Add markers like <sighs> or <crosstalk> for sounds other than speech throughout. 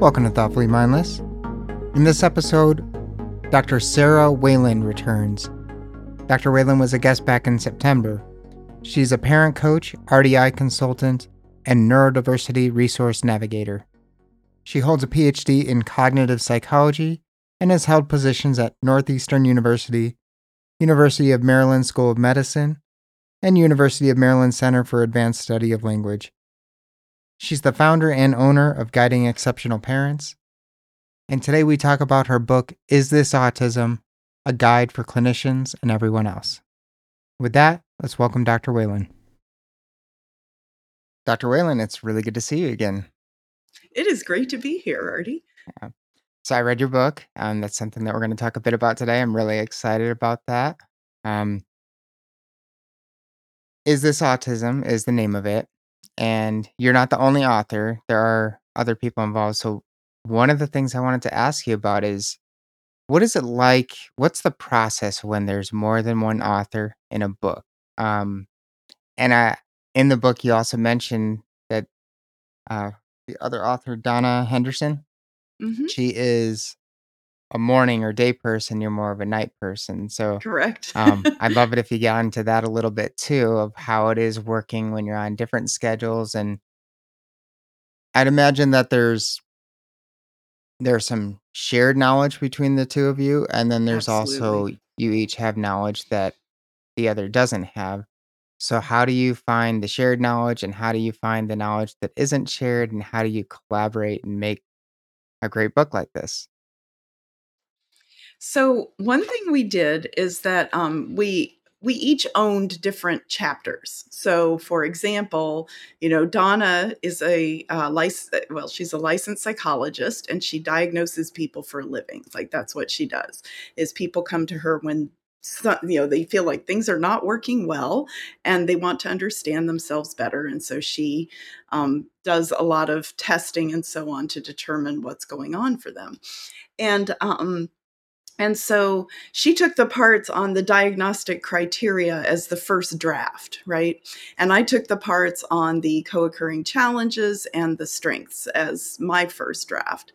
Welcome to Thoughtfully Mindless. In this episode, Dr. Sarah Wayland returns. Dr. Wayland was a guest back in September. She's a parent coach, RDI consultant, and neurodiversity resource navigator. She holds a PhD in cognitive psychology and has held positions at Northeastern University, University of Maryland School of Medicine, and University of Maryland Center for Advanced Study of Language. She's the founder and owner of Guiding Exceptional Parents. And today we talk about her book, Is This Autism? A Guide for Clinicians and Everyone Else. With that, let's welcome Dr. Wayland. Dr. Wayland, it's really good to see you again. It is great to be here, Artie. Yeah. So I read your book. Um, that's something that we're going to talk a bit about today. I'm really excited about that. Um, is This Autism is the name of it and you're not the only author. There are other people involved. So one of the things I wanted to ask you about is what is it like? What's the process when there's more than one author in a book? Um, and I, in the book, you also mentioned that uh, the other author, Donna Henderson, hmm she is a morning or day person. You're more of a night person. So Correct. um, I'd <laughs> love it if you got into that a little bit too of how it is working when you're on different schedules. And I'd imagine that there's there's some shared knowledge between the two of you, and then there's also Absolutely. you each have knowledge that the other doesn't have. So how do you find the shared knowledge, and how do you find the knowledge that isn't shared, and how do you collaborate and make a great book like this? So one thing we did is that um, we we each owned different chapters. So, for example, you know, Donna is a uh, lic- well, she's a licensed psychologist, and she diagnoses people for a living. Like that's what she does. Is people come to her when you know they feel like things are not working well, and they want to understand themselves better, and so she um, does a lot of testing and so on to determine what's going on for them. And um, and so she took the parts on the diagnostic criteria as the first draft, right? And I took the parts on the co occurring challenges and the strengths as my first draft.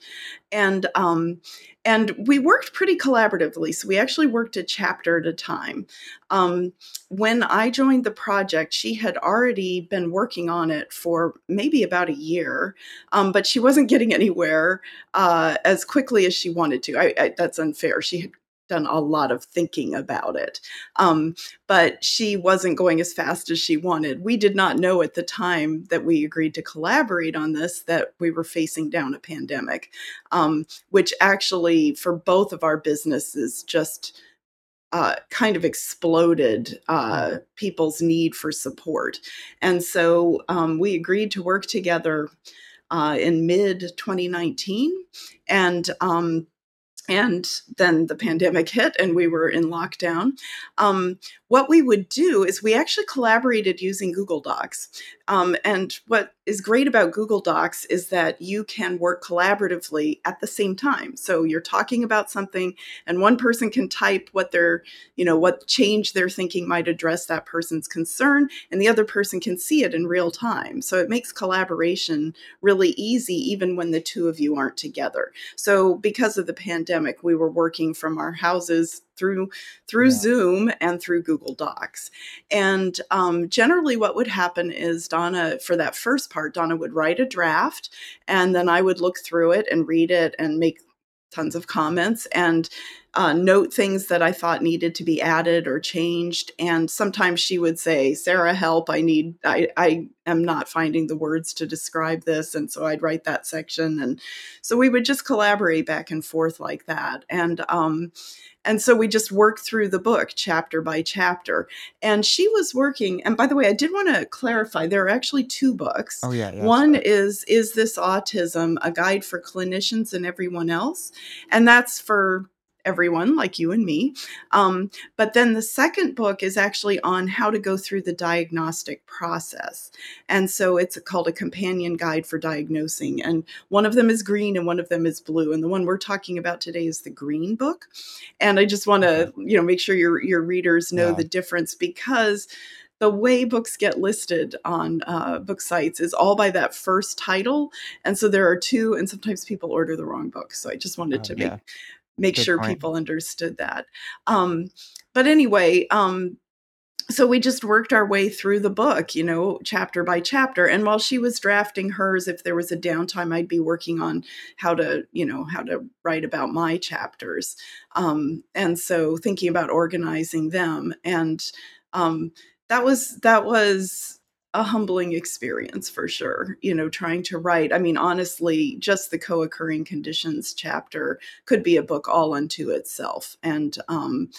And, um, and we worked pretty collaboratively. So we actually worked a chapter at a time. Um, when I joined the project, she had already been working on it for maybe about a year, um, but she wasn't getting anywhere uh, as quickly as she wanted to. I, I, that's unfair. She had done a lot of thinking about it, um, but she wasn't going as fast as she wanted. We did not know at the time that we agreed to collaborate on this that we were facing down a pandemic, um, which actually, for both of our businesses, just uh, kind of exploded uh, Mhm. people's need for support. And so um, we agreed to work together uh, in mid 2019. And um, and then the pandemic hit and we were in lockdown. Um, what we would do is we actually collaborated using Google Docs. Um, and what is great about Google Docs is that you can work collaboratively at the same time. So you're talking about something, and one person can type what their, you know, what change they're thinking might address that person's concern, and the other person can see it in real time. So it makes collaboration really easy, even when the two of you aren't together. So because of the pandemic, we were working from our houses through through Yeah. Zoom and through Google Docs. And um, generally, what would happen is Donna, for that first part, Donna would write a draft, and then I would look through it and read it and make tons of comments and uh, note things that I thought needed to be added or changed. And sometimes she would say, "Sarah, help! I need. I, I am not finding the words to describe this." And so I'd write that section, and so we would just collaborate back and forth like that. And um, and so we just worked through the book chapter by chapter. And she was working, and by the way, I did want to clarify there are actually two books. Oh yeah, yeah. One is Is This Autism? A Guide for Clinicians and Everyone Else? And that's for everyone like you and me. Um, but then the second book is actually on how to go through the diagnostic process. And so it's called a companion guide for diagnosing. And one of them is green and one of them is blue. And the one we're talking about today is the green book. And I just want to, you know, make sure your your readers know Yeah. the difference because the way books get listed on uh, book sites is all by that first title, and so there are two, and sometimes people order the wrong book. So I just wanted Oh, to yeah. make make Good sure point. people understood that. Um, but anyway, um, so we just worked our way through the book, you know, chapter by chapter. And while she was drafting hers, if there was a downtime, I'd be working on how to, you know, how to write about my chapters. Um, and so thinking about organizing them. And um, that was that was a humbling experience for sure. You know, trying to write. I mean, honestly, just the co-occurring conditions chapter could be a book all unto itself. And um,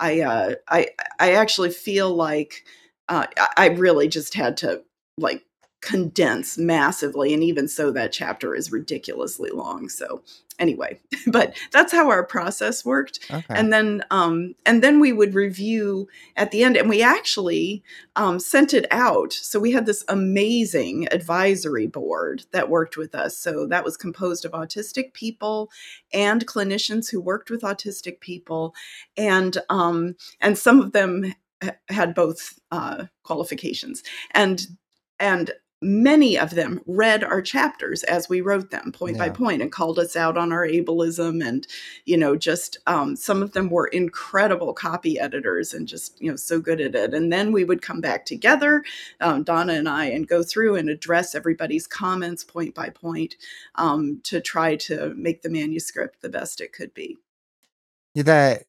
I uh, I I actually feel like uh, I really just had to like condense massively, and even so, that chapter is ridiculously long. So anyway, <laughs> but that's how our process worked, Okay. and then um, and then we would review at the end, and we actually um, sent it out. So we had this amazing advisory board that worked with us. So that was composed of autistic people and clinicians who worked with autistic people and um, and some of them had both uh, qualifications, and and many of them read our chapters as we wrote them point by point and called us out on our ableism and you know just um, some of them were incredible copy editors and just you know so good at it. And then we would come back together um, donna and i and go through and address everybody's comments point by point um, to try to make the manuscript the best it could be. That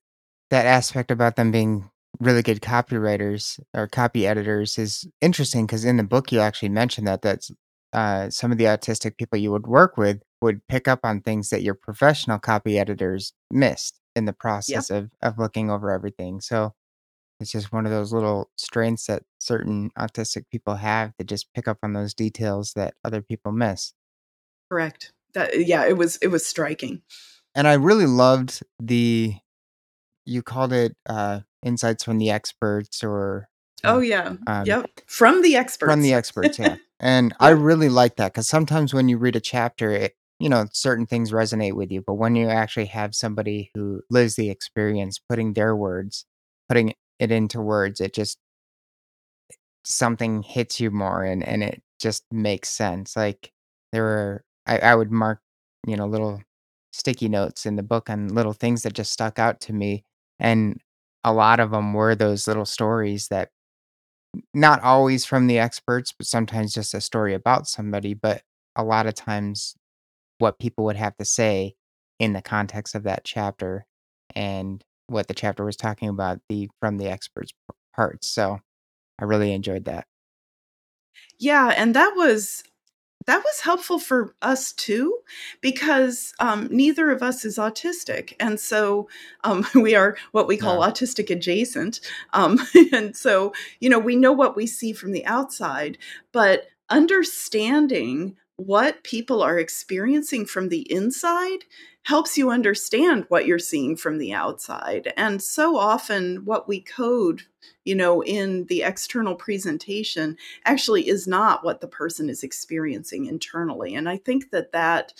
that aspect about them being really good copywriters or copy editors is interesting because in the book you actually mentioned that that's uh, some of the autistic people you would work with would pick up on things that your professional copy editors missed in the process of of looking over everything. So it's just one of those little strengths that certain autistic people have that just pick up on those details that other people miss. correct that yeah it was it was striking And I really loved the you called it uh insights from the experts or oh yeah um yep from the experts. from the experts yeah. <laughs> And I really like that because sometimes when you read a chapter, it, you know, certain things resonate with you. But when you actually have somebody who lives the experience, putting their words, putting it into words, it just something hits you more and and it just makes sense. Like there were I, I would mark, you know, little sticky notes in the book on little things that just stuck out to me. And a lot of them were those little stories that not always from the experts, but sometimes just a story about somebody, but a lot of times what people would have to say in the context of that chapter and what the chapter was talking about the from the experts parts. So I really enjoyed that. yeah and that was that was helpful for us too because um, neither of us is autistic and so um, <laughs> we are what we call Yeah. autistic adjacent um, <laughs> and so you know we know what we see from the outside but understanding what people are experiencing from the inside helps you understand what you're seeing from the outside. And so often what we code you know in the external presentation actually is not what the person is experiencing internally. And i think that that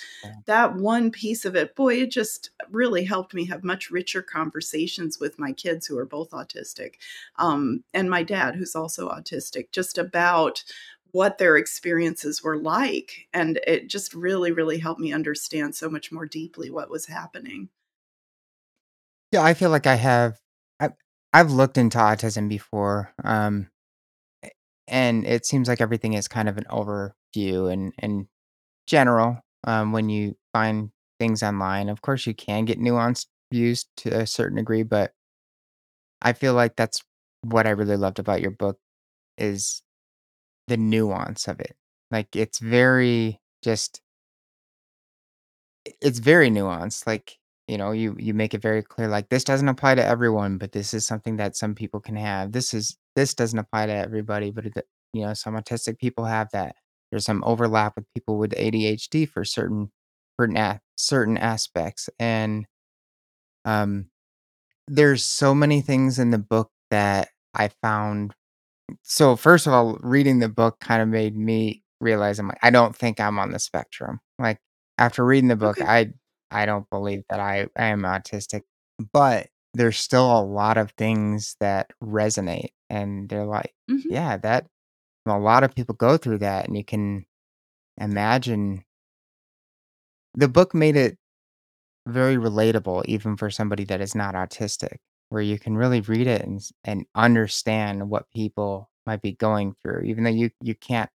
that one piece of it boy it just really helped me have much richer conversations with my kids who are both autistic um, and my dad who's also autistic just about what their experiences were like and it just really really helped me understand so much more deeply what was happening Yeah, I feel like I have I I've looked into autism before. Um and it seems like everything is kind of an overview and and general um when you find things online. Of course you can get nuanced views to a certain degree, but I feel like that's what I really loved about your book is the nuance of it. Like it's very just it's very nuanced. Like, you know, you you make it very clear like this doesn't apply to everyone, but this is something that some people can have. This is this doesn't apply to everybody, but it, you know, some autistic people have that. There's some overlap with people with ADHD for certain a- certain aspects and um there's so many things in the book that I found so first of all, reading the book kind of made me realize I'm like, I don't think I'm on the spectrum. Like after reading the book, okay I I don't believe that I, I am autistic. But there's still a lot of things that resonate, and they're like, Mhm. yeah, that a lot of people go through that, and you can imagine the book made it very relatable even for somebody that is not autistic, where you can really read it and and understand what people might be going through. Even though you you can't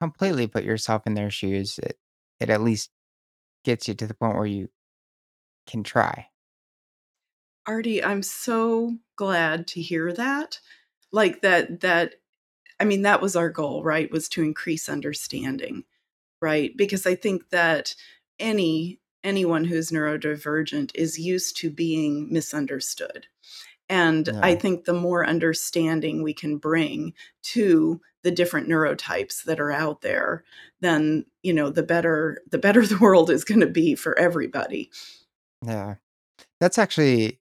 completely put yourself in their shoes, it it at least gets you to the point where you can try. Artie, I'm so glad to hear that. Like, that that I mean, that was our goal, right? Was to increase understanding, right? Because I think that any anyone who's neurodivergent is used to being misunderstood. And I think the more understanding we can bring to the different neurotypes that are out there, then, you know, the better the better <laughs> the world is gonna be for everybody. Yeah. That's actually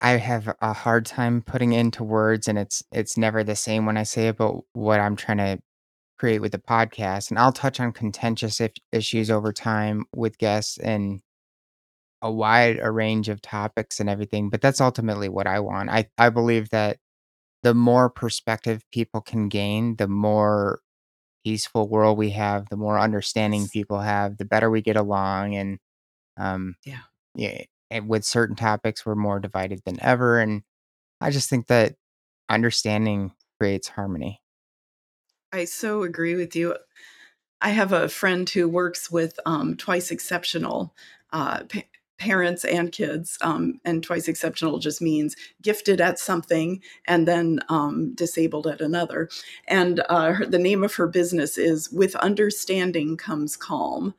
I have a hard time putting into words, and it's it's never the same when I say it, but what I'm trying to create with the podcast, and I'll touch on contentious if issues over time with guests and a wide a range of topics and everything, but that's ultimately what I want. I I believe that the more perspective people can gain, the more peaceful world we have, the more understanding people have, the better we get along, and, um, Yeah. yeah, and with certain topics, we're more divided than ever, and I just think that understanding creates harmony. I so agree with you. I have a friend who works with, um, twice exceptional, uh, pa parents and kids, um, and twice exceptional just means gifted at something and then, um, disabled at another, and, uh, her the name of her business is "With Understanding Comes Calm,"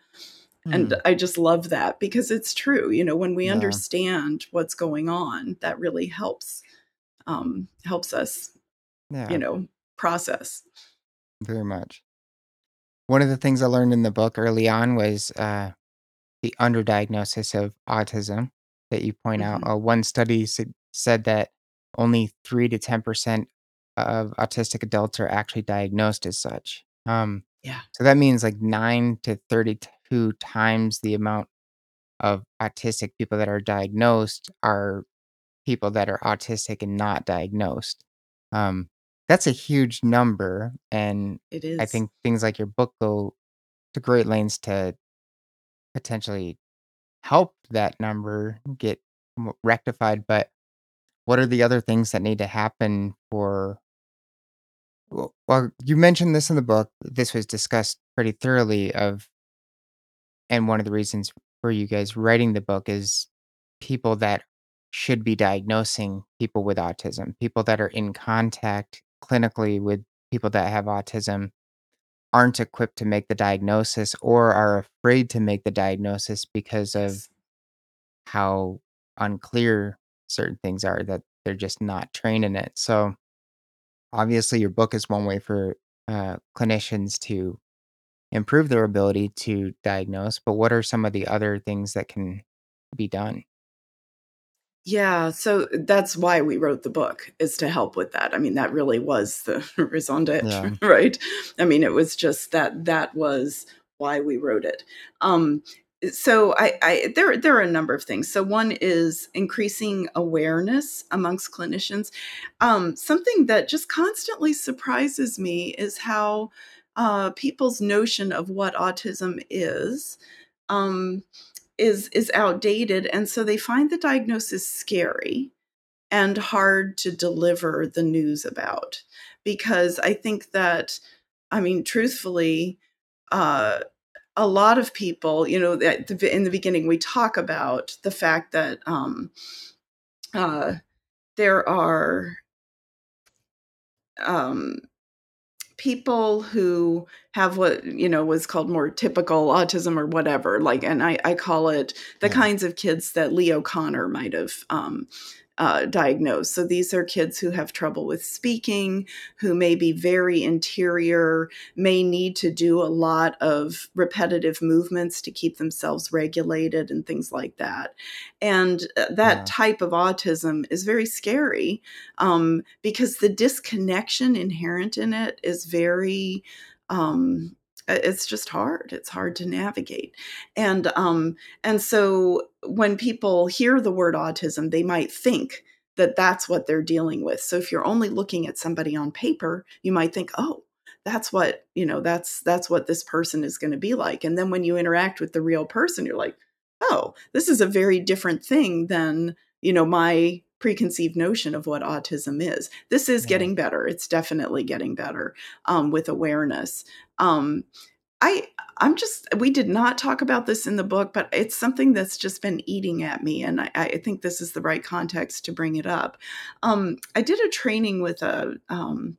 and Hmm. I just love that because it's true, you know, when we Yeah. understand what's going on, that really helps, um, helps us, you know, process. Very much. One of the things I learned in the book early on was, uh, the underdiagnosis of autism that you point out. Mhm. Uh, one study said said that only 3 to 10% of autistic adults are actually diagnosed as such. Um, Yeah. so that means, like, 9 to 32 times the amount of autistic people that are diagnosed are people that are autistic and not diagnosed. Um, that's a huge number, and It I is. think things like your book go to great lengths to potentially help that number get m rectified, but what are the other things that need to happen for well well, you mentioned this in the book, this was discussed pretty thoroughly of and one of the reasons for you guys writing the book is people that should be diagnosing people with autism, people that are in contact clinically with people that have autism aren't equipped to make the diagnosis or are afraid to make the diagnosis because of how unclear certain things are that they're just not trained in it. So, obviously, your book is one way for, uh, clinicians to improve their ability to diagnose, but what are some of the other things that can be done? Yeah, so that's why we wrote the book, is to help with that. I mean, that really was the <laughs> raison d'être, Yeah. <laughs> right? I mean, it was just that that was why we wrote it. Um, so I I there there are a number of things. So one is increasing awareness amongst clinicians. Um, something that just constantly surprises me is how, uh, people's notion of what autism is, um, is is outdated, and so they find the diagnosis scary and hard to deliver the news about. Because I think that I mean, truthfully, uh, a lot of people, you know, the in the beginning, we talk about the fact that, um, uh, there are um, people who have what, you know, was called more typical autism or whatever, like and I I call it the Yeah. kinds of kids that Leo Kanner might have, um, uh, diagnosed. So these are kids who have trouble with speaking, who may be very interior, may need to do a lot of repetitive movements to keep themselves regulated and things like that. And, uh, that Yeah. type of autism is very scary, um, because the disconnection inherent in it is very, um it's just hard. It's hard to navigate. And um and so when people hear the word autism, they might think that that's what they're dealing with. So if you're only looking at somebody on paper, you might think, "Oh, that's what, you know, that's that's what this person is going to be like." And then when you interact with the real person, you're like, "Oh, this is a very different thing than, you know, my preconceived notion of what autism is. This is Yeah. getting better. It's definitely getting better um, with awareness. Um, I I'm just we did not talk about this in the book, but it's something that's just been eating at me, and I, I think this is the right context to bring it up. Um, I did a training with a um,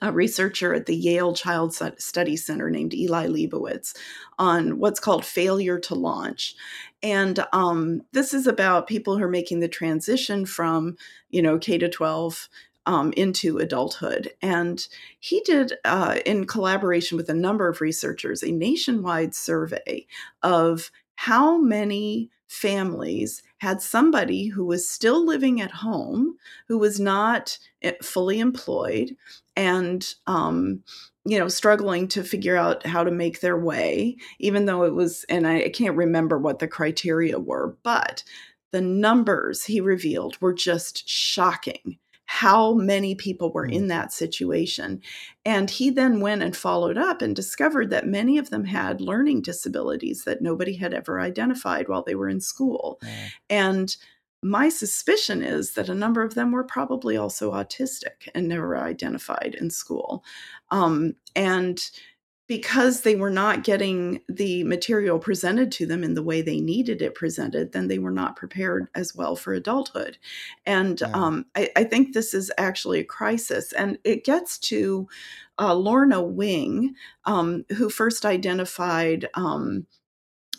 a researcher at the Yale Child Study Center named Eli Lebowitz on what's called failure to launch. And um, this is about people who are making the transition from, you know, K to 12 um, into adulthood. And he did, uh, in collaboration with a number of researchers, a nationwide survey of how many families had somebody who was still living at home, who was not eh, fully employed, and um, you know struggling to figure out how to make their way even though it was and I, I can't remember what the criteria were but the numbers he revealed were just shocking how many people were Mm. in that situation. And he then went and followed up and discovered that many of them had learning disabilities that nobody had ever identified while they were in school. And my suspicion is that a number of them were probably also autistic and never identified in school. Um, and because they were not getting the material presented to them in the way they needed it presented, then they were not prepared as well for adulthood. And Yeah. um, I, I think this is actually a crisis. And it gets to uh, Lorna Wing, um, who first identified. Um,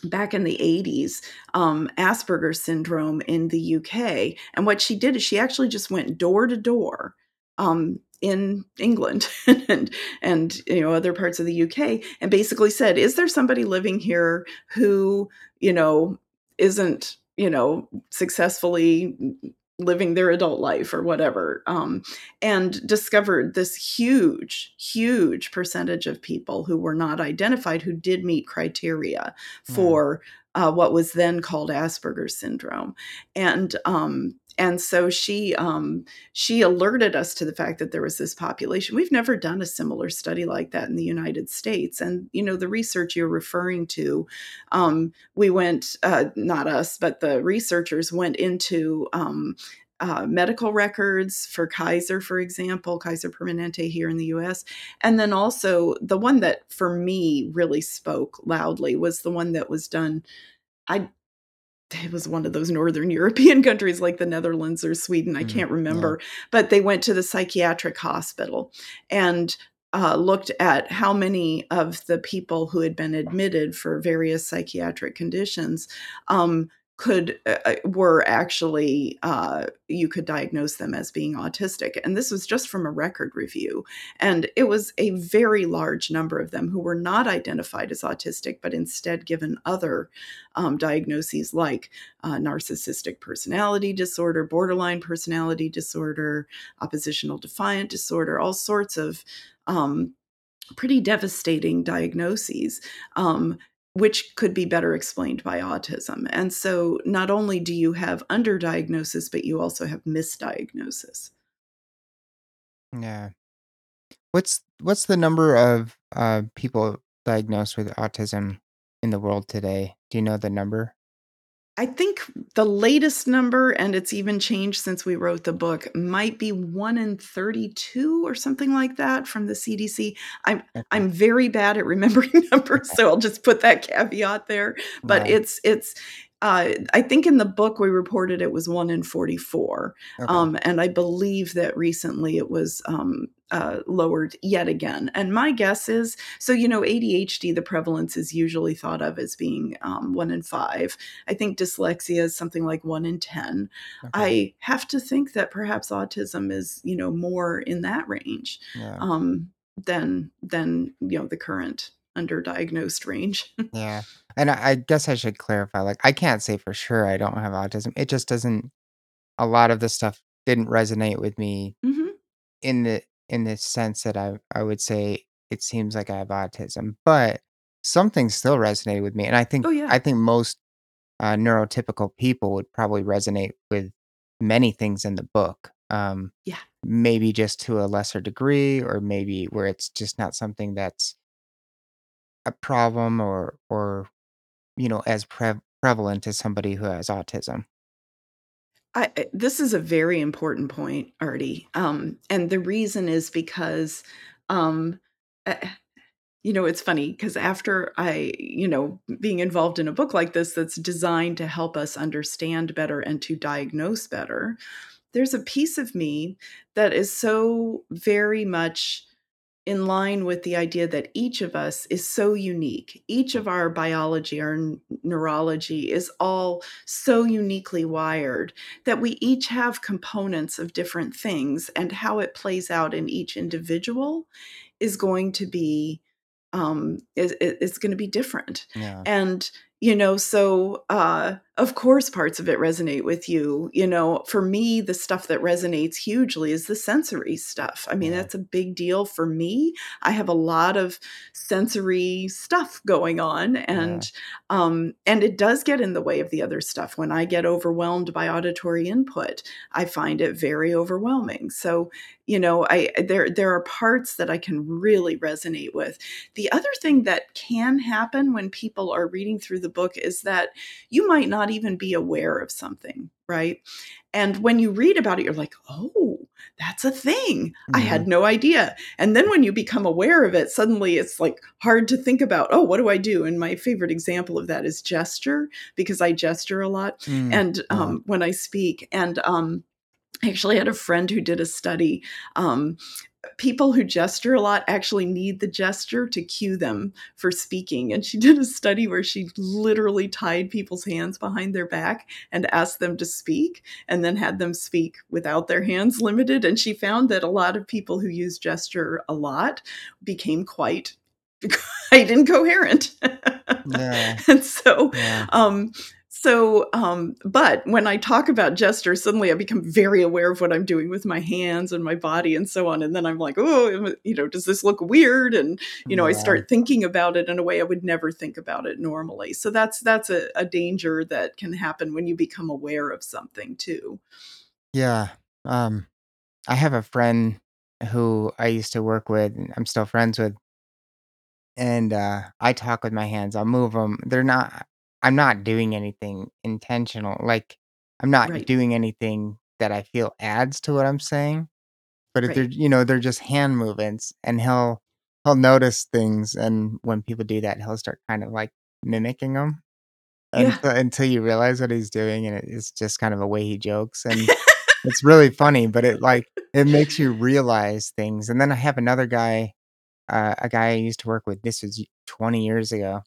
back in the 80s um, asperger's syndrome in the uk and what she did is she actually just went door to door um, in england <laughs> and and you know other parts of the uk and basically said is there somebody living here who you know isn't you know successfully living their adult life or whatever um, and discovered this huge huge percentage of people who were not identified who did meet criteria for uh, what was then called asperger's syndrome. And um, and so she um, she alerted us to the fact that there was this population we've never done a similar study like that in the united states and you know the research you're referring to um, we went uh, not us but the researchers went into um, uh, medical records for Kaiser, for example, Kaiser Permanente here in the US. And then also the one that for me really spoke loudly was the one that was done. I <laughs> it was one of those northern <laughs> European countries like the Netherlands or Sweden. I Mm, can't yeah. remember. But they went to the psychiatric hospital and uh, looked at how many of the people who had been admitted for various psychiatric conditions um, could uh, were actually uh, you could diagnose them as being autistic and this was just from a record review and it was a very large number of them who were not identified as autistic but instead given other um, diagnoses like uh, narcissistic personality disorder borderline personality disorder oppositional defiant disorder all sorts of um, pretty devastating diagnoses um, which could be better explained by autism. And so not only do you have underdiagnosis, but you also have misdiagnosis. Yeah. What's what's the number of uh, people diagnosed with autism in the world today? Do you know the number? I think the latest number, and it's even changed since we wrote the book, might be one in 32 or something like that from the CDC. I'm I'm very bad at remembering <laughs> numbers, so I'll just put that caveat there. But Yeah. it's it's uh, I think in the book we reported it was one in 44. Okay. Um, and I believe that recently it was um, uh, lowered yet again. And my guess is so, you know, ADHD, the prevalence is usually thought of as being um, one in five. I think dyslexia is something like one in 10. Okay. I have to think that perhaps autism is, you know, more in that range yeah. um, than, than, you know, the current underdiagnosed range. Yeah. And I, I guess I should clarify. Like, I can't say for sure I don't have autism. It just doesn't. A lot of the stuff didn't resonate with me hmm in the in the sense that I I would say it seems like I have autism, but something still resonated with me, and I think Oh, yeah. I think most, uh, neurotypical people would probably resonate with many things in the book, um, Yeah. maybe just to a lesser degree or maybe where it's just not something that's a problem or or, you know, as prev prevalent as somebody who has autism. I this is a very important point, Artie, um, and the reason is because, um, eh you know, it's funny because after I you know, being involved in a book like this that's designed to help us understand better and to diagnose better, there's a piece of me that is so very much in line with the idea that each of us is so unique. Each of our biology, our n neurology is all so uniquely wired that we each have components of different things, and how it plays out in each individual is going to be, um, is it's gonna be different, Yeah. and, you know, so, uh, of course, parts of it resonate with you, you know, for me, the stuff that resonates hugely is the sensory stuff. I mean, that's a big deal for me. I have a lot of sensory stuff going on, Yeah. and, um, and it does get in the way of the other stuff. When I get overwhelmed by auditory input, I find it very overwhelming. So, you know, I there there are parts that I can really resonate with. The other thing that can happen when people are reading through the book is that you might not even be aware of something, right? And when you read about it, you're like, "Oh, that's a thing. I Mhm. had no idea." And then when you become aware of it, suddenly it's, like, hard to think about, "Oh, what do I do?" And my favorite example of that is gesture, because I gesture a lot, Mm, and, um, when I speak, and, um, I actually had a friend who did a study, um, people who gesture a lot actually need the gesture to cue them for speaking, and she <laughs> did a study where she literally tied people's hands behind their back and asked them to speak, and then had them speak without their hands <laughs> limited, and she found that a lot of people who use gesture a lot became quite <laughs> quite incoherent. Yeah. And so, Yeah. um so, um but when I talk about gesture, suddenly I become very aware of what I'm doing with my hands and my body and so on, and then I'm like, "Oh, you know, does this look weird?" And, you know, I start thinking about it in a way I would never think about it normally. So that's that's a a danger that can happen when you become aware of something too. Yeah, um, I have a friend who I used to work with, and I'm still friends with and, uh, I talk with my hands, I'll move them. They're not I'm not doing anything intentional, like, I'm not Right. doing anything that I feel adds to what I'm saying, but if they're Right. you know, they're just hand movements, and he'll he'll notice things, and when people do that, he'll start kind of, like, mimicking 'em Yeah. until until you realize what he's doing, and it is just kind of a way he jokes, and <laughs> it's really funny, but it, like it makes you realize things, and then I have another guy, uh, a guy I used to work with, this was 20 years ago,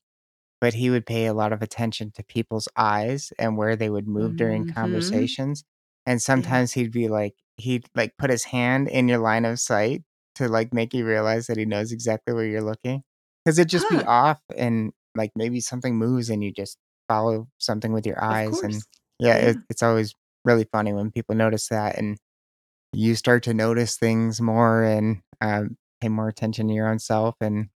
but he would pay a lot of attention to people's eyes and where they would move during Mhm. conversations, and Yeah. sometimes he'd be like he'd, like, put his hand in your line of sight to, like, make you realize that he knows exactly where you're looking, 'cause it'd just be off and, like, maybe something moves and you just follow something with your eyes, and course. yeah, it it's always really funny when people notice that, and you start to notice things more and, um, pay more attention to your own self, and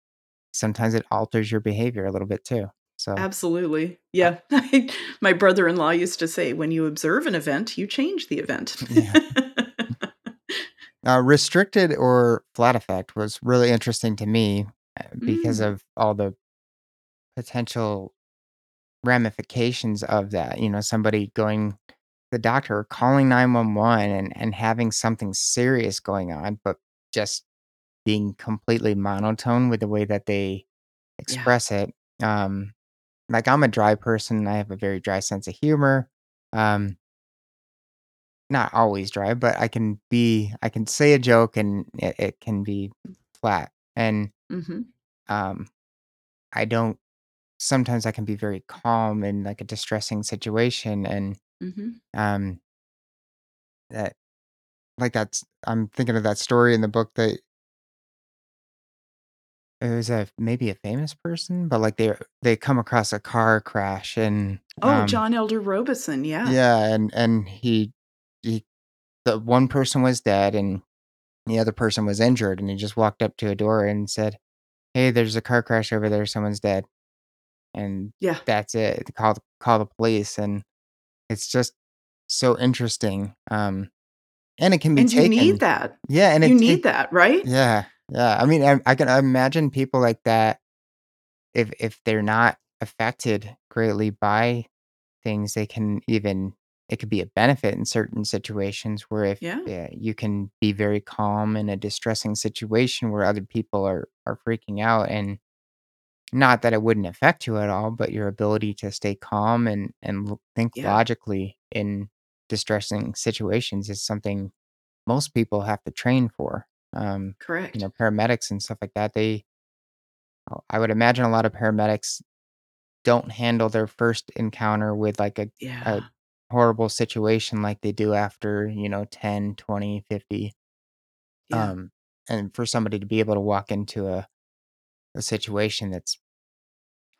sometimes it alters your behavior a little bit too, so Absolutely. Yeah. <laughs> My brother-in-law used to say, "When you observe an event, you change the event." <laughs> Yeah. Uh, restricted or flat affect was really interesting to me, uh, because Mm. of all the potential ramifications of that, you know, somebody going the doctor, calling 911 and and having something serious going on, but just being completely monotone with the way that they Yeah. express it, um, like, I'm a dry person, I have a very dry sense of humor, um not always dry, but I can be I can say a joke and it it can be flat, and, Mhm. um, I don't sometimes I can be very calm in, like, a distressing situation, and, Mhm. um that like, that's I'm thinking of that story in the book that it was a maybe a famous person, but, like, they're they come across a car crash and, Oh, um John Elder Robison, yeah. Yeah, and and he he the one person was dead and the other person was injured, and he just walked up to a door and said "Hey, there's a car crash over there, someone's dead." And Yeah. that's it. Call call the police, and it's just so interesting, um, and it can be And you need that. Yeah, and You need that, right? Yeah, yeah, I mean, I I can imagine people like that if if they're not affected greatly by things, they can even it could be a benefit in certain situations where if, Yeah. you can be very calm in a distressing situation where other people are are freaking out, and not that it wouldn't affect you at all, but your ability to stay calm and and l think Yeah. logically in distressing situations is something most people have to train for, um, you Correct. know, paramedics and stuff like that, they Oh, I would imagine a lot of paramedics don't handle their first encounter with, like, a a Yeah. horrible situation like they do after, you know, 10, 20, 50. Yeah. Um, and for somebody to be able to walk into a a situation that's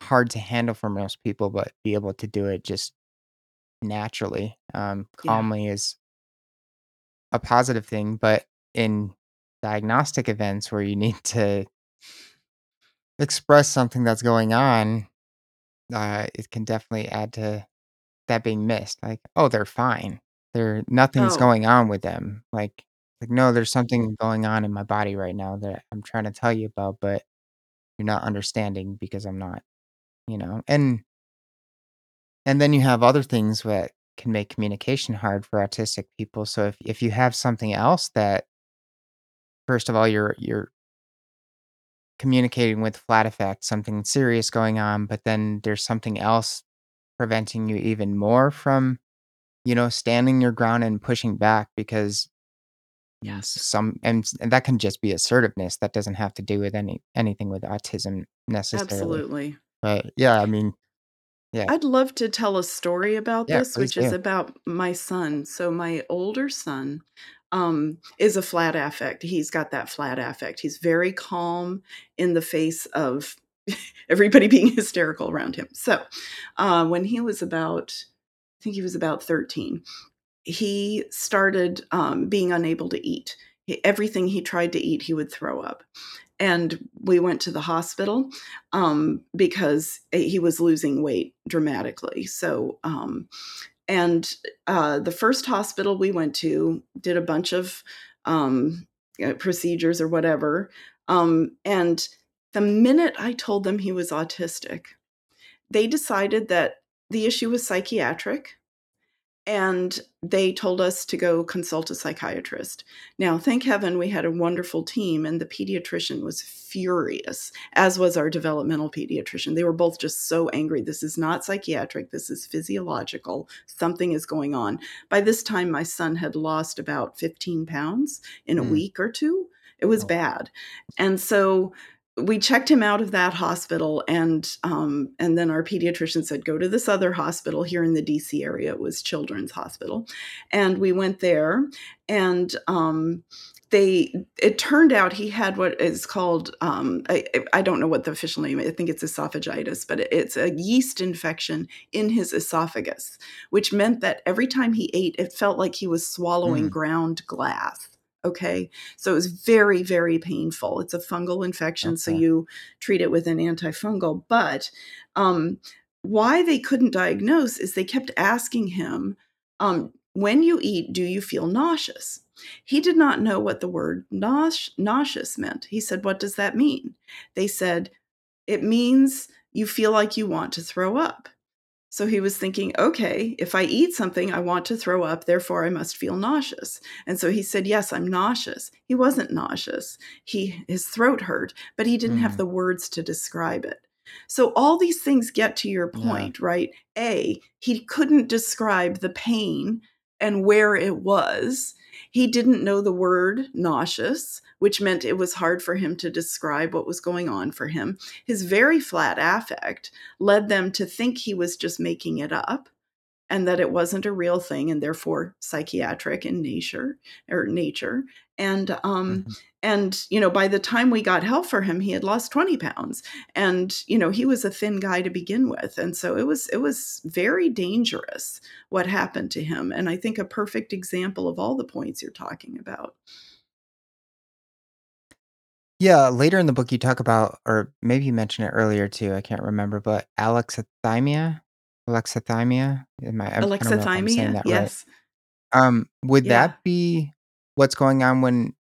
hard to handle for most people, but be able to do it just naturally, um, Yeah. calmly is a positive thing, but in diagnostic events where you need to express something that's going on, uh, it can definitely add to that being missed, like, "Oh, they're fine. They're nothing's Oh. going on with them." Like like, "No, there's something going on in my body right now that I'm trying to tell you about, but you're not understanding because I'm not." You know? And and then you have other things that can make communication hard for autistic people, so if if you have something else that first of all, you're you're communicating with flat affect, something serious going on, but then there's something else preventing you even more from, you know, standing your ground and pushing back because Yes. some and and that can just be assertiveness, that doesn't have to do with any anything with autism necessarily. Absolutely. But, yeah, I mean yeah. I'd love to tell a story about Yeah, this, please which is do. about my son. So my older son, um, is a flat affect, he's got that flat affect, he's very calm in the face of <laughs> everybody being <laughs> hysterical around him. So, uh, when he was about I think he was about 13, he started, um, being unable to eat. E everything he tried to eat, he would throw up. And we went to the hospital, um, because, eh, he was losing weight dramatically. So, um and, uh, the first hospital we went to did a bunch of, um, procedures or whatever, um, and the minute I told them he was autistic, they decided that the issue was psychiatric, and they told us to go consult a psychiatrist. Now, thank heaven we had a wonderful team, and the pediatrician was furious, as was our developmental pediatrician. They were both just so angry, "This is not psychiatric, this is physiological, something is going on." By this time, my son had lost about 15 pounds in a Mm. week or 2. It was Oh, bad. And so, we checked him out of that hospital, and, um, and then our pediatrician said, "Go to this other hospital here in the DC area," it was Children's Hospital. And we went there, and, um, they it turned out he had what is called, um, I I don't know what the official name is, I think it's esophagitis, but it's a yeast infection in his esophagus, which meant that every time he ate, it felt like he was swallowing Mm. ground glass, okay? So, it was very, very painful. It's a fungal infection, so you treat it with an antifungal, but, um, why they couldn't diagnose is they kept asking him, um, "When you eat, do you feel nauseous?" He did not know what the word "nausea nauseous" meant. He said, "What does that mean?" They said, "It means you feel like you want to throw up." So, he was thinking, "Okay, if I eat something, I want to throw up, therefore I must feel nauseous." And so he said, "Yes, I'm nauseous." He wasn't nauseous. He his throat hurt, but he didn't have Mhm. the words to describe it. So, all these things get to your Yeah. point, right? A, he couldn't describe the pain and where it was. He didn't know the word "nauseous," which meant it was hard for him to describe what was going on for him. His very flat affect led them to think he was just making it up, and that it wasn't a real thing, and therefore psychiatric in nature or nature. And, um, Mhm. And, you know, by the time we got help for him, he had lost 20 pounds, and, you know, he was a thin guy to begin with, and so it was it was very dangerous what happened to him, and I think a perfect example of all the points you're talking about. Yeah, later in the book you talk about or maybe you mentioned it earlier too, I can't remember, but alexithymia? Alexithymia? Am I I'm I don't know if I'm saying Alexithymia? that right. Yes. Um, would Yeah. that be what's going on when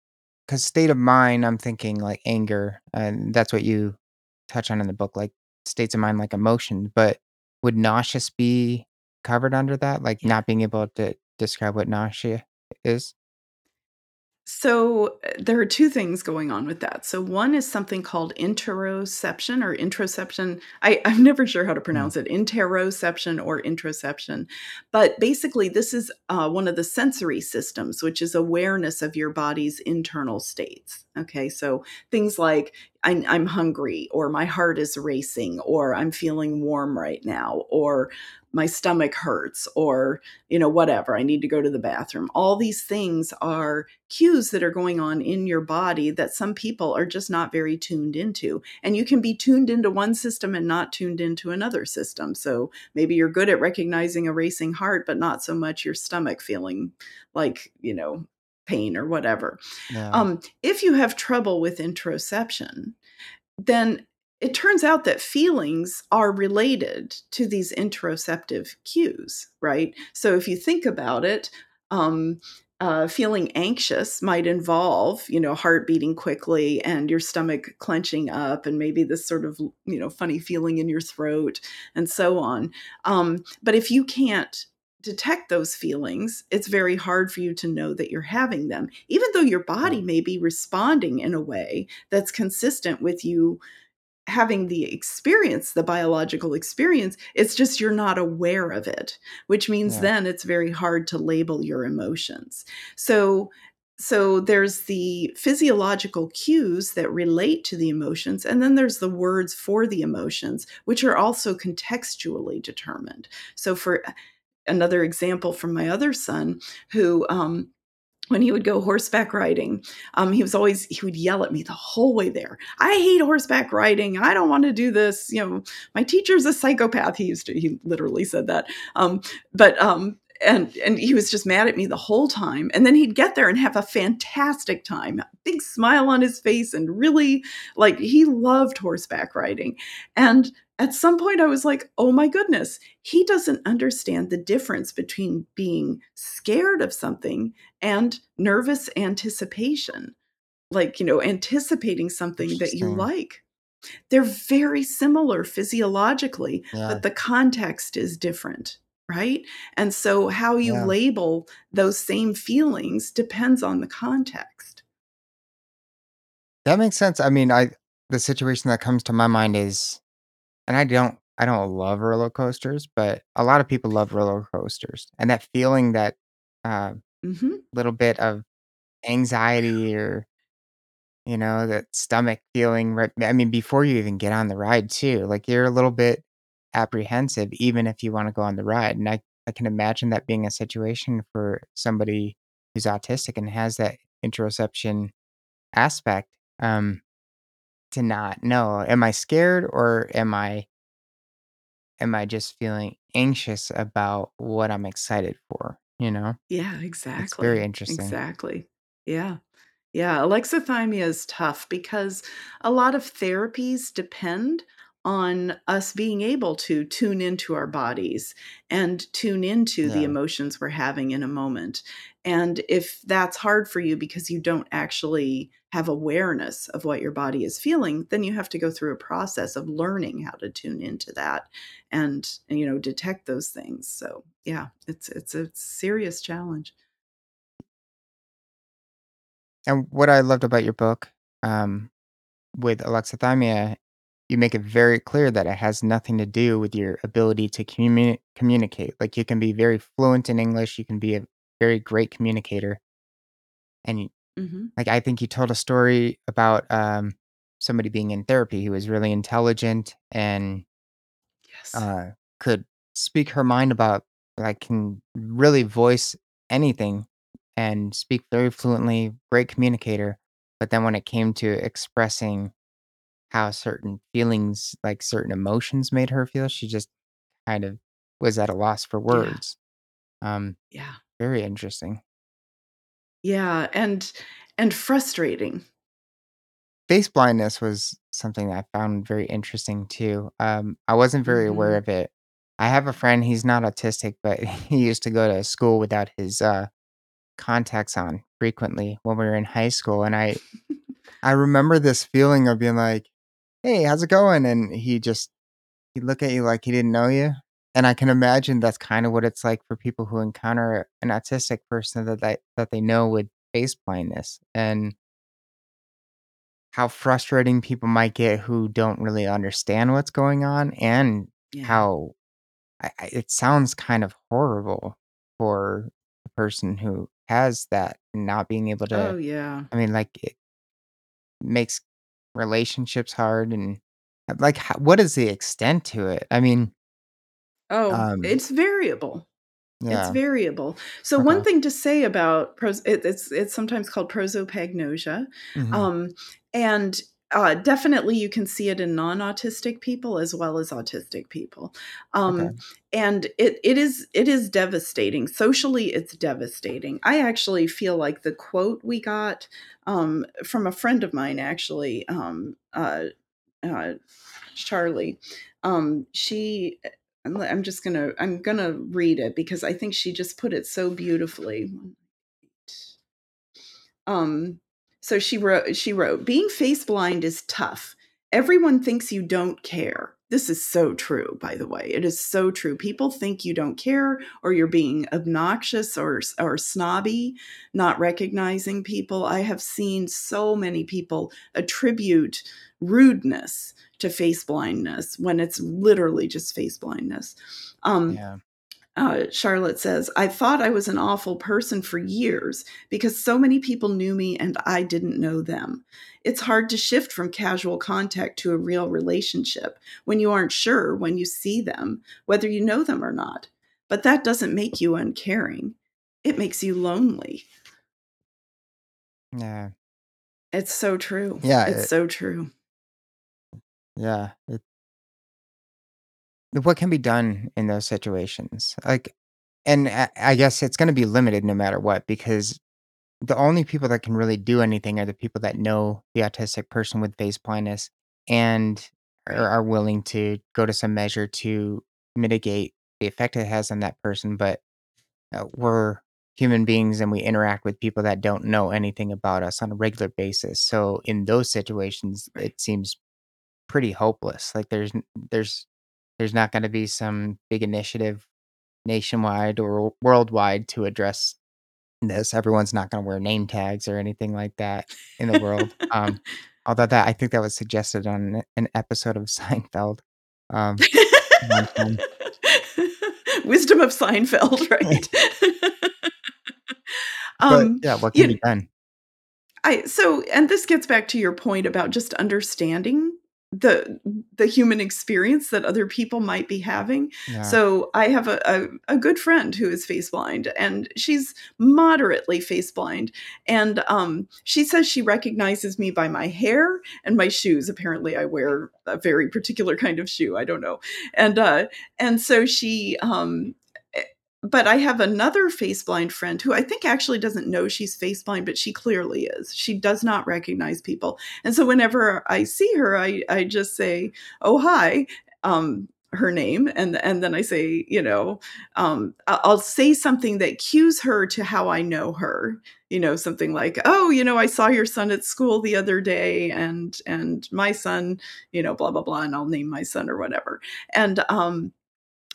'cause state of mind, I'm thinking like anger, and that's what you touch on in the book, like states of mind, like emotion, but would nauseous be covered under that? Like not being able to describe what nausea is? So, uh, there are 2 things going on with that. So, one is something called interoception or introception. I I'm never sure how to Mm. pronounce it, interoception or introception. But basically, this is, uh, one of the sensory systems, which is awareness of your body's internal states. Okay? So, things like I'm I'm hungry or my heart is racing or I'm feeling warm right now or my stomach hurts or, you know, whatever, I need to go to the bathroom. All these things are cues that are going on in your body that some people are just not very tuned into. And you can be tuned into one system and not tuned into another system. So, maybe you're good at recognizing a racing heart, but not so much your stomach feeling like, you know, pain or whatever. Yeah. Um, if you have trouble with interoception, then it turns out that feelings are related to these interoceptive cues, right? So, if you think about it, um, uh, feeling anxious might involve, you know, heart beating quickly and your stomach clenching up and maybe this sort of, you know, funny feeling in your throat and so on. Um, but if you can't detect those feelings, it's very hard for you to know that you're having them, even though your body mm. may be responding in a way that's consistent with you having the experience, the biological experience, it's just you're not aware of it, which means Yeah. then it's very hard to label your emotions. So so there's the physiological cues that relate to the emotions, and then there's the words for the emotions, which are also contextually determined. So, for another example from my other son, who, um, when he would go horseback riding, um, he was always he would yell at me the whole way there, "I hate horseback riding, I don't wanna do this," you know, "My teacher's a psychopath." He used to he literally said that. Um, but, um and and he was just mad at me the whole time, and then he'd get there and have a fantastic time, big smile on his face, and really like, he loved horseback riding. And at some point, I was like, "Oh my goodness, he doesn't understand the difference between being scared of something and nervous anticipation." Like, you know, anticipating something that you like. They're very similar physiologically, Yeah. but the context is different, right? And so how you Yeah. label those same feelings depends on the context. That makes sense. I mean, I the situation that comes to my mind is and I don't I don't love roller coasters, but a lot of people love roller coasters, and that feeling that, uh, Mhm. little bit of anxiety or, you know, that stomach feeling, right I mean, before you even get on the ride too, like, you're a little bit apprehensive even if you wanna go on the ride, and I I can imagine that being a situation for somebody who's autistic and has that interoception aspect, um, to not know, "Am I scared or am I" "am I just feeling anxious about what I'm excited for?" You know? Yeah, It's very exactly, interesting. exactly. Yeah. Yeah, alexithymia is tough because a lot of therapies depend on us being able to tune into our bodies and tune into the Yeah. emotions we're having in a moment, and if that's hard for you because you don't actually have awareness of what your body is feeling, then you have to go through a process of learning how to tune into that and and, you know, detect those things, so, yeah, it's it's a serious challenge. And what I loved about your book, um, with alexithymia, you make it very clear that it has nothing to do with your ability to communi communicate, like, you can be very fluent in English, you can be a very great communicator and y Mhm. like, I think he told a story about, um, somebody being in therapy who was really intelligent and Yes. uh, could speak her mind about like, can really voice anything and speak very fluently, great communicator, but then when it came to expressing how certain feelings, like, certain emotions made her feel, she just kind of was at a loss for Yeah. words. Um, Yeah. very interesting. Yeah, and and frustrating. face blindness was something that I found very interesting too. Um, I wasn't very aware Mhm. of it. I have a friend, he's not autistic, but <laughs> he used to go to school without his uh, contacts on frequently when we were in high school. And I, I <laughs> remember this feeling of being like, hey, how's it going? And he just, he'd look at you like he didn't know you. And I can imagine that's kind of what it's like for people who encounter an autistic person that they, that they know with face blindness. And how frustrating people might get who don't really understand what's going on and Yeah. how I, I, it sounds kind of horrible for the person who has that not being able to Oh, yeah. i mean like it makes relationships hard and like how, what is the extent to it i mean Oh, um it's variable. It's variable. So one thing to say about pros it, it's it's sometimes called prosopagnosia, hmm um, and uh, definitely you can see it in non-autistic people as well as autistic people, okay um, and it it is it is devastating. Socially, it's devastating. I actually feel like the quote we got um, from a friend of mine, actually, um, uh, uh, Charlie, um, she I'm just gonna I'm gonna read it because I think she just put it so beautifully. Um, so she wrote she wrote, being face blind is tough. Everyone thinks you don't care. This is so true, by the way. It is so true. People think you don't care or you're being obnoxious or or snobby, not recognizing people. I have seen so many people attribute rudeness to face blindness when it's literally just face blindness. Um, yeah uh, Charlotte says, I thought I was an awful person for years because so many people knew me and I didn't know them. It's hard to shift from casual contact to a real relationship when you aren't sure when you see them whether you know them or not. But that doesn't make you uncaring, it makes you lonely. yeah It's so true. yeah It's it, so true. yeah it, what can be done in those situations like and I, I guess it's going to be limited no matter what because the only people that can really do anything are the people that know the autistic person with face blindness and are, Right. are willing to go to some measure to mitigate the effect it has on that person. But uh, we're human beings and we interact with people that don't know anything about us on a regular basis. So in those situations, Right. it seems pretty hopeless. Like there's n- there's there's not going to be some big initiative nationwide or worldwide to address this. Everyone's not gonna wear name tags or anything like that in the world. Um, <laughs> although that I think that was suggested on an episode of <laughs> Seinfeld, um. <laughs> Wisdom of Seinfeld, right? But, um, yeah, what can be done? I so and this gets back to your point about just understanding the the human experience that other people might be having. Yeah, So I have a, a, a good friend who is face blind and she's moderately face blind. And um, she says she recognizes me by my hair and my shoes. Apparently I wear a very particular kind of shoe. I don't know. And uh, and so she um but I have another face blind friend who I think actually doesn't know she's face blind, but she clearly is. She does not recognize people. And so whenever I see her, I, I just say, Oh, hi. Um, her name and and then I say, you know, um, I'll say something that cues her to how I know her. You know, something like, "Oh, you know, I saw your son at school the other day, and and my son, you know, blah blah blah," and I'll name my son or whatever. And um,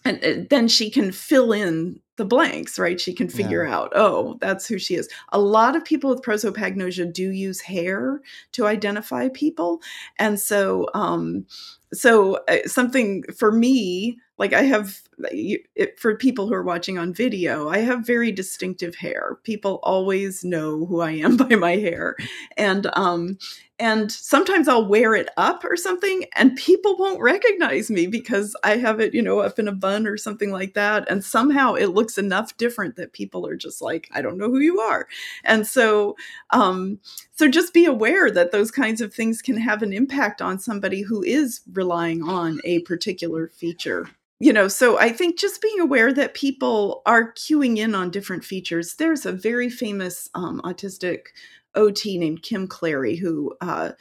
and uh, then she can fill in the blanks, right? She can figure yeah, out, oh, that's who she is. A lot of people with prosopagnosia do use hair to identify people, and so, um, so uh, something for me, like I have it, for people who are watching on video, I have very distinctive hair. People always know who I am <laughs> by my hair, and um, and sometimes I'll wear it up or something, and people won't recognize me because I have it, you know, up in a bun or something like that. And somehow it looks enough different that people are just like, I don't know who you are. And so, um, so just be aware that those kinds of things can have an impact on somebody who is relying on a particular feature. You know, so I think just being aware that people are cueing in on different features. There's a very famous um, autistic OT named Kim Clairy who uh,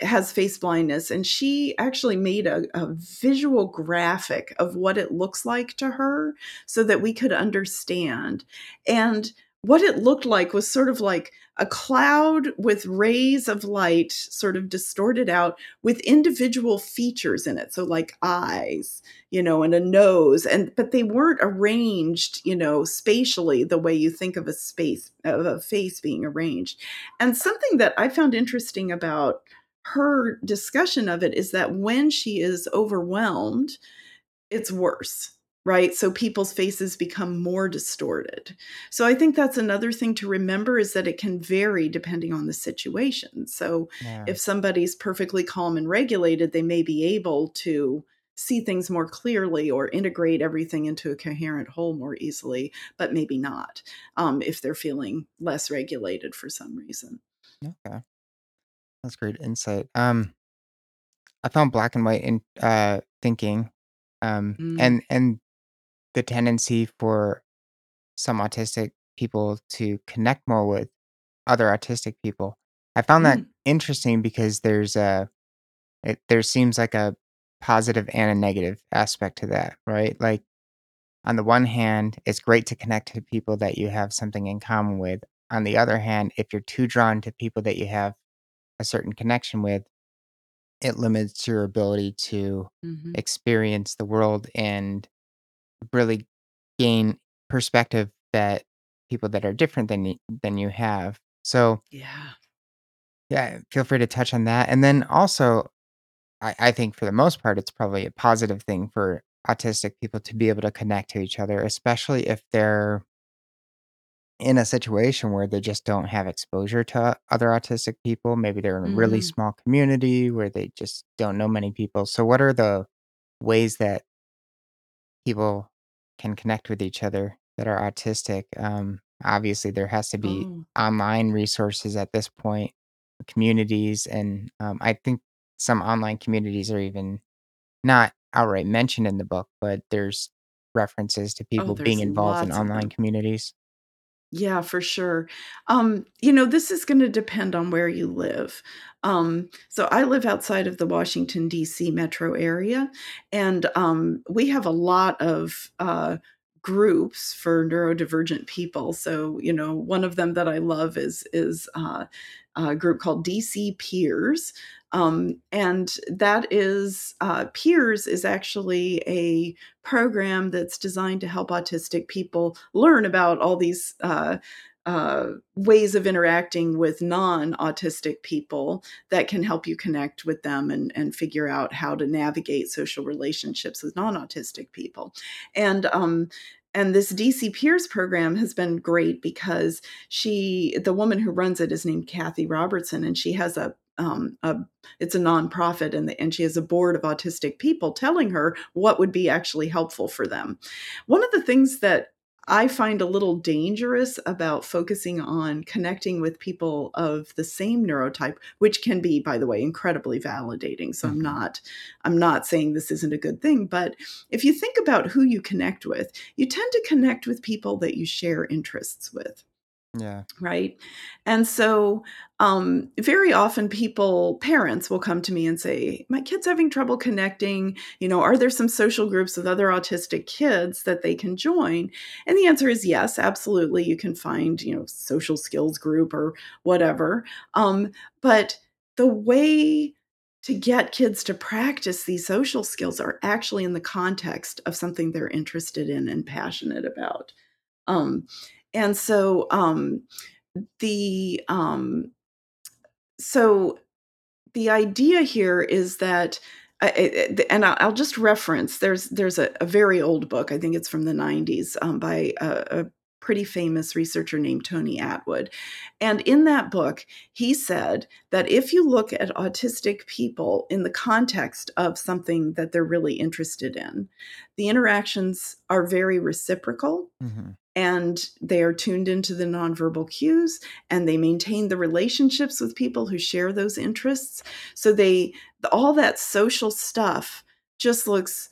has face blindness, and she actually made a, a, visual graphic of what it looks like to her so that we could understand. And what it looked like was sort of like a cloud with rays of light sort of distorted out with individual features in it. So like eyes you know and a nose and but they weren't arranged you know spatially the way you think of a space of a face being arranged. And something that i found interesting about her discussion of it is that when she is overwhelmed it's worse right? So people's faces become more distorted. So i think that's another thing to remember is that it can vary depending on the situation. So yeah. if somebody's perfectly calm and regulated they may be able to see things more clearly or integrate everything into a coherent whole more easily but maybe not um, if they're feeling less regulated for some reason. Okay. That's great insight. Um i found black and white in uh thinking um mm. and and the tendency for some autistic people to connect more with other autistic people. I found that mm. interesting because there's a it, there seems like a positive and a negative aspect to that, right? Like on the one hand, it's great to connect to people that you have something in common with. On the other hand, if you're too drawn to people that you have a certain connection with, it limits your ability to mm-hmm. experience the world and really gain perspective that people that are different than you, than you have. So yeah, yeah, feel free to touch on that. And then also, I, I think for the most part, it's probably a positive thing for autistic people to be able to connect to each other, especially if they're in a situation where they just don't have exposure to other autistic people. Maybe they're in a really mm-hmm. small community where they just don't know many people. So, what are the ways that people can connect with each other that are autistic. Um, obviously, there has to be Oh. online resources at this point, communities, and um, I think some online communities are even not outright mentioned in the book, but there's references to Oh, people being there's involved in lots of online them. communities. Yeah, for sure. Um, you know, this is going to depend on where you live. Um, so I live outside of the Washington, D.C. metro area, and um, we have a lot of uh, groups for neurodivergent people. So, you know, one of them that I love is is uh, a group called DC Peers, um, and that is uh, Peers is actually a program that's designed to help autistic people learn about all these. Uh, uh, ways of interacting with non-autistic people that can help you connect with them and, and figure out how to navigate social relationships with non-autistic people and um, and this DC Peers program has been great because she, the woman who runs it, is named Kathy Robertson, and she has a um, a, it's a nonprofit and, the, and she has a board of autistic people telling her what would be actually helpful for them. One of the things that I find a little dangerous about focusing on connecting with people of the same neurotype, which can be, by the way, incredibly validating. So mm-hmm. I'm not, I'm not saying this isn't a good thing, but if you think about who you connect with, you tend to connect with people that you share interests with. Yeah. Right. And so, um, very often people, parents will come to me and say, My kid's having trouble connecting. You know, are there some social groups with other autistic kids that they can join? And the answer is yes, absolutely. You can find, you know, social skills group or whatever. Um, but the way to get kids to practice these social skills are actually in the context of something they're interested in and passionate about. Um, and so um, the um, so the idea here is that uh, and I'll just reference there's there's a, a, very old book I think it's from the 90s um, by a, a, pretty famous researcher named Tony Attwood, And in that book, he said that if you look at autistic people in the context of something that they're really interested in, the interactions are very reciprocal. Mm-hmm and they are tuned into the nonverbal cues and they maintain the relationships with people who share those interests so they all that social stuff just looks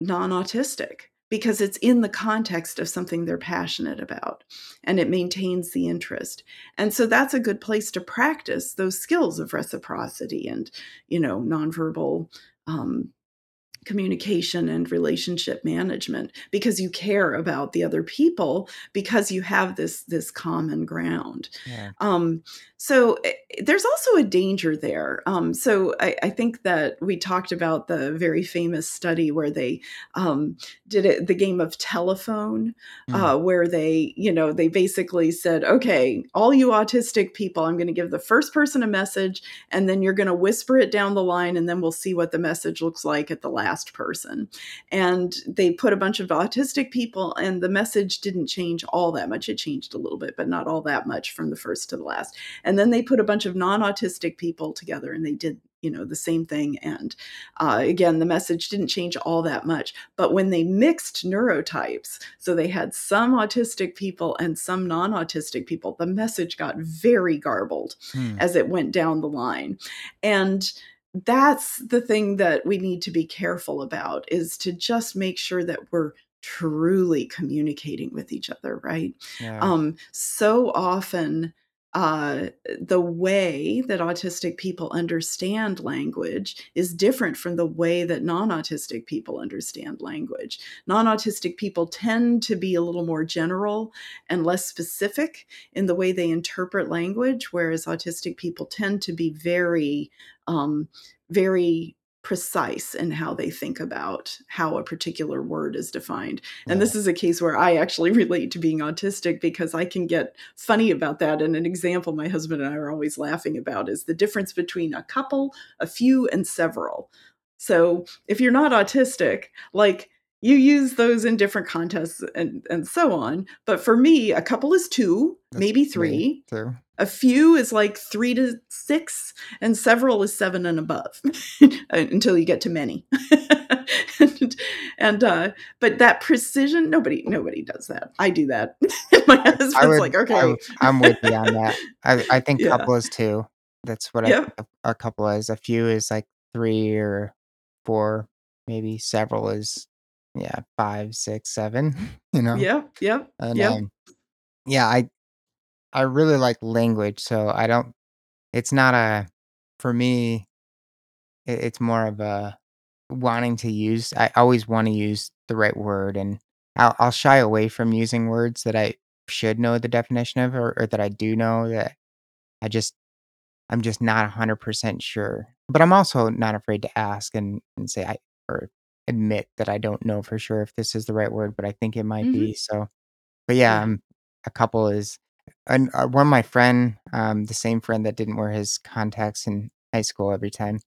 non-autistic because it's in the context of something they're passionate about and it maintains the interest. And so that's a good place to practice those skills of reciprocity and, you know, nonverbal um, communication and relationship management because you care about the other people because you have this this common ground Yeah. um, so eh, there's also a danger there um, so I, I think that we talked about the very famous study where they um, did it the game of telephone Mm. uh, where they you know they basically said okay all you autistic people i'm going to give the first person a message and then you're going to whisper it down the line and then we'll see what the message looks like at the last person and they put a bunch of autistic people and the message didn't change all that much it changed a little bit but not all that much from the first to the last and then they put a bunch of non-autistic people together and they did you know the same thing and uh, again the message didn't change all that much but when they mixed neurotypes so they had some autistic people and some non-autistic people the message got very garbled Hmm. as it went down the line. And that's the thing that we need to be careful about is to just make sure that we're truly communicating with each other, right? Yeah. Um, so often, uh, the way that autistic people understand language is different from the way that non autistic people understand language. Non autistic people tend to be a little more general and less specific in the way they interpret language, whereas autistic people tend to be very, um, very precise in how they think about how a particular word is defined. And this is a case where I actually <laughs> relate to being autistic because I can get funny about that. And an example my husband and I are always laughing about is the difference between a couple, a few, and several. So if you're not autistic, like you use those in different contests and, and so on. But for me, a couple is two, That's maybe three. A few is like three to six, and several is seven and above <laughs> until you get to many. and, <laughs> and uh, but that precision, nobody nobody does that. I do that. <laughs> My husband's I would, like, I, okay, w- I'm with you on that. I, I think Yeah. couple is two. That's what I Yep. a, a couple is. A few is like three or four, maybe several is yeah, five, six, seven, <laughs> you know? yep, yep, And yep. um yeah, I I really like language, so I don't it's not a for me it, it's more of a wanting to use I always want to use the right word and I'll I'll shy away from using words that I should know the definition of or, or that I do know that I just I'm just not 100% sure. But I'm also not afraid to ask and, and say I or admit that I don't know for sure if this is the right word, but I think it might Mhm. be. So, but yeah, Yeah. um, a couple is and uh, one of my friend, um, the same friend that didn't wear his contacts in high school every time,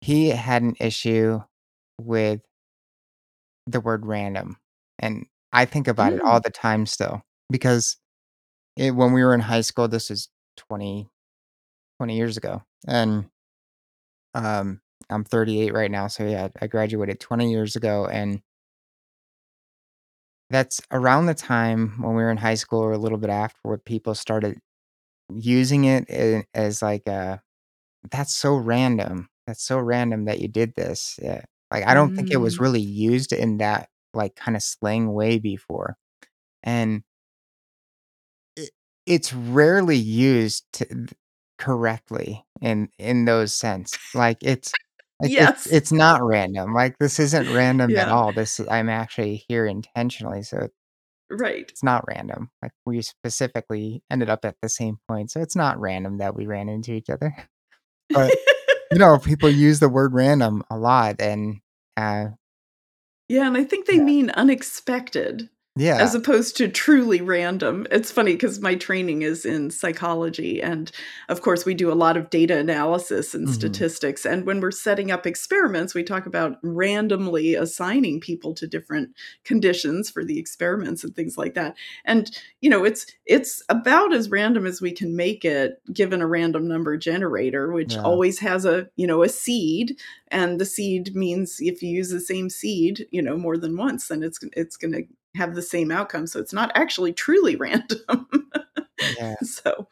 he had an issue with the word random, and I think about it all Mm. the time still because it, when we were in high school, this is 20 20 years ago, and Um, I'm 38 right now, so yeah, I graduated 20 years ago, and that's around the time when we were in high school or a little bit after where people started using it a- as like a that's so random. That's so random that you did this. Yeah. Like I don't think it was Mm. really used in that like kind of slang way before. And it, it's rarely used to, correctly in in those sense. Like it's like it's Yes. it's not random. Like this isn't random at all. This I'm actually here intentionally, so Right. it's not random. Like we specifically ended up at the same point, so it's not random that we ran into each other. <laughs> But you know, people use the word random a lot, and uh, Yeah, and I think they yeah, mean unexpected yeah, as opposed to truly random. It's funny because my training is in psychology. And of course, we do a lot of data analysis and mhm, statistics. And when we're setting up experiments, we talk about randomly assigning people to different conditions for the experiments and things like that. And you know, it's it's about as random as we can make it given a random number generator, which yeah, always has a, you know, a seed and the seed means if you use the same seed you know more than once then it's it's going to have the same outcome so it's not actually truly <laughs> random yeah. <laughs> so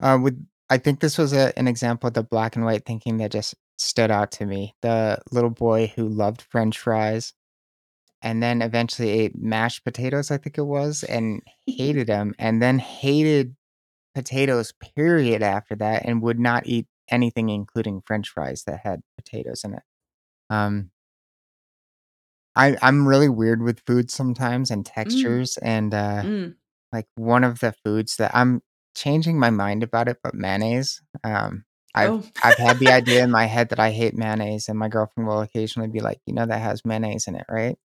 Uh, with I think this was a, an example of the black and white thinking that just stood out to me. The little boy who loved French fries and then eventually ate mashed potatoes, I think it was, and <laughs> hated them, and then hated potatoes, period, after that, and would not eat anything including french fries that had potatoes in it. Um I I'm really weird with food sometimes and Mm. textures, and, uh, Mm. like, one of the foods that I'm changing my mind about it, but mayonnaise, um, I've Oh. I've had the idea in <laughs> my head that I hate mayonnaise, and my girlfriend will occasionally be like, "You know that has mayonnaise in it, right?"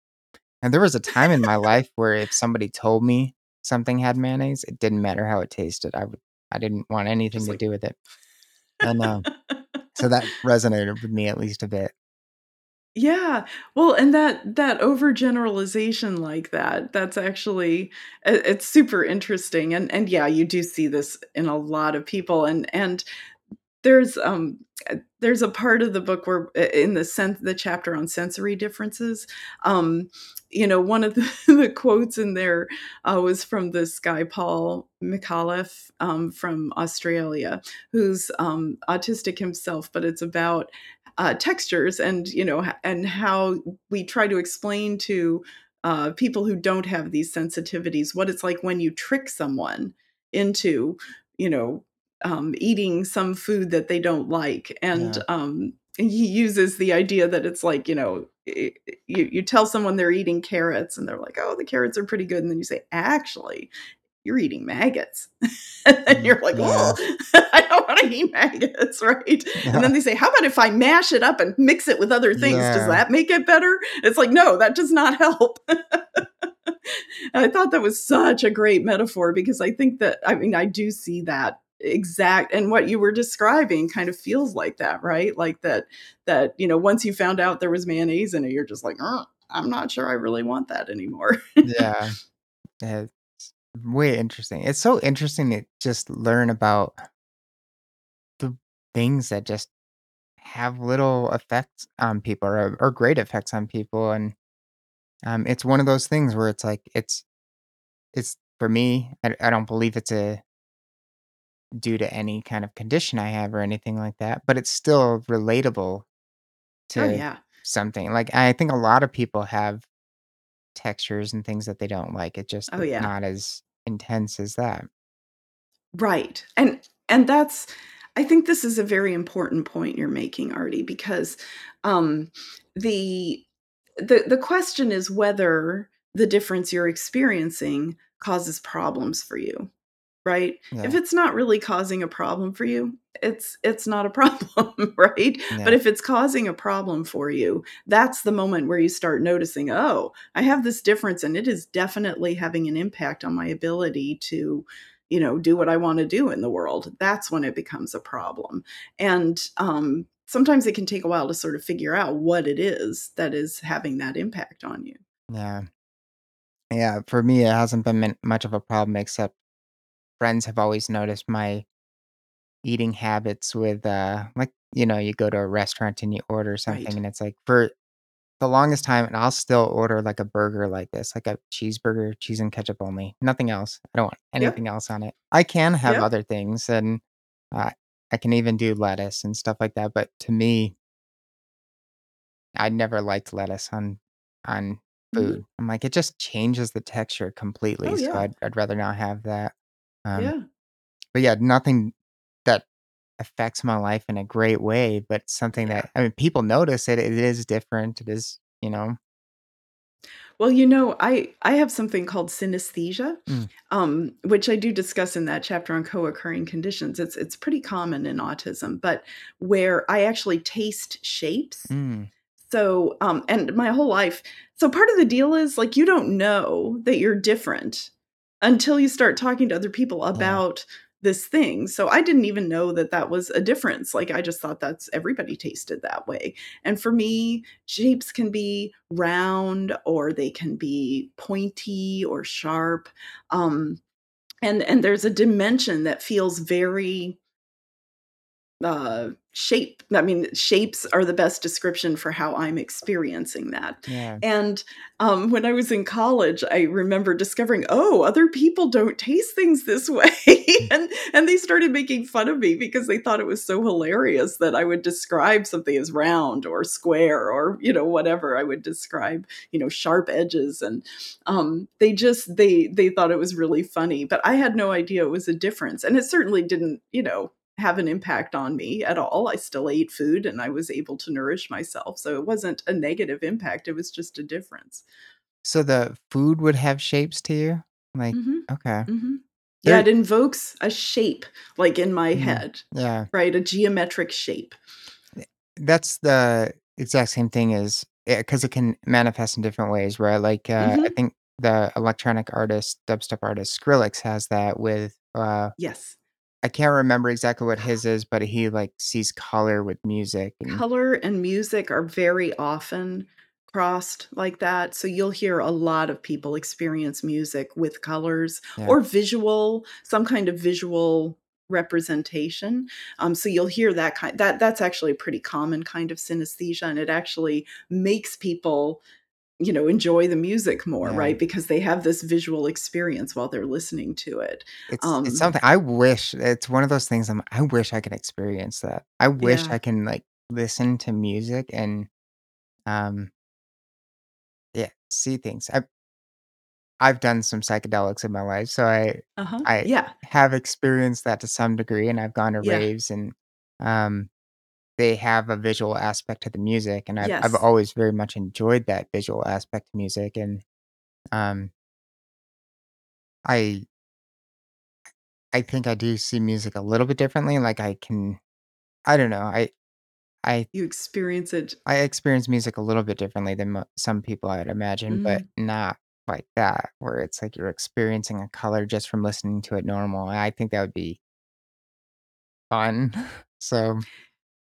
And there was a time in my <laughs> life where if somebody told me something had mayonnaise, it didn't matter how it tasted, I would I didn't want anything Just to like do with it. And, um, so that <laughs> resonated with me at least a bit. Yeah. Well, and that that overgeneralization like that, that's actually i it's super interesting, and and, yeah, you do see this in a lot of people, and and there's, um, uh there's a part of the book where in the sen the chapter on sensory differences, um, you know, one of <laughs> the the quotes in there, uh, was from this guy, Paul McAuliffe, um, from Australia, who's, um, autistic himself, but it's about, uh, textures and, you know, and how we try to explain to, uh, people who don't have these sensitivities what it's like when you trick someone into, you know, um, eating some food that they don't like, and, Yeah. um, he uses the idea that it's like, you know, you you tell someone they're eating carrots, and they're like, "Oh, the carrots are pretty good," and then you say, "Actually, you're eating maggots." <laughs> And Mm, you're like, yeah. <laughs> "I don't wanna eat maggots," <laughs> right? And then they say, "How about if I mash it up and mix it with other things, does that make it better?" It's like, "No, that does not help." I thought that was such a great metaphor because I think that I mean, I do see that exact and what you were describing kind of feels like that, right? Like that that, you know, once you found out there was mayonnaise in it, you're just like, "Uh, I'm not sure I really want that anymore." Yeah. Yeah, it's way interesting. It's so interesting to just learn about the things that just have little effects on people or or great effects on people, and, um, it's one of those things where it's like, it's it's for me, I I don't believe it's a due to any kind of condition I have or anything like that, but it's still relatable Oh, to yeah. something. Like, I think a lot of people have textures and things that they don't like, it just Oh, it's yeah. not as intense as that. Right, and and that's I think this is a very important point you're making, Artie, because, um, the the the question is whether the difference you're experiencing causes problems for you, right? If it's not really causing a problem for you, it's it's not a <laughs> problem, right? But if it's causing a problem for you, that's the moment where you start noticing, "Oh, I have this difference, and it is definitely having an impact on my ability to, you know, do what I wanna do in the world." That's when it becomes a problem, and, um, sometimes it can take a while to sort of figure out what it is that is having that impact on you. Yeah. Yeah, for me, it hasn't been much of a problem except friends have always noticed my eating habits with, uh, like, you know, you go to a restaurant and you order something, Right. and it's like for the longest time and I'll still order, like, a burger like this, like a cheeseburger, cheese and ketchup only, nothing else. I don't want Yep. anything else on it. I can have Yep. other things, and, uh, I can even do lettuce and stuff like that, but to me I never liked lettuce on on Mhm. food. I'm like, it just changes the texture completely, Oh, so yeah. I'd I'd rather not have that. Um, Yeah. but, yeah, nothing that affects my life in a great way, but something that I mean, people notice it, it is different, it is, you know? Well, you know, I I have something called synesthesia, Mm. um, which I do discuss in that chapter on co-occurring conditions. It's it's pretty common in autism, but where I actually taste shapes. Mm. So, um and my whole life so part of the deal is, like, you don't know that you're different until you start talking to other people Yeah. about this thing. So, I didn't even know that that was a difference, like, I just thought that's everybody tasted that way. And for me, shapes can be round, or they can be pointy or sharp, um, and and there's a dimension that feels very uh, shape. I mean, shapes are the best description for how I'm experiencing that. Yeah. And um, when I was in college, I remember discovering, oh, other people don't taste things this <laughs> way, <laughs> and and they started making fun of me because they thought it was so hilarious that I would describe something as round or square or you know whatever I would describe, you know, sharp edges, and um, they just they they thought it was really funny, but I had no idea it was a difference, and it certainly didn't, you know have an impact on me at all. I still ate food and I was able to nourish myself. So it wasn't a negative impact, it was just a difference. So the food would have shapes to you? Like, Mhm. okay. Mhm. Yeah, it invokes a shape, like, in my Mhm. head, Yeah. right? A geometric shape. Eh, that's the exact same thing as because it can manifest in different ways, right? Like, uh, I Mhm. think the electronic artist, dubstep artist Skrillex has that with, uh Yes. I can't remember exactly what his is, but he, like, sees color with music and Color and music are very often crossed like that, so you'll hear a lot of people experience music with colors Yeah. or visual some kind of visual representation, um, so you'll hear that kind that that's actually a pretty common kind of synesthesia, and it actually makes people, you know, enjoy the music more, Yeah. right? Because they have this visual experience while they're listening to it. It's it's Um something I wish it's one of those things I'm I wish I could experience that. I wish Yeah. I can, like, listen to music and, um yeah, see things. I've I've done some psychedelics in my life, so I Uh-huh. I Yeah. have experienced that to some degree, and I've gone to Yeah. raves and, um, they have a visual aspect to the music, and I've I've always very much enjoyed that visual aspect to music, and, um I I think I do see music a little bit differently, like, I can I don't know, I I You experience it I experience music a little bit differently than mo some people I'd imagine, but Mhm. not like that, where it's like you're experiencing a color just from listening to it normal, I think that would be fun. <laughs> So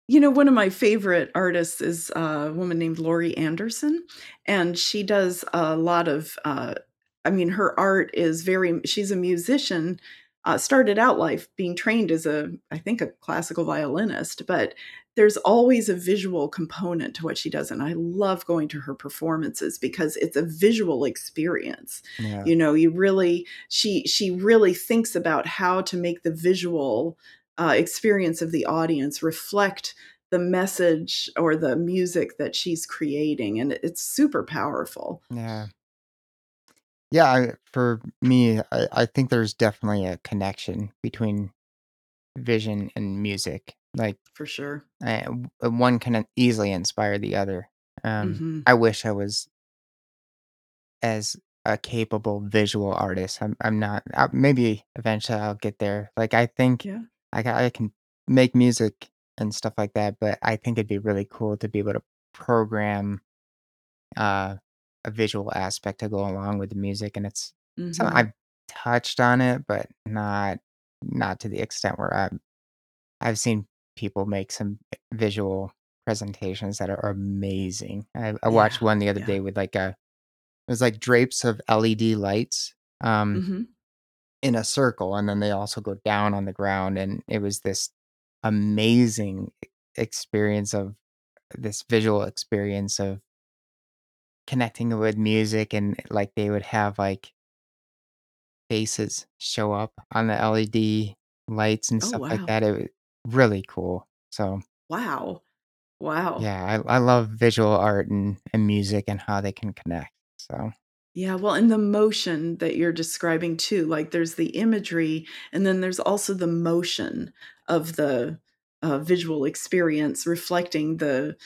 You know, one of my favorite artists is a woman named Laurie Anderson, and she does a lot of, uh I mean, her art is very she's a musician, uh, started out life being trained as a I think, a classical violinist, but there's always a visual component to what she does, and I love going to her performances because it's a visual experience. Yeah. You know, you really she she really thinks about how to make the visual, uh, experience of the audience reflect the message or the music that she's creating, and it's super powerful. Yeah. Yeah, I for me, I I think there's definitely a connection between vision and music, like, For sure. eh, w one can easily inspire the other. Um, Mhm. I wish I was as a capable visual artist. I'm I'm not uh, maybe eventually I'll get there. Like, I think Yeah. I I can make music and stuff like that, but I think it'd be really cool to be able to program, uh, a visual aspect to go along with the music, and it's Mhm. I've touched on it, but not not to the extent where I'm I've seen people make some visual presentations that are amazing. I I Yeah, watched one the other yeah. day with, like, a it was like drapes of LED lights, um, Mhm. In a circle, and then they also go down on the ground, and it was this amazing experience of this visual experience of connecting with music, and, like, they would have, like faces show up on the LED lights and Oh, stuff like wow. that. It was really cool. So Wow. Wow. yeah, I I love visual art and and music and how they can connect, so Yeah, well, and the motion that you're describing too, like, there's the imagery, and then there's also the motion of the, uh, visual experience reflecting the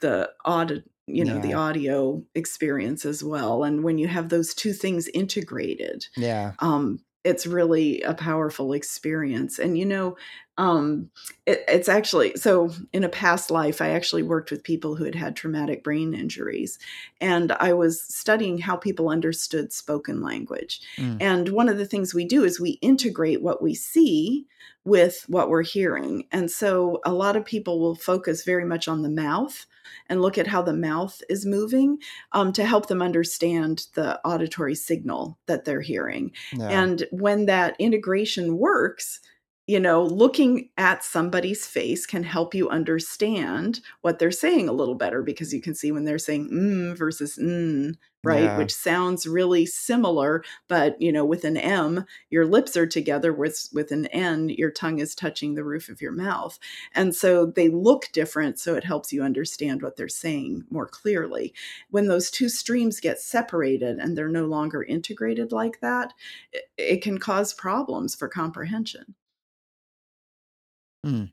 the audi you know, the audio experience as well, and when you have those 2 things integrated, Yeah. um, it's really a powerful experience, and, you know, um, it it's actually so in a past life, I actually worked with people who had had traumatic brain injuries, and I was studying how people understood spoken language, Mm. and one of the things we do is we integrate what we see with what we're hearing, and so a lot of people will focus very much on the mouth and look at how the mouth is moving, um, to help them understand the auditory signal that they're hearing, Yeah. and when that integration works you know, looking at somebody's face can help you understand what they're saying a little better because you can see when they're saying mm versus mm, right? Yeah. Which sounds really similar, but you know, with an M, your lips are together with with an N, your tongue is touching the roof of your mouth. And so they look different, so it helps you understand what they're saying more clearly. When those two streams get separated and they're no longer integrated like that, it, it can cause problems for comprehension. Hmm.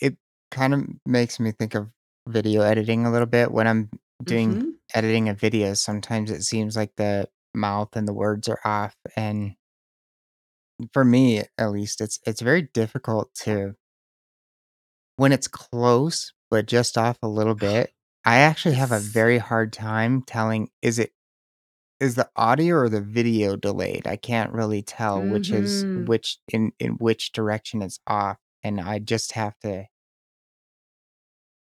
It kind of makes me think of video editing a little bit. When I'm doing Mhm. Editing a video, sometimes it seems like the mouth and the words are off, and for me, at least, it's it's very difficult to when it's close, but just off a little <sighs> bit, I actually have a Yes. very hard time telling, is it is the audio or the video delayed? I can't really tell which is Mhm. which in in which direction it's off, and I just have to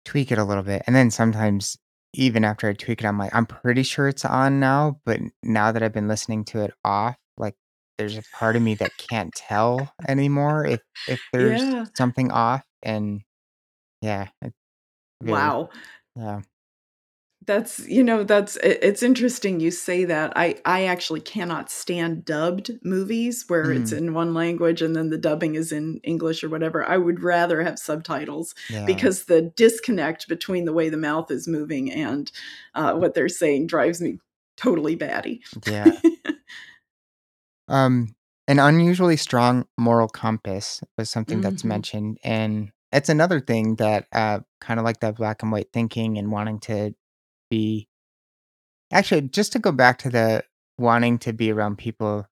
tweak it a little bit, and then sometimes even after I tweak it, I'm like, "I'm pretty sure it's on now," but now that I've been listening to it off, like, there's a part of me that can't tell anymore if if <laughs> there's Yeah. something off, and yeah, Wow. yeah. That's you know, that's it's interesting you say that. I I actually cannot stand dubbed movies where it's Mm, in one language and then the dubbing is in English or whatever. I would rather have subtitles yeah, because the disconnect between the way the mouth is moving and, uh, what they're saying drives me totally batty. yeah. Um, an unusually strong moral compass was something that's Mhm. mentioned, and it's another thing that, uh, kinda like that black and white thinking and wanting to be actually, just to go back to the wanting to be around people,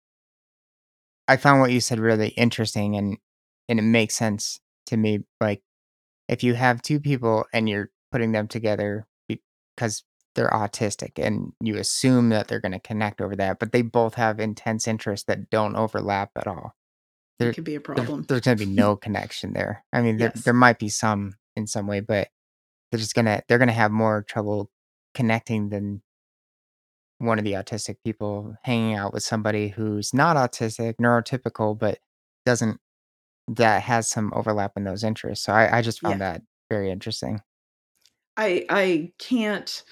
I found what you said really interesting, and and it makes sense to me, like, if you have 2 people and you're putting them together because they're autistic and you assume that they're gonna connect over that, but they both have intense interests that don't overlap at all. It There could be a there problem. there's gonna be <laughs> no connection there. I mean, there Yes. there might be some in some way, but they're just gonna they're gonna have more trouble connecting than one of the autistic people hanging out with somebody who's not autistic, neurotypical, but doesn't that has some overlap in those interests. So I I just Yeah. found that very interesting. I I can't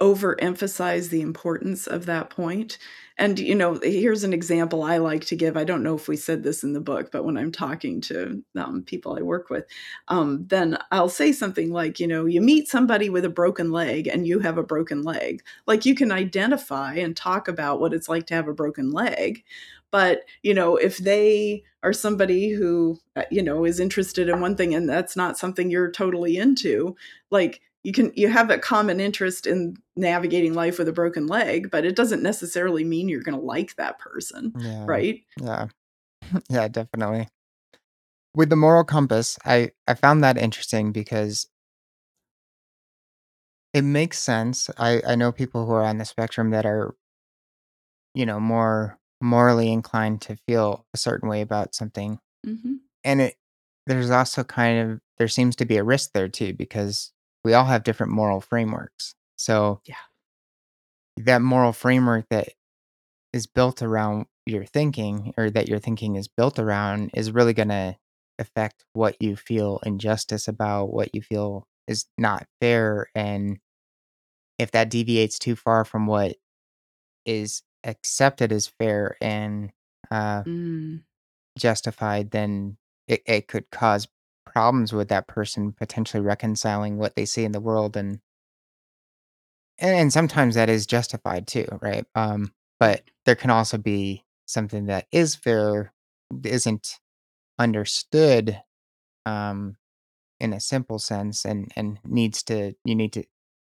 overemphasize the importance of that point, and, you know, here's an example I like to give, I don't know if we said this in the book, but when I'm talking to, um, people I work with, um, then I'll say something like, you know, "You meet somebody with a broken leg and you have a broken leg." Like, you can identify and talk about what it's like to have a broken leg, but, you know, if they are somebody who, uh, you know, is interested in one thing and that's not something you're totally into, like, you can you have a common interest in navigating life with a broken leg, but it doesn't necessarily mean you're gonna like that person, Yeah. right? Yeah. <laughs> Yeah, definitely. With the moral compass, I I found that interesting because it makes sense. I I know people who are on the spectrum that are, you know, more morally inclined to feel a certain way about something. Mhm. And it there's also kind of there seems to be a risk there too because we all have different moral frameworks. So Yeah. that moral framework that is built around your thinking or that your thinking is built around is really going to affect what you feel injustice about, what you feel is not fair. And if that deviates too far from what is accepted as fair and uh, Mm. justified, then it, it could cause problems with that person potentially reconciling what they see in the world and and, and sometimes that is justified too right um but there can also be something that is fair isn't understood um in a simple sense and and needs to you need to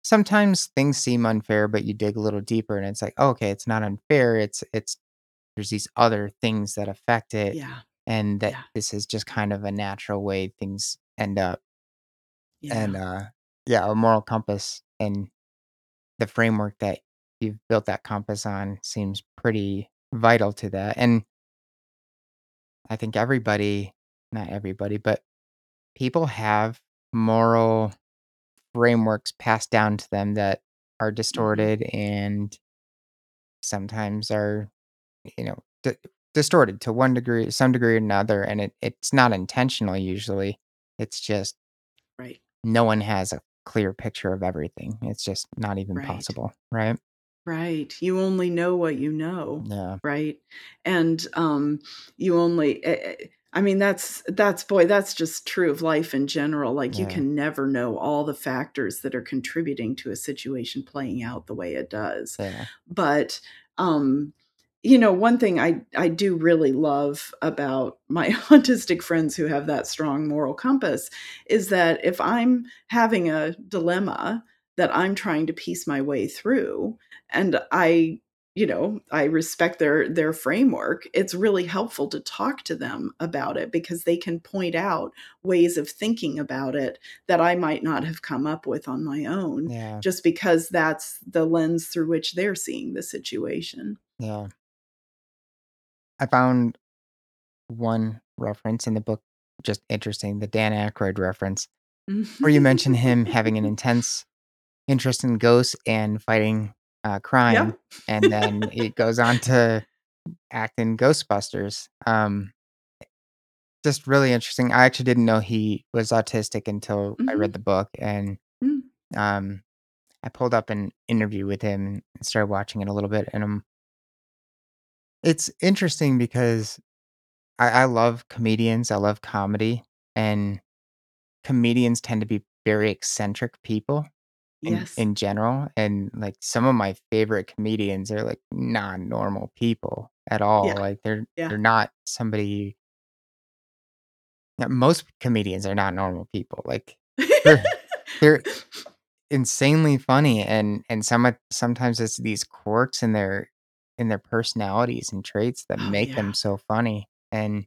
sometimes things seem unfair but you dig a little deeper and it's like oh, okay it's not unfair it's it's there's these other things that affect it Yeah. And that Yeah. this is just kind of a natural way things end up and Yeah. uh yeah a moral compass and the framework that you've built that compass on seems pretty vital to that and i think everybody not everybody but people have moral frameworks passed down to them that are Mhm. distorted and sometimes are, you know, distorted to one degree, some degree or another, and it it's not intentional usually. It's just Right. no one has a clear picture of everything. It's just not even Right. possible, right? Right. You only know what you know, Yeah. right? And um you only eh, eh, I mean that's that's boy that's just true of life in general. Like you can never know all the factors that are contributing to a situation playing out the way it does. Yeah. But um you know, one thing I I do really love about my <laughs> autistic friends who have that strong moral compass is that if I'm having a dilemma that I'm trying to piece my way through and I you know, I respect their their framework. It's really helpful to talk to them about it because they can point out ways of thinking about it that I might not have come up with on my own Yeah. just because that's the lens through which they're seeing the situation. Yeah. I found one reference in the book just interesting, the Dan Aykroyd reference, where you mention him having an <laughs> intense interest in ghosts and fighting uh, crime, and <laughs> then it goes on to act in Ghostbusters. Um, just really interesting. I actually didn't know he was autistic until I read Mhm. the book, and Mm. um, I pulled up an interview with him and started watching it a little bit, and um, it's interesting because I, I love comedians. I love comedy, and comedians tend to be very eccentric people in Yes. in general. And like some of my favorite comedians are like non-normal people at all. Yeah. Like they're Yeah. they're not somebody. Most comedians are not normal people. Like they're <laughs> they're insanely funny, and and some of- sometimes it's these quirks in their in their personalities and traits that Oh, make yeah. them so funny. And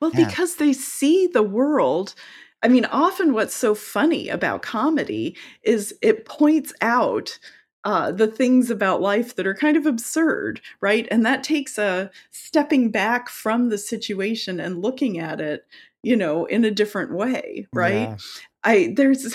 Well, yeah, because they see the world I mean, often what's so funny about comedy is it points out, uh, the things about life that are kind of absurd, right? And that takes a stepping back from the situation and looking at it, you know, in a different way, right? yeah, I there's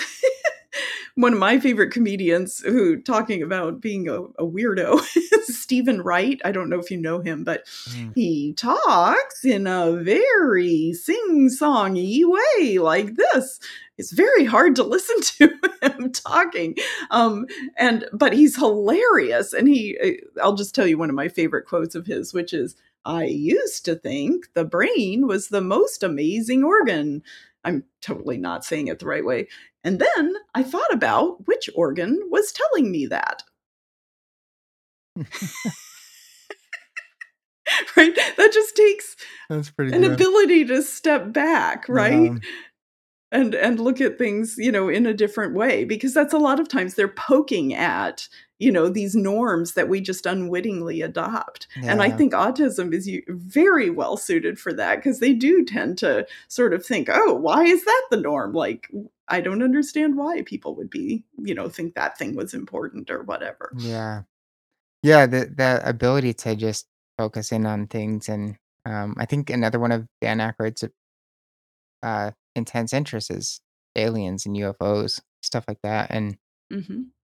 <laughs> one of my favorite comedians who talking about being a, a weirdo is <laughs> Steven Wright. I don't know if you know him, but mm, he talks in a very sing-songy way like this. It's very hard to <laughs> listen to him talking. Um, and but he's hilarious. And he uh, I'll just tell you one of my favorite quotes of his, which is I used to think the brain was the most amazing organ. I'm totally not saying it the right way. And then I thought about which organ was telling me that. <laughs> Right? That just takes that's pretty an good. ability to step back, right? Yeah, And and look at things, you know, in a different way because that's a lot of times they're poking at, you know, these norms that we just unwittingly adopt. And I think autism is very well suited for that because they do tend to sort of think, "Oh, why is that the norm?" Like I don't understand why people would be, you know, think that thing was important or whatever. yeah. Yeah, the the ability to just focus in on things and, um, I think another one of Dan Aykroyd's, uh, intense interests is aliens and UFOs, stuff like that, and, Mhm.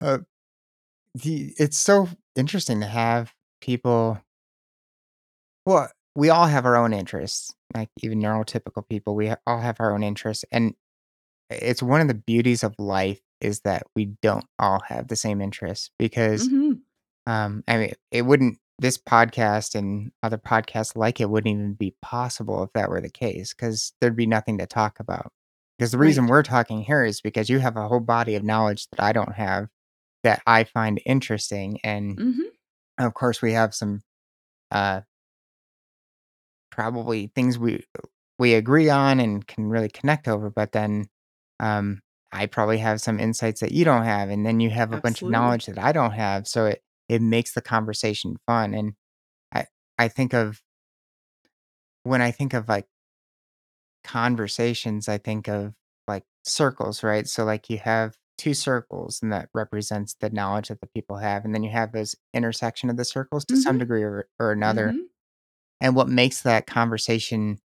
uh, the it's so interesting to have people well, we all have our own interests, like, even neurotypical people, we all have our own interests, and it's one of the beauties of life is that we don't all have the same interests because Mhm. Um, I mean, it wouldn't this podcast and other podcasts like it wouldn't even be possible if that were the case, because there'd be nothing to talk about. Because the reason Right. we're talking here is because you have a whole body of knowledge that I don't have that I find interesting, and, Mhm. of course, we have some, uh, probably things we we agree on and can really connect over, but then, um, I probably have some insights that you don't have, and then you have a bunch of knowledge that I don't have, so it it makes the conversation fun, and I I think of when I think of, like, conversations, I think of, like, circles, right? So, like, you have 2 circles, and that represents the knowledge that the people have, and then you have those intersection of the circles to some Mhm. degree or or another, Mhm. and what makes that conversation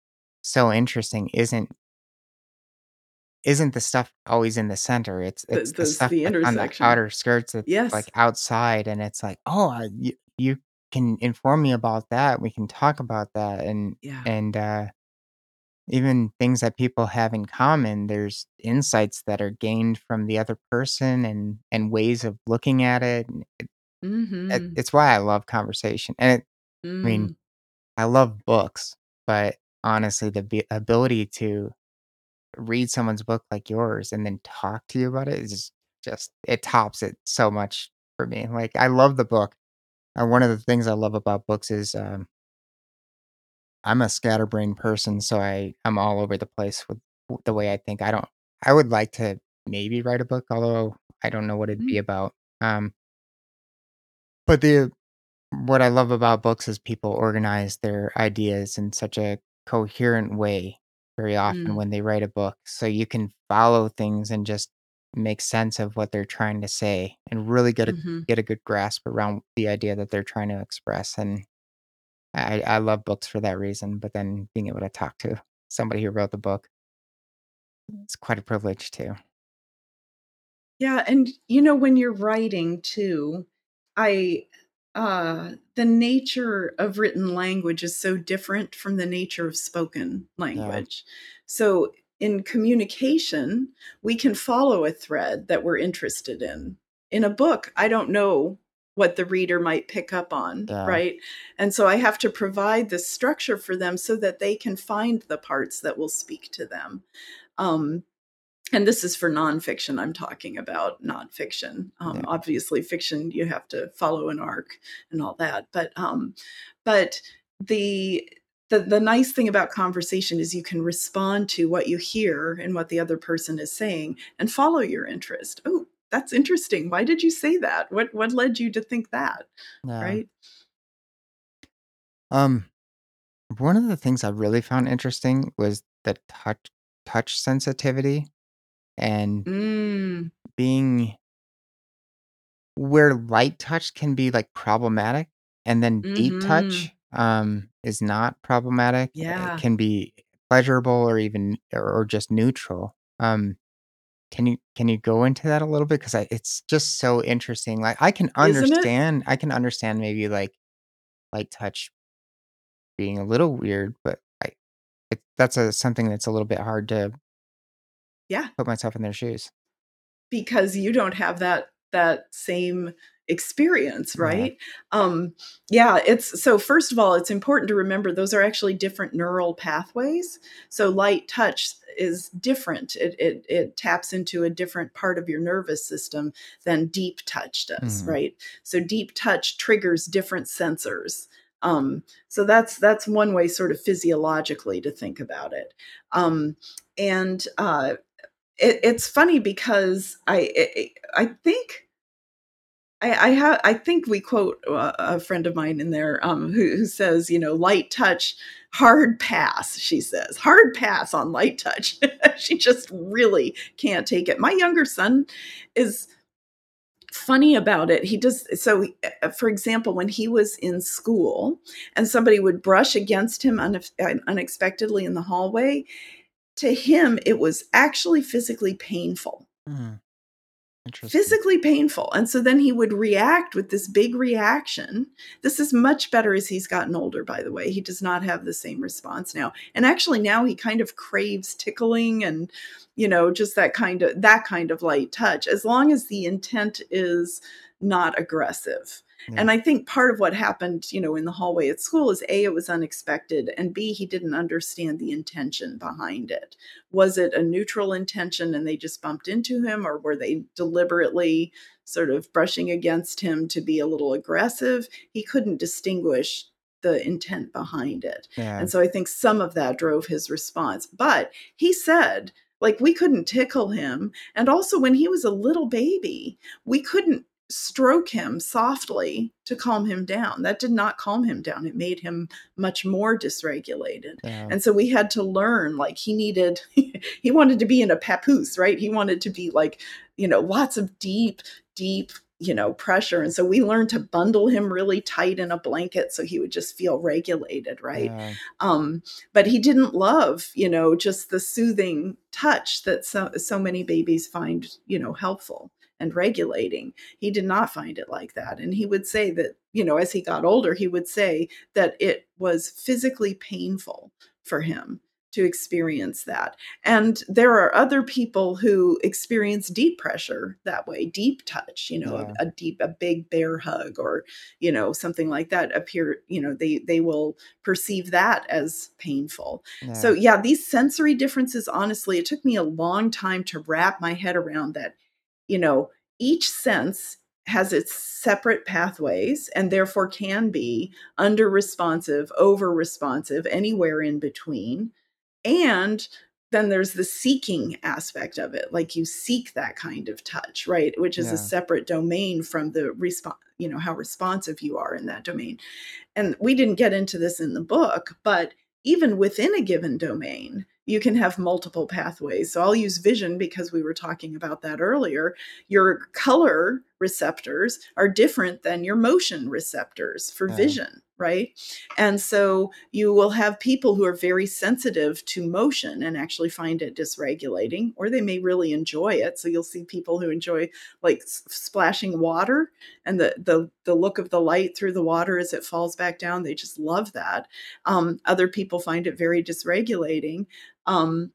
so interesting isn't isn't the stuff always in the center, it's The it's the stuff, the like, on the outer skirts Yes, like, outside, and it's like, "Oh, I you you can inform me about that. We can talk about that and Yeah. and uh even things that people have in common, there's insights that are gained from the other person and and ways of looking at it. And it, it Mhm. it's why I love conversation. And it, I mean, Mm. I love books, but honestly, the be- ability to read someone's book like yours and then talk to you about it is just, just it tops it so much for me. Like I love the book. Uh, one of the things I love about books is um, I'm a scatterbrained person, so I I'm all over the place with the way I think. I don't. I would like to maybe write a book, although I don't know what it'd be Mm. about. Um, but the what I love about books is people organize their ideas in such a coherent way very often Mm. when they write a book, so you can follow things and just make sense of what they're trying to say and really get a Mhm. get a good grasp around the idea that they're trying to express and I I love books for that reason, but then being able to talk to somebody who wrote the book, it's quite a privilege too. Yeah, and, you know, when you're writing too, I uh, the nature of written language is so different from the nature of spoken Yeah, language. So, in communication, we can follow a thread that we're interested in. In a book, I don't know what the reader might pick up on, yeah, right? And so I have to provide the structure for them so that they can find the parts that will speak to them. Um, and this is for nonfiction I'm talking about, nonfiction. Um, yeah, obviously, fiction you have to follow an arc and all that, but um, but the the the nice thing about conversation is you can respond to what you hear and what the other person is saying and follow your interest. Oh, that's interesting. Why did you say that? What what led you to think that? yeah. Right? Um, one of the things I really found interesting was the touch touch sensitivity and Mm, being where light touch can be like problematic and then deep mm-hmm. touch um is not problematic. It Yeah. can be pleasurable or even or, or just neutral. Um Can you can you go into that a little bit? 'Cause I it's just so interesting, like, I can Isn't it? understand I can understand maybe, like, light touch being a little weird, but I it that's a something that's a little bit hard to Yeah. put myself in their shoes. because you don't have that that same experience Yeah. right um yeah it's so first of all it's important to remember those are actually different neural pathways so light touch is different it it, it taps into a different part of your nervous system than deep touch does Mhm. right so deep touch triggers different sensors um so that's that's one way sort of physiologically to think about it um and uh it, it's funny because I I, I think I, I have I think we quote a friend of mine in there um, who, who says you know light touch hard pass she says. Hard pass on light touch. <laughs> She just really can't take it. My younger son is funny about it. He does so uh, for example when he was in school and somebody would brush against him unexpectedly in the hallway to him it was actually physically painful Mm, physically painful. And so then he would react with this big reaction. This is much better as he's gotten older, by the way. He does not have the same response now. And actually now he kind of craves tickling and you know just that kind of that kind of light touch as long as the intent is not aggressive. Yeah, And I think part of what happened, you know, in the hallway at school is A, it was unexpected, and B, he didn't understand the intention behind it. Was it a neutral intention and they just bumped into him, or were they deliberately sort of brushing against him to be a little aggressive? He couldn't distinguish the intent behind it. yeah, And so I think some of that drove his response. But he said, like, we couldn't tickle him. And also, when he was a little baby, we couldn't stroke him softly to calm him down. That did not calm him down. It made him much more dysregulated. yeah, And so we had to learn like he needed <laughs> he wanted to be in a papoose, right? He wanted to be like, you know, lots of deep deep you know pressure and so we learned to bundle him really tight in a blanket so he would just feel regulated right yeah, um but he didn't love you know just the soothing touch that so so many babies find you know helpful and regulating. He did not find it like that. And he would say that, you know, as he got older, he would say that it was physically painful for him to experience that. And there are other people who experience deep pressure that way, deep touch, you know, yeah. a, a, deep, a big bear hug or, you know, something like that appear, you know, they they will perceive that as painful. Yeah. So yeah, these sensory differences, honestly, it took me a long time to wrap my head around that, you know, each sense has its separate pathways and therefore can be under responsive, over responsive, anywhere in between. And then there's the seeking aspect of it like you seek that kind of touch right which is yeah. a separate domain from the response you know how responsive you are in that domain and we didn't get into this in the book but even within a given domain you can have multiple pathways. So I'll use vision because we were talking about that earlier. Your color receptors are different than your motion receptors for yeah. vision, right? And so you will have people who are very sensitive to motion and actually find it dysregulating, or they may really enjoy it. So you'll see people who enjoy like splashing water and the the the look of the light through the water as it falls back down. They just love that. Um, other people find it very dysregulating. Um,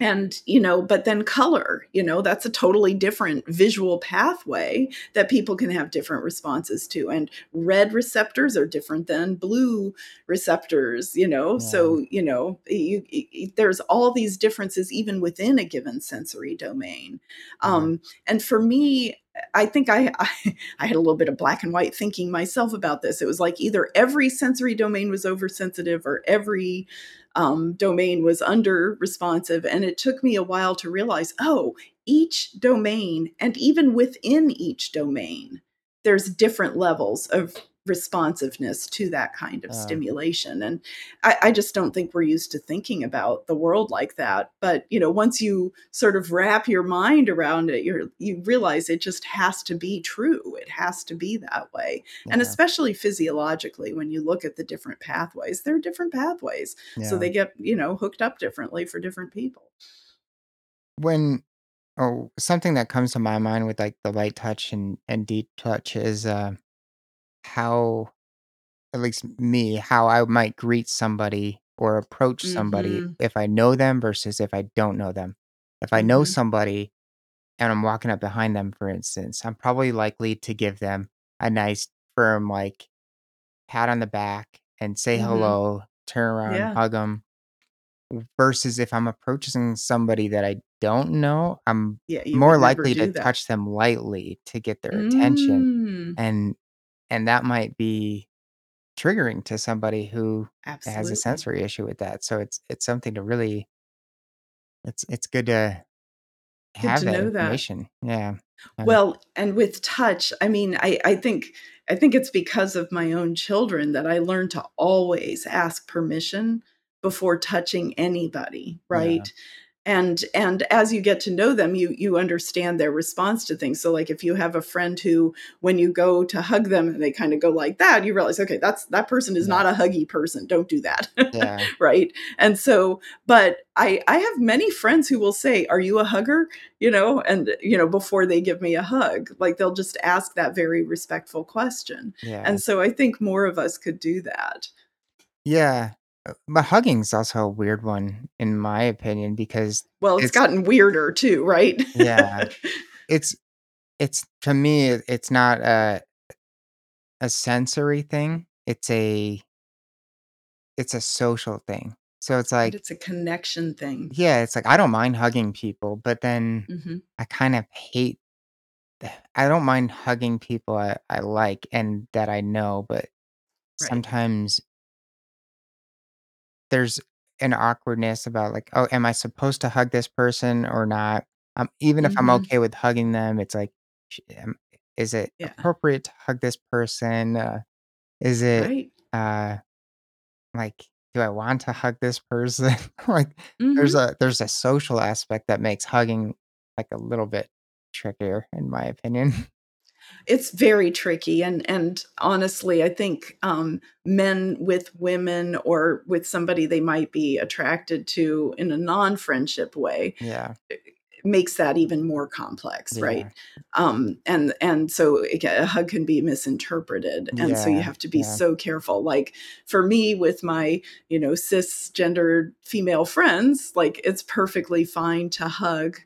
and you know but then color you know that's a totally different visual pathway that people can have different responses to. And red receptors are different than blue receptors you know? Yeah. so you know you, you, there's all these differences even within a given sensory domain. Um, and for me I think I, <laughs> I, I had a little bit of black and white thinking myself about this. It was like either every sensory domain was oversensitive or every um, domain was under responsive. And it took me a while to realize oh, each domain, and even within each domain, there's different levels of responsiveness to that kind of uh, stimulation and I, I, just don't think we're used to thinking about the world like that but you know once you sort of wrap your mind around it you you realize it just has to be true it has to be that way yeah. and especially physiologically when you look at the different pathways there are different pathways yeah. so they get you know hooked up differently for different people when oh something that comes to my mind with like the light touch and and deep touch is uh how at least me, how I might greet somebody or approach somebody Mhm. if I know them versus if I don't know them. If I know Mhm. somebody and I'm walking up behind them, for instance, I'm probably likely to give them a nice, firm, like, pat on the back and say Mhm. hello, turn around, Yeah. hug them. Versus if I'm approaching somebody that I don't know, I'm Yeah, you more would never likely to do that. touch them lightly to get their attention. Mm. And and that might be triggering to somebody who has a Absolutely. sensory issue with that. So it's it's something to really it's it's good to Good have to that know that. information. Yeah. Well, and with touch, I mean, I I think I think it's because of my own children that I learned to always ask permission before touching anybody, yeah. right? And and as you get to know them you you understand their response to things so like if you have a friend who when you go to hug them and they kind of go like that you realize okay that's that person is Yeah. not a huggy person don't do that Yeah. <laughs> right and so but i i have many friends who will say are you a hugger you know and you know before they give me a hug like they'll just ask that very respectful question Yeah. and so i think more of us could do that Yeah. Uh, but hugging's also a weird one in my opinion because well it's it's gotten weirder too right yeah, <laughs> it's it's to me it- it's not a a sensory thing. It's a it's a social thing. So it's Right, like it's a connection thing. yeah, it's like I don't mind hugging people, but then Mhm. I kind of hate I don't mind hugging people I, I like and that I know, but Right. sometimes there's an awkwardness about like, oh, am I supposed to hug this person or not? Um, even if I'm Mhm. okay with hugging them, it's like, sh- am- is it Yeah. appropriate to hug this person? Uh, is it Right. uh like, do I want to hug this person? <laughs> like, there's Mhm. a there's a social aspect that makes hugging like a little bit trickier, in my opinion. It's very tricky, and and honestly, I think, um, men with women or with somebody they might be attracted to in a non-friendship way yeah, makes that even more complex Yeah. right um and and so a hug can be misinterpreted and so you have to be yeah. so careful like for me with my you know cisgendered female friends like it's perfectly fine to hug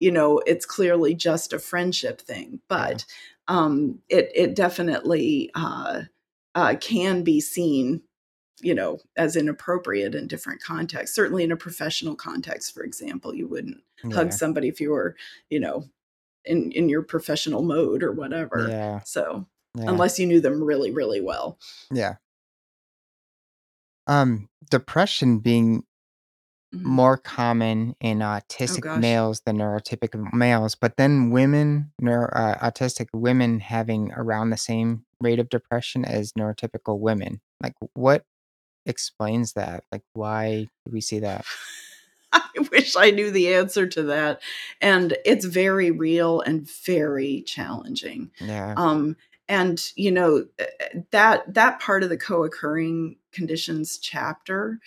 you know it's clearly just a friendship thing but um it it definitely uh uh can be seen you know as inappropriate in different contexts certainly in a professional context for example you wouldn't hug somebody if you were you know in in your professional mode or whatever Yeah. so Yeah. unless you knew them really really well Yeah. Um, depression being Mhm. more common in oh autistic gosh males than neurotypical males, but then women, neuro, uh, autistic women having around the same rate of depression as neurotypical women. Like, what explains that? Like, why do we see that? <laughs> I wish I knew the answer to that. And it's very real and very challenging. Yeah. Um, and you know eh, eh, that that part of the co-occurring conditions chapter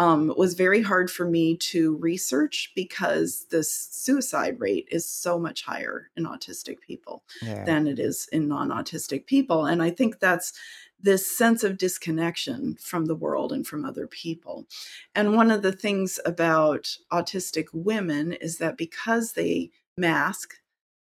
um, was very hard for me to research because the suicide rate is so much higher in autistic people Yeah. than it is in non-autistic people and i think that's this sense of disconnection from the world and from other people and one of the things about autistic women is that because they mask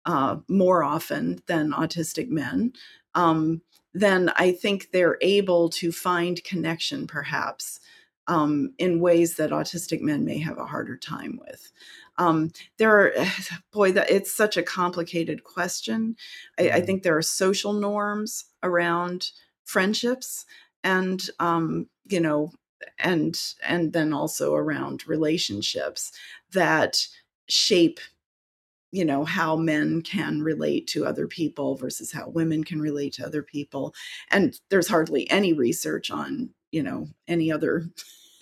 uh, more often than autistic men, um, then I think they're able to find connection perhaps um, in ways that autistic men may have a harder time with. Um, there are, <sighs> boy, that it's such a complicated question. I, I Mhm. think there are social norms around friendships and um, you know and and then also around relationships that shape you know how men can relate to other people versus how women can relate to other people and there's hardly any research on you know any other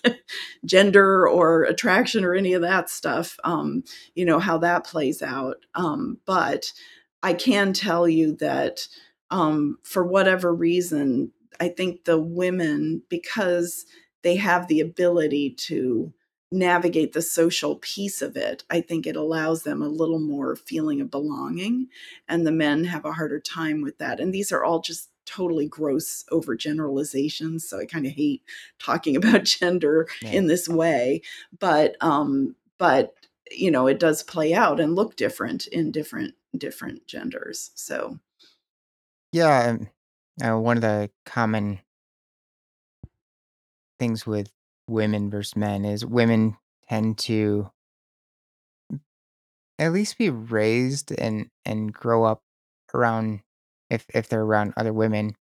<laughs> gender or attraction or any of that stuff um you know how that plays out. Um but i can tell you that um for whatever reason i think the women because they have the ability to navigate the social piece of it i think it allows them a little more feeling of belonging and the men have a harder time with that. And these are all just totally gross overgeneralizations so i kind of hate talking <laughs> about gender Yeah. in this way but um but you know it does play out and look different in different different genders so Yeah. Uh, one of the common things with women versus men is women tend to at least be raised and and grow up around if if they're around other women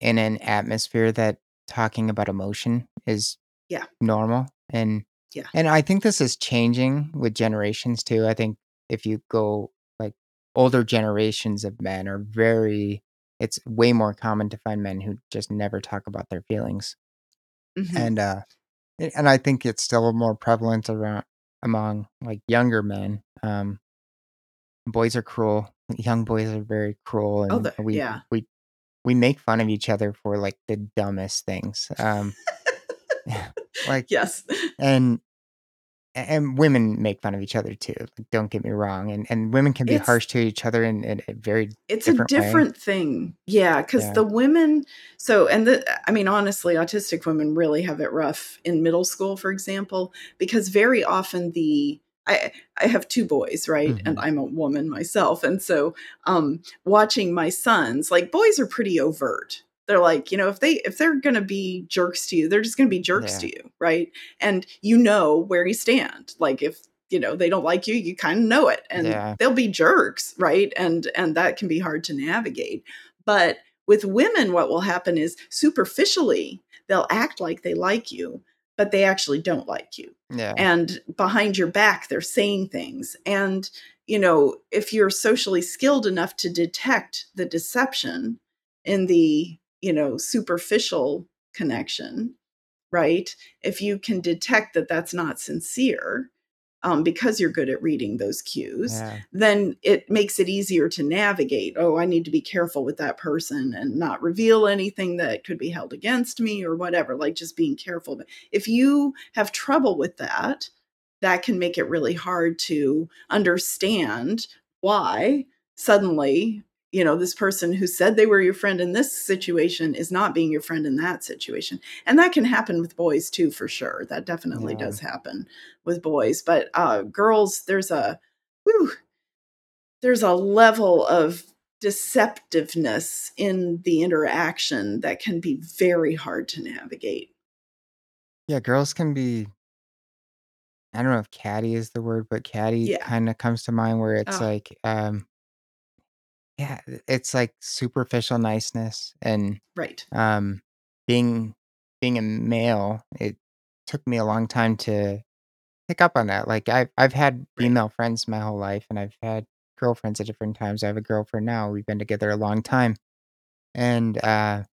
in an atmosphere that talking about emotion is Yeah. normal and Yeah. and I think this is changing with generations too. I think if you go like older generations of men are very it's way more common to find men who just never talk about their feelings. mhm. And uh and I think it's still more prevalent around among like younger men. Um boys are cruel. Young boys are very cruel oh and the, we yeah we we make fun of each other for like the dumbest things. Um <laughs> <laughs> like yes and and women make fun of each other too. Like, don't get me wrong. And and women can be it's harsh to each other in, in a very it's a different way. thing yeah because Yeah. the women so and the i mean honestly autistic women really have it rough in middle school for example because very often the i i have two boys right? And Mhm. i'm a woman myself. And so um watching my sons like boys are pretty overt. They're like you know if they if they're gonna be jerks to you they're just gonna be jerks Yeah. to you right? And you know where you stand. Like if you know they don't like you you kind of know it. And Yeah. they'll be jerks right? And and that can be hard to navigate. But with women what will happen is superficially they'll act like they like you but they actually don't like you Yeah. and behind your back they're saying things and you know if you're socially skilled enough to detect the deception in the you know superficial connection right if you can detect that that's not sincere um, because you're good at reading those cues Yeah. then it makes it easier to navigate. Oh, I need to be careful with that person and not reveal anything that could be held against me or whatever, like just being careful. But if you have trouble with that, that can make it really hard to understand why suddenly you know this person who said they were your friend in this situation is not being your friend in that situation. And that can happen with boys too for sure. That definitely Yeah. does happen with boys. But uh girls there's a whew, there's a level of deceptiveness in the interaction that can be very hard to navigate. Yeah, girls can be I don't know if catty is the word, but catty yeah. kinda comes to mind where it's oh like, um yeah, it's like superficial niceness and, right um, being being a male, it took me a long time to pick up on that, like, I've I've had right female friends my whole life, and I've had girlfriends at different times, I have a girlfriend now, we've been together a long time, and, uh,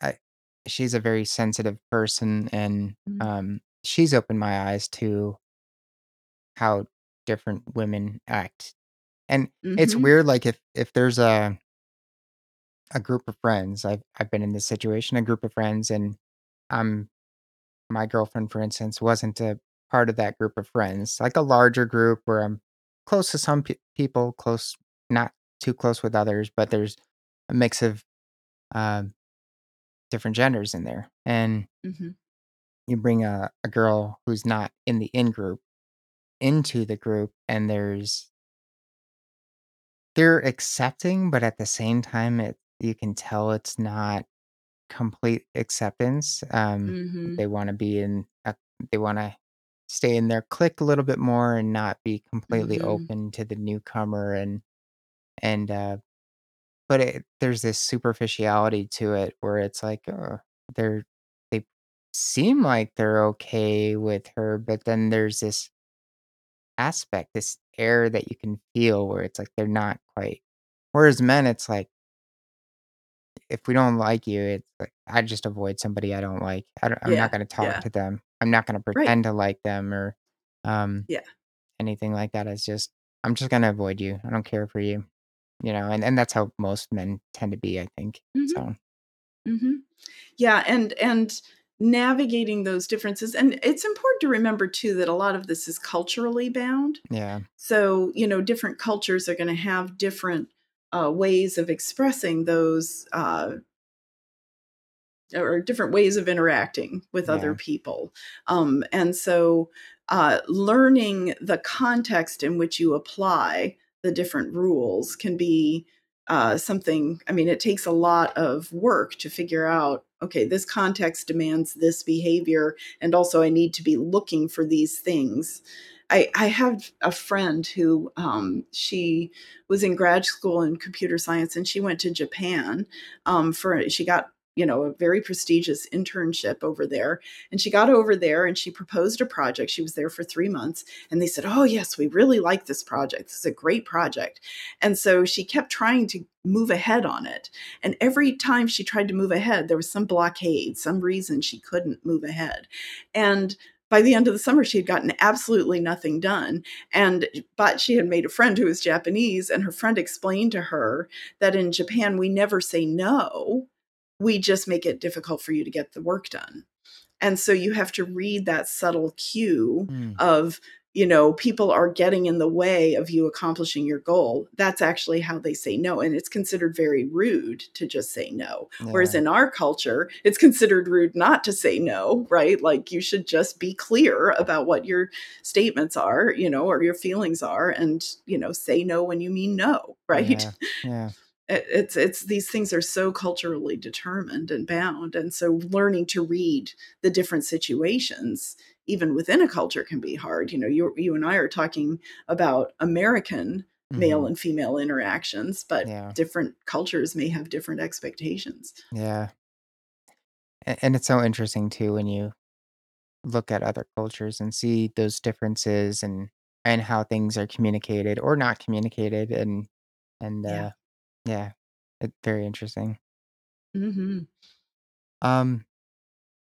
I she's a very sensitive person, and, mm-hmm. um, she's opened my eyes to how different women act, and it's Mm-hmm. weird, like, if if there's a a group of friends, I've I've been in this situation, a group of friends, and, um, my girlfriend, for instance, wasn't a part of that group of friends, like a larger group where I'm close to some pe people, close not too close with others, but there's a mix of, um, different genders in there, and Mm-hmm. you bring a a girl who's not in the in group into the group, and there's they're accepting, but at the same time, it you can tell it's not complete acceptance. Um, Mm-hmm. they wanna be in a they wanna stay in their clique a little bit more and not be completely Mm-hmm. open to the newcomer and and, uh but it there's this superficiality to it where it's like, uh, they're they seem like they're okay with her, but then there's this aspect, this air that you can feel where it's like they're not quite whereas men, it's like if we don't like you, it's like I just avoid somebody I don't like. I don't I'm not gonna talk yeah, to them. I'm not gonna right. pretend to like them or, um, Yeah. anything like that. It's just I'm just gonna avoid you. I don't care for you, you know, and and that's how most men tend to be, I think. Mhm, So, mhm. Yeah, and and navigating those differences and it's important to remember too that a lot of this is culturally bound. yeah, So, you know, different cultures are gonna have different, uh, ways of expressing those, uh or different ways of interacting with other people. Um, and so, uh, learning the context in which you apply the different rules can be uh, something. I mean, it takes a lot of work to figure out okay, this context demands this behavior, and also I need to be looking for these things. I, I have a friend who um, she was in grad school in computer science and she went to Japan um, for she got you know, a very prestigious internship over there. And she got over there and she proposed a project. She was there for three months. And they said, Oh, yes, we really like this project. This is a great project. And so she kept trying to move ahead on it. And every time she tried to move ahead, there was some blockade, some reason she couldn't move ahead. And by the end of the summer she had gotten absolutely nothing done and but she had made a friend who was japanese and her friend explained to her that in japan we never say no we just make it difficult for you to get the work done. And so you have to read that subtle cue mm, of, you know, people are getting in the way of you accomplishing your goal. That's actually how they say no. And it's considered very rude to just say no. Whereas in our culture, it's considered rude not to say no, right? Like you should just be clear about what your statements are, you know, or your feelings are, and, you know, say no when you mean no, <laughs> right? yeah, yeah, it- it's it's these things are so culturally determined and bound and so learning to read the different situations even within a culture can be hard. You know you you and I are talking about American male mhm, and female interactions but yeah, different cultures may have different expectations. Yeah. A and it's so interesting too when you look at other cultures and see those differences and and how things are communicated or not communicated and and, uh, yeah, it's very interesting. mhm Um,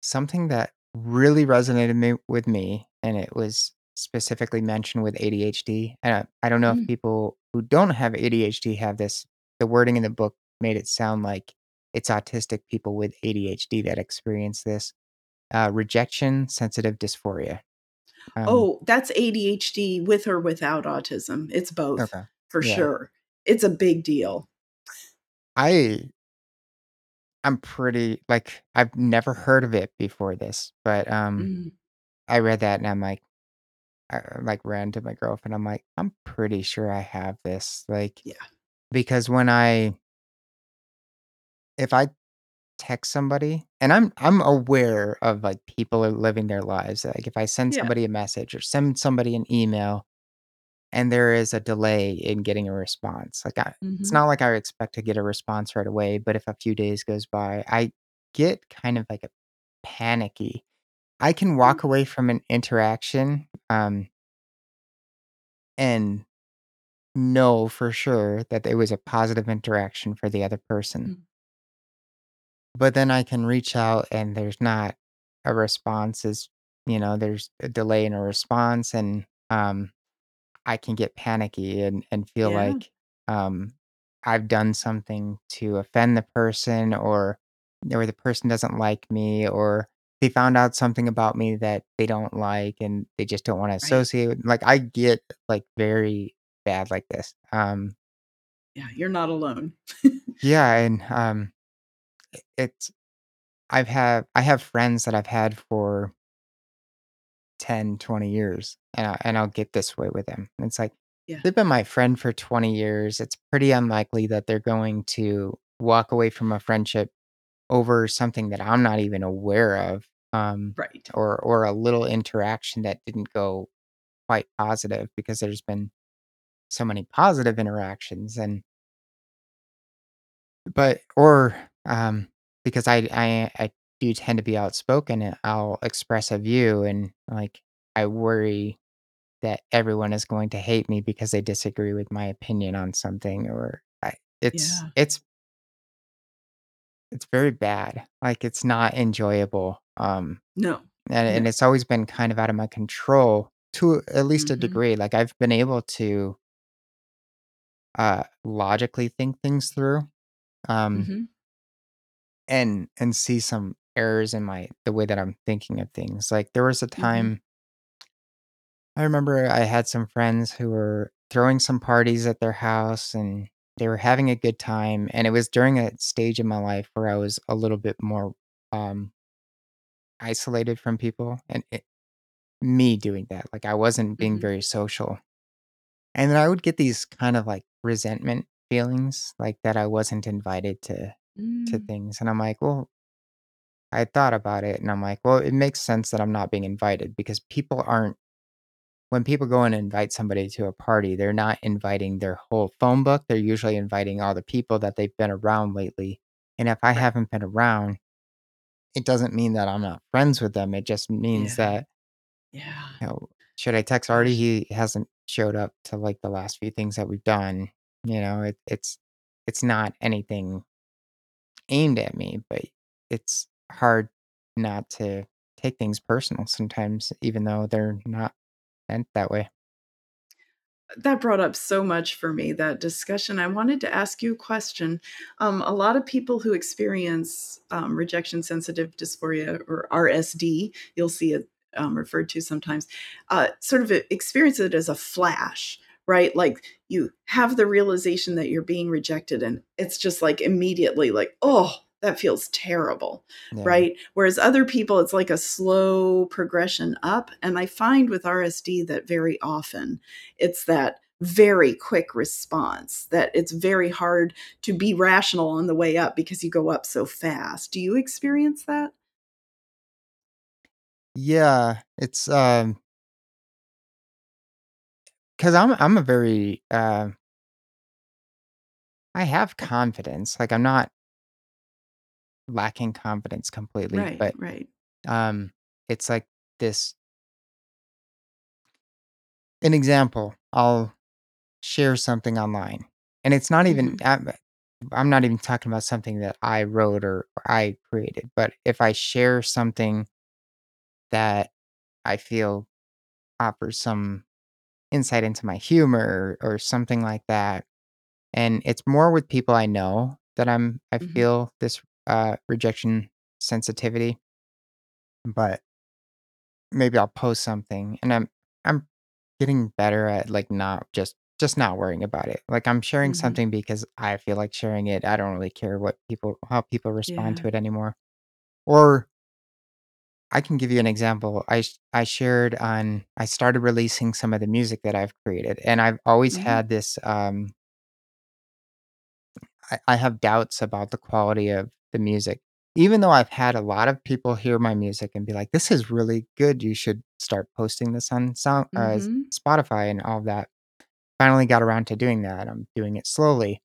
something that really resonated me with me, and it was specifically mentioned with ADHD, and I I don't know if mm people who don't have ADHD have this the wording in the book made it sound like it's autistic people with ADHD that experience this, uh, rejection sensitive dysphoria. Um, Oh, that's ADHD with or without autism. It's both okay. for Yeah. sure. It's a big deal. I I'm pretty like I've never heard of it before this, but um Mm, I read that and I'm like I like ran to my girlfriend. I'm like, I'm pretty sure I have this. Like yeah. because when I if I text somebody and I'm I'm aware of like people are living their lives. Like if I send Yeah. somebody a message or send somebody an email and there is a delay in getting a response. Like I it's Mhm. not like I expect to get a response right away, but if a few days goes by, I get kind of like a panicky. I can Mm, walk away from an interaction um and know for sure that it was a positive interaction for the other person. mm. But then I can reach out and there's not a response is, you know, there's a delay in a response and um I can get panicky and and feel Yeah, like um I've done something to offend the person or or the person doesn't like me or they found out something about me that they don't like and they just don't want to right. associate with like I get like very bad like this. Um Yeah, you're not alone. yeah, and um it's I've had I have friends that I've had for 10, 20 years, and I and I'll get this way with them. It's like, Yeah, they've been my friend for 20 years. It's pretty unlikely that they're going to walk away from a friendship over something that I'm not even aware of, um, right. or or a little interaction that didn't go quite positive because there's been so many positive interactions and but or, um, because I I I do tend to be outspoken, and I'll express a view and, like, I worry that everyone is going to hate me because they disagree with my opinion on something or I it's Yeah. it's it's very bad. Like, it's not enjoyable, um, No, and and it's always been kind of out of my control to at least a Mhm, degree. Like, I've been able to, uh, logically think things through, um, mhm, and and see some errors in my the way that I'm thinking of things. Like, there was a mhm, time I remember I had some friends who were throwing some parties at their house and they were having a good time. And it was during a stage in my life where I was a little bit more um, isolated from people and it, me doing that. Like I wasn't being mhm. very social. And then I would get these kind of like resentment feelings like that I wasn't invited to to Mm, things. And I'm like, well, I thought about it and I'm like, well, it makes sense that I'm not being invited because people aren't when people go and invite somebody to a party, they're not inviting their whole phone book. They're usually inviting all the people that they've been around lately. And if I haven't been around, it doesn't mean that I'm not friends with them. It just means Yeah, that, yeah. you know, should I text Artie? He hasn't showed up to like the last few things that we've done. You know, it, it's it's not anything aimed at me, but it's hard not to take things personal sometimes, even though they're not that way. That brought up so much for me, that discussion. I wanted to ask you a question. Um, a lot of people who experience um, rejection sensitive dysphoria or RSD, you'll see it um, referred to sometimes, uh, sort of experience it as a flash, right? Like you have the realization that you're being rejected, and it's just like immediately, like, oh, that feels terrible, Yeah. right? Whereas other people, it's like a slow progression up. And I find with RSD that very often it's that very quick response that it's very hard to be rational on the way up because you go up so fast. Do you experience that? Yeah. It's um Because I'm I'm a very, uh I have confidence, like, I'm not lacking confidence completely, Right, but, right. um, it's like this an example, I'll share something online, and it's not even Mhm, I'm I'm not even talking about something that I wrote or I created, but if I share something that I feel offers some insight into my humor or something like that And it's more with people I know that I'm I mhm. feel this, uh, rejection sensitivity, but maybe I'll post something and I'm I'm getting better at, like, not just just not worrying about it. Like, I'm sharing Mhm. something because I feel like sharing it. I don't really care what people how people respond Yeah. to it anymore. Or I can give you an example. I sh I shared on I started releasing some of the music that I've created, and I've always Mm. had this, um I I have doubts about the quality of the music. Even though I've had a lot of people hear my music and be like, "This is really good. You should start posting this on Sound uh, Mhm. Spotify," and all of that. Finally got around to doing that. I'm doing it slowly.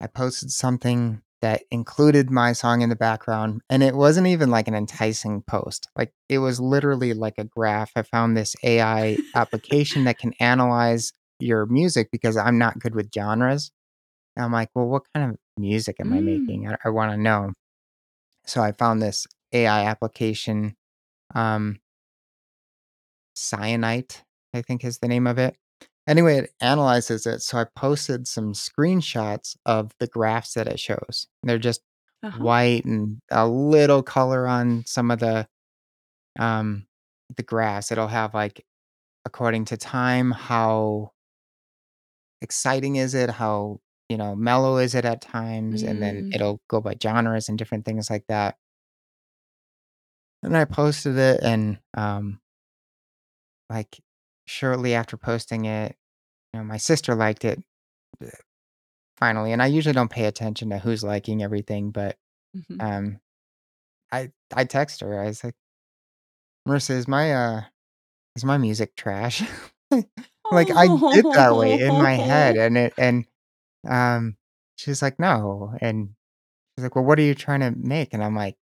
I posted something that included my song in the background, and it wasn't even like an enticing post. Like, it was literally like a graph. I found this AI application that can analyze your music because I'm not good with genres. And I'm like, "Well, what kind of music am I Mm. making? I I wanna know." So I found this AI application, um, Cyanite, I think is the name of it. Anyway, it analyzes it, so I posted some screenshots of the graphs that it shows. They're just Uh-huh. white and a little color on some of the, um, the graphs. It'll have, like, according to time, how exciting is it, how, you know, mellow is it at times, and then Mm. it'll go by genres and different things like that. And I posted it and, um, like, shortly after posting it, you know, my sister liked it, eh, finally, and I usually don't pay attention to who's liking everything, but, Mhm. um, I I text her, I was like, "Marissa, is my, uh is my music trash?" <laughs> Like, I get that way in my head, Oh. and it and, um, she's like, "No," and she's like, "Well, what are you trying to make?" And I'm like,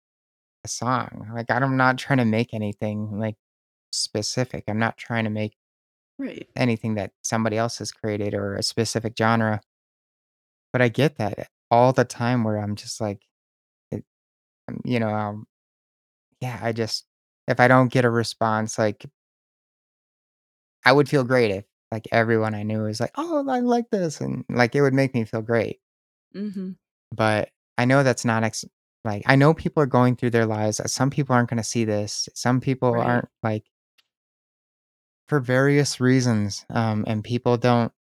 "A song." Like, I'm not trying to make anything, like, specific. I'm not trying to make Right. anything that somebody else has created or a specific genre. But I get that all the time where I'm just like, it um, you know, um, yeah, I just if I don't get a response, like, I would feel great if, like, everyone I knew was like, "Oh, I like this," and, like, it would make me feel great. Mhm. But I know that's not ex like, I know people are going through their lives, uh, some people aren't gonna see this, some people Right. aren't, like for various reasons, um, and people don't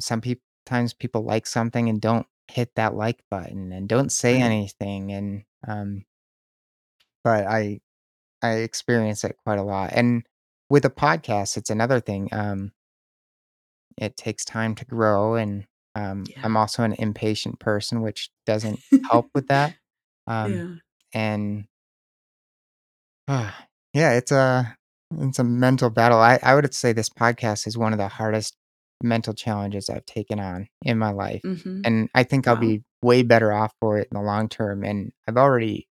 some peop times people like something and don't hit that like button and don't say Right. anything, and, um but I I experience it quite a lot, and with a podcast, it's another thing, um, it takes time to grow, and, um, Yeah. I'm also an impatient person, which doesn't help with that, <laughs> um, Yeah. and <sighs> yeah, it's a it's a mental battle. I I would say this podcast is one of the hardest mental challenges I've taken on in my life, Mhm. and I think I'll be way better off for it in the long term, and I've already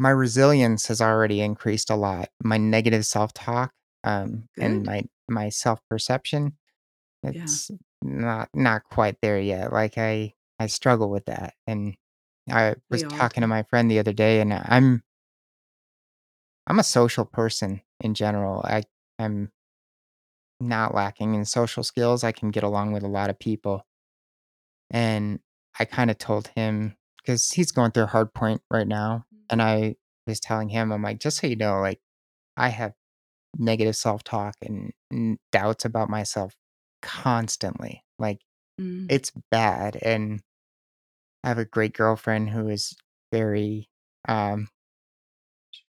my resilience has already increased a lot. My negative self-talk, um, and Good. my my self-perception, Yeah. it's not not quite there yet. Like, I I struggle with that, and I We was all talking to do. my friend the other day, and I'm I'm a social person in general. I I'm not lacking in social skills. I can get along with a lot of people, and I kinda told him because he's going through a hard point right now, and Mhm. I was telling him, I'm like, "Just so you know, like, I have negative self-talk and and doubts about myself constantly. Like, Mm. it's bad, and I have a great girlfriend who is very, um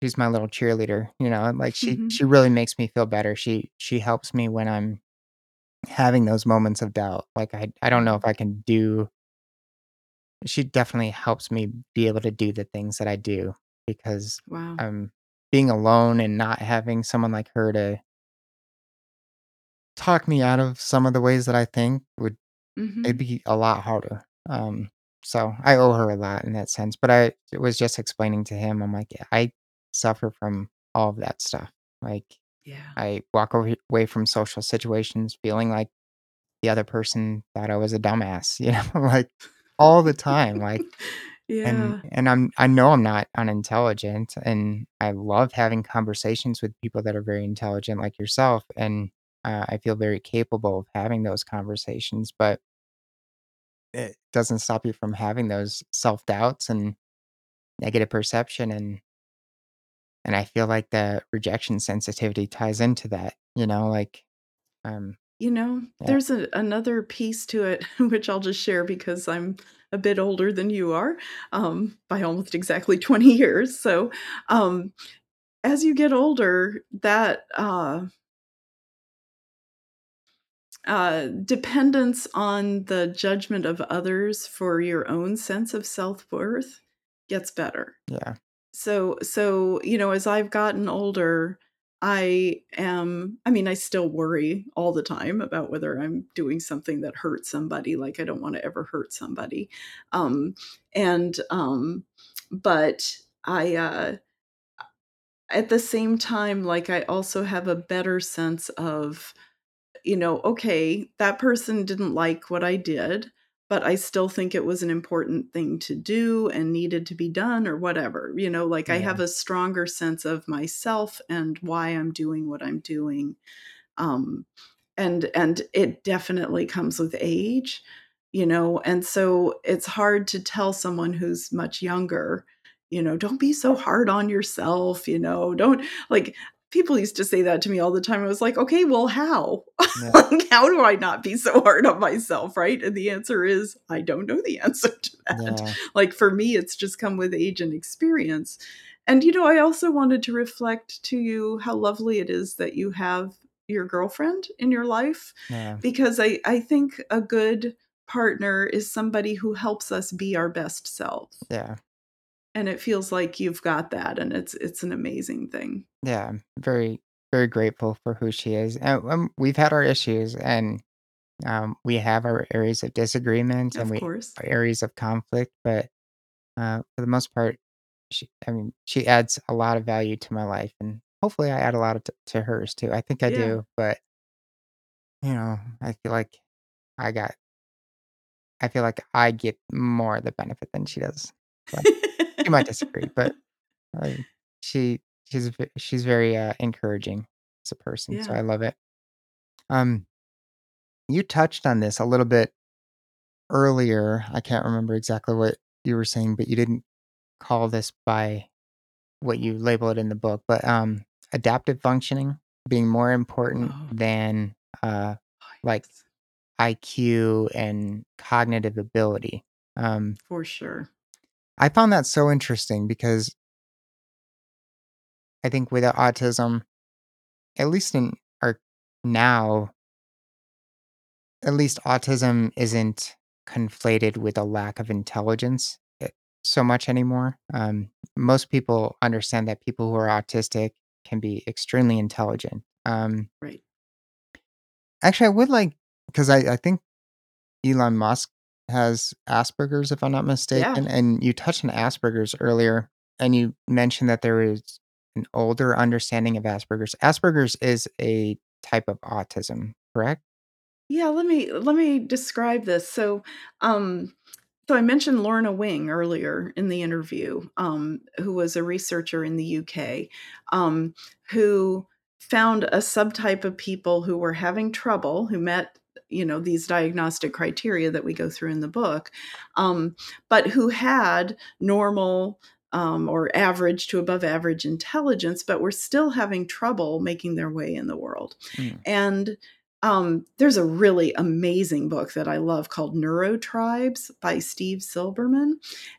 she's my little cheerleader, you know, and, like, she Mhm. she really makes me feel better. She she helps me when I'm having those moments of doubt. Like, I I don't know if I can do she definitely helps me be able to do the things that I do because, Wow. um, being alone and not having someone like her to talk me out of some of the ways that I think would it'd Mhm. be a lot harder. Um, so I owe her a lot in that sense, but I was just explaining to him, I'm like, I suffer from all of that stuff. Like, Yeah. I walk away from social situations feeling like the other person thought I was a dumbass, <laughs> you know, like, all the time, like <laughs> Yeah. and I'm I know I'm not unintelligent, and I love having conversations with people that are very intelligent like yourself, and, uh, I feel very capable of having those conversations, but it doesn't stop you from having those self-doubts and negative perception, and and I feel like the rejection sensitivity ties into that, you know, like, um You know, Yeah. there's a another piece to it, <laughs> which I'll just share because I'm a bit older than you are, um, by almost exactly 20 years, so, um, as you get older, that, uh uh, dependence on the judgment of others for your own sense of self-worth gets better. Yeah. So so, you know, as I've gotten older, I am I mean, I still worry all the time about whether I'm doing something that hurts somebody, like, I don't wanna ever hurt somebody, um, and, um, but I, uh at the same time, like, I also have a better sense of, you know, "Okay, that person didn't like what I did, but I still think it was an important thing to do and needed to be done," or whatever, you know, like, I have a stronger sense of myself and why I'm doing what I'm doing, um, and and it definitely comes with age, you know, and so it's hard to tell someone who's much younger, you know, "Don't be so hard on yourself," you know, "Don't" like, people used to say that to me all the time, I was like, "Okay, well, how? Yeah. <laughs> Like, how do I not be so hard on myself," right? And the answer is, I don't know the <laughs> answer to that. Yeah. Like, for me, it's just come with age and experience, and, you know, I also wanted to reflect to you how lovely it is that you have your girlfriend in your life, Yeah. because I I think a good partner is somebody who helps us be our best selves. Yeah. And it feels like you've got that, and it's it's an amazing thing. Yeah, I'm very, very grateful for who she is, and, um, we've had our issues, and, um, we have our areas of disagreement, and Of we course. our areas of conflict, but, uh, for the most part, she I mean, she adds a lot of value to my life, and hopefully I add a lot of t to hers too, I think I Yeah. do, but you know, I feel like I got I feel like I get more of the benefit than she does, but you might disagree, but, uh, she she's she's very, uh, encouraging as a person, so I love it. Um you touched on this a little bit earlier, I can't remember exactly what you were saying, but you didn't call this by what you label it in the book, but, um, adaptive functioning being more important Oh. than, uh, like. IQ and cognitive ability, um For sure. I found that so interesting because I think with autism, at least in our now at least autism isn't conflated with a lack of intelligence, eh, so much anymore, um, most people understand that people who are autistic can be extremely intelligent, um Right. Actually, I would like 'cause I I think Elon Musk has Asperger's, if I'm not Yeah. mistaken, and you touched on Asperger's earlier, and you mentioned that there is an older understanding of Asperger's. Asperger's is a type of autism, correct? Yeah, let me let me describe this. So, um, so I mentioned Lorna Wing earlier in the interview, um, who was a researcher in the UK, um, who found a subtype of people who were having trouble, who met, you know, these diagnostic criteria that we go through in the book, um, but who had normal, um, or average to above average intelligence, but were still having trouble making their way in the world. Mm. And, um, there's a really amazing book that I love called Neurotribes by Steve Silberman,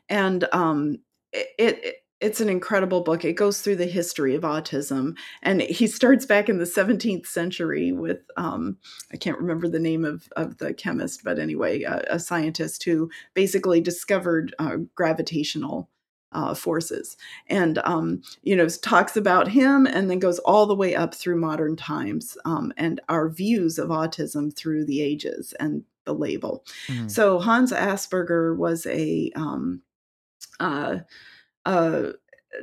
and, um, it it it's an incredible book. It goes through the history of autism, and he starts back in the 17th century with, um, I can't remember the name of of the chemist, but anyway, a a scientist who basically discovered, uh, gravitational, uh, forces, and, um, you know, talks about him and then goes all the way up through modern times, um, and our views of autism through the ages and the label. Mhm. So, Hans Asperger was a, um, uh, a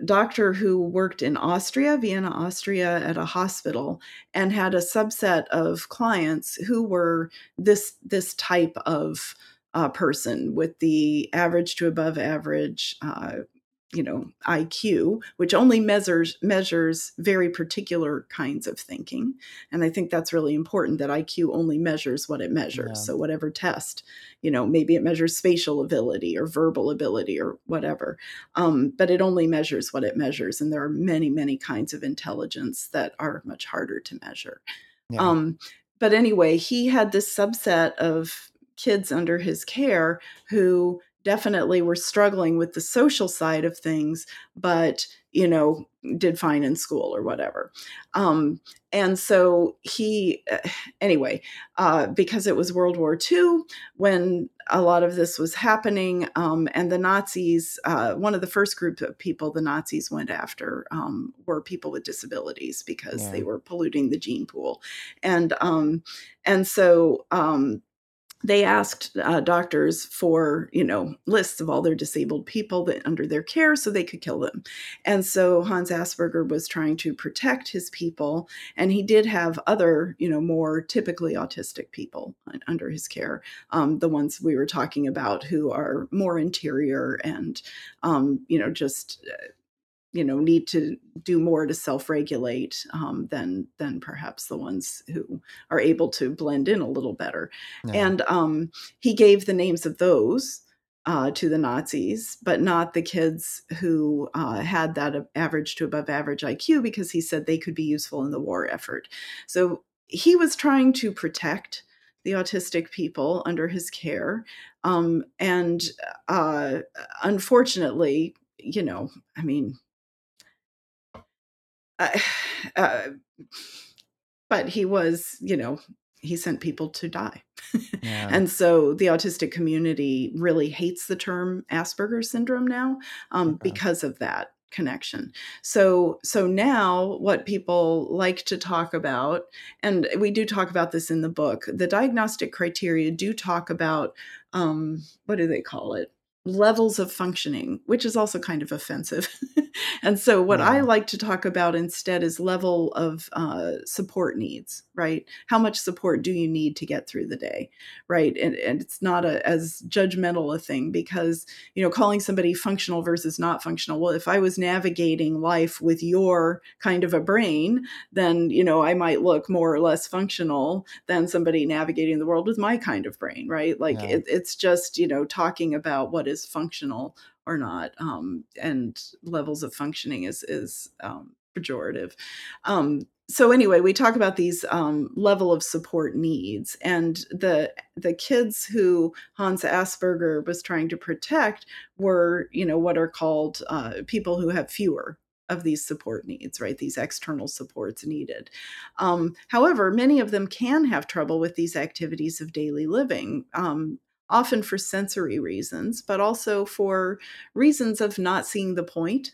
doctor who worked in Austria, Vienna, Austria, at a hospital, and had a subset of clients who were this this type of, uh, person with the average to above average, uh you know IQ, which only measures measures very particular kinds of thinking, and I think that's really important that IQ only measures what it measures. Yeah. So whatever test, you know, maybe it measures spatial ability or verbal ability or whatever, um, but it only measures what it measures, and there are many many kinds of intelligence that are much harder to measure. Yeah. Um, but anyway, he had this subset of kids under his care who definitely were struggling with the social side of things, but you know, did fine in school or whatever. Um, and so he, anyway, uh, because it was World War II when a lot of this was happening, um, and the Nazis, uh, one of the first group of people the Nazis went after um, were people with disabilities because yeah. they were polluting the gene pool, and um, and so um, they asked uh, doctors for you know lists of all their disabled people that under their care so they could kill them. And so hans asperger was trying to protect his people and he did have other you know more typically autistic people under his care um, the ones we were talking about who are more interior and um, you know just uh, you know need to do more to self-regulate um, than than perhaps the ones who are able to blend in a little better yeah. and um, he gave the names of those uh, to the nazis but not the kids who uh, had that average to above average iq because he said they could be useful in the war effort so he was trying to protect the autistic people under his care um, and uh, unfortunately you know i mean uh, <sighs> uh, but he was, you know, he sent people to die. Yeah. and so the autistic community really hates the term Asperger's syndrome now um, okay. because of that connection. So so now what people like to talk about and we do talk about this in the book. The diagnostic criteria do talk about um what do they call it? Levels of functioning, which is also kind of offensive. <laughs> and so, what yeah. I like to talk about instead is level of uh, support needs, right? How much support do you need to get through the day, right? And, and it's not a, as judgmental a thing because, you know, calling somebody functional versus not functional. Well, if I was navigating life with your kind of a brain, then, you know, I might look more or less functional than somebody navigating the world with my kind of brain, right? Like yeah. it, it's just, you know, talking about what is is functional or not um, and levels of functioning is is um, pejorative um, so anyway we talk about these um, level of support needs and the the kids who hans asperger was trying to protect were you know what are called uh, people who have fewer of these support needs, right? These external supports needed. Um, however, many of them can have trouble with these activities of daily living. Um, often for sensory reasons, but also for reasons of not seeing the point.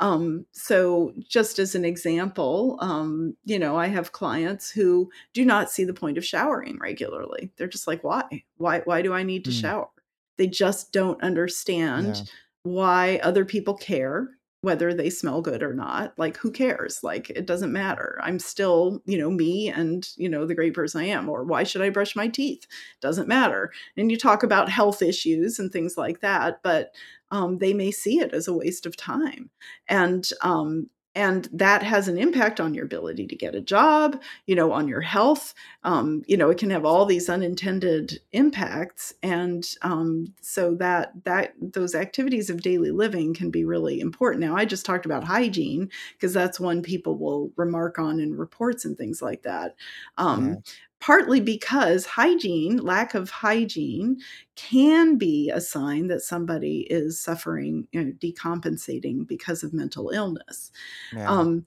Um, so, just as an example, um, you know, I have clients who do not see the point of showering regularly. They're just like, why? Why? Why do I need to mm. shower? They just don't understand yeah. why other people care whether they smell good or not like who cares? Like it doesn't matter. I'm still you know me and you know the great person i am or why should i brush my teeth? Doesn't matter. And you talk about health issues and things like that but um, they may see it as a waste of time. And um, and that has an impact on your ability to get a job you know on your health um, you know it can have all these unintended impacts and um, so that that those activities of daily living can be really important. Now i just talked about hygiene because that's one people will remark on in reports and things like that. Um, yeah partly because hygiene, lack of hygiene, can be a sign that somebody is suffering, you know, decompensating because of mental illness. Yeah. Um,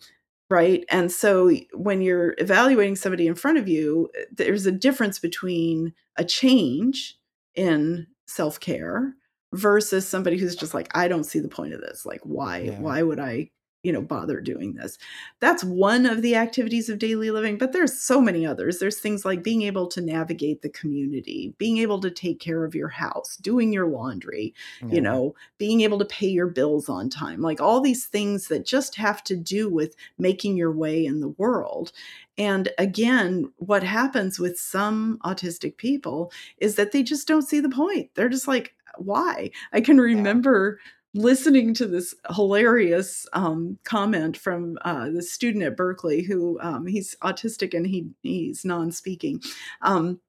right. And so when you're evaluating somebody in front of you, eh, there's a difference between a change in self care versus somebody who's just like, I don't see the point of this. Like, why? Yeah. Why would I you know bother doing this. That's one of the activities of daily living but there's so many others. There's things like being able to navigate the community being able to take care of your house doing your laundry yeah. you know being able to pay your bills on time like all these things that just have to do with making your way in the world. And again what happens with some autistic people is that they just don't see the point. They're just like why? I can remember yeah listening to this hilarious um, comment from uh, the student at Berkeley who um, he's autistic and he he's non-speaking. Um,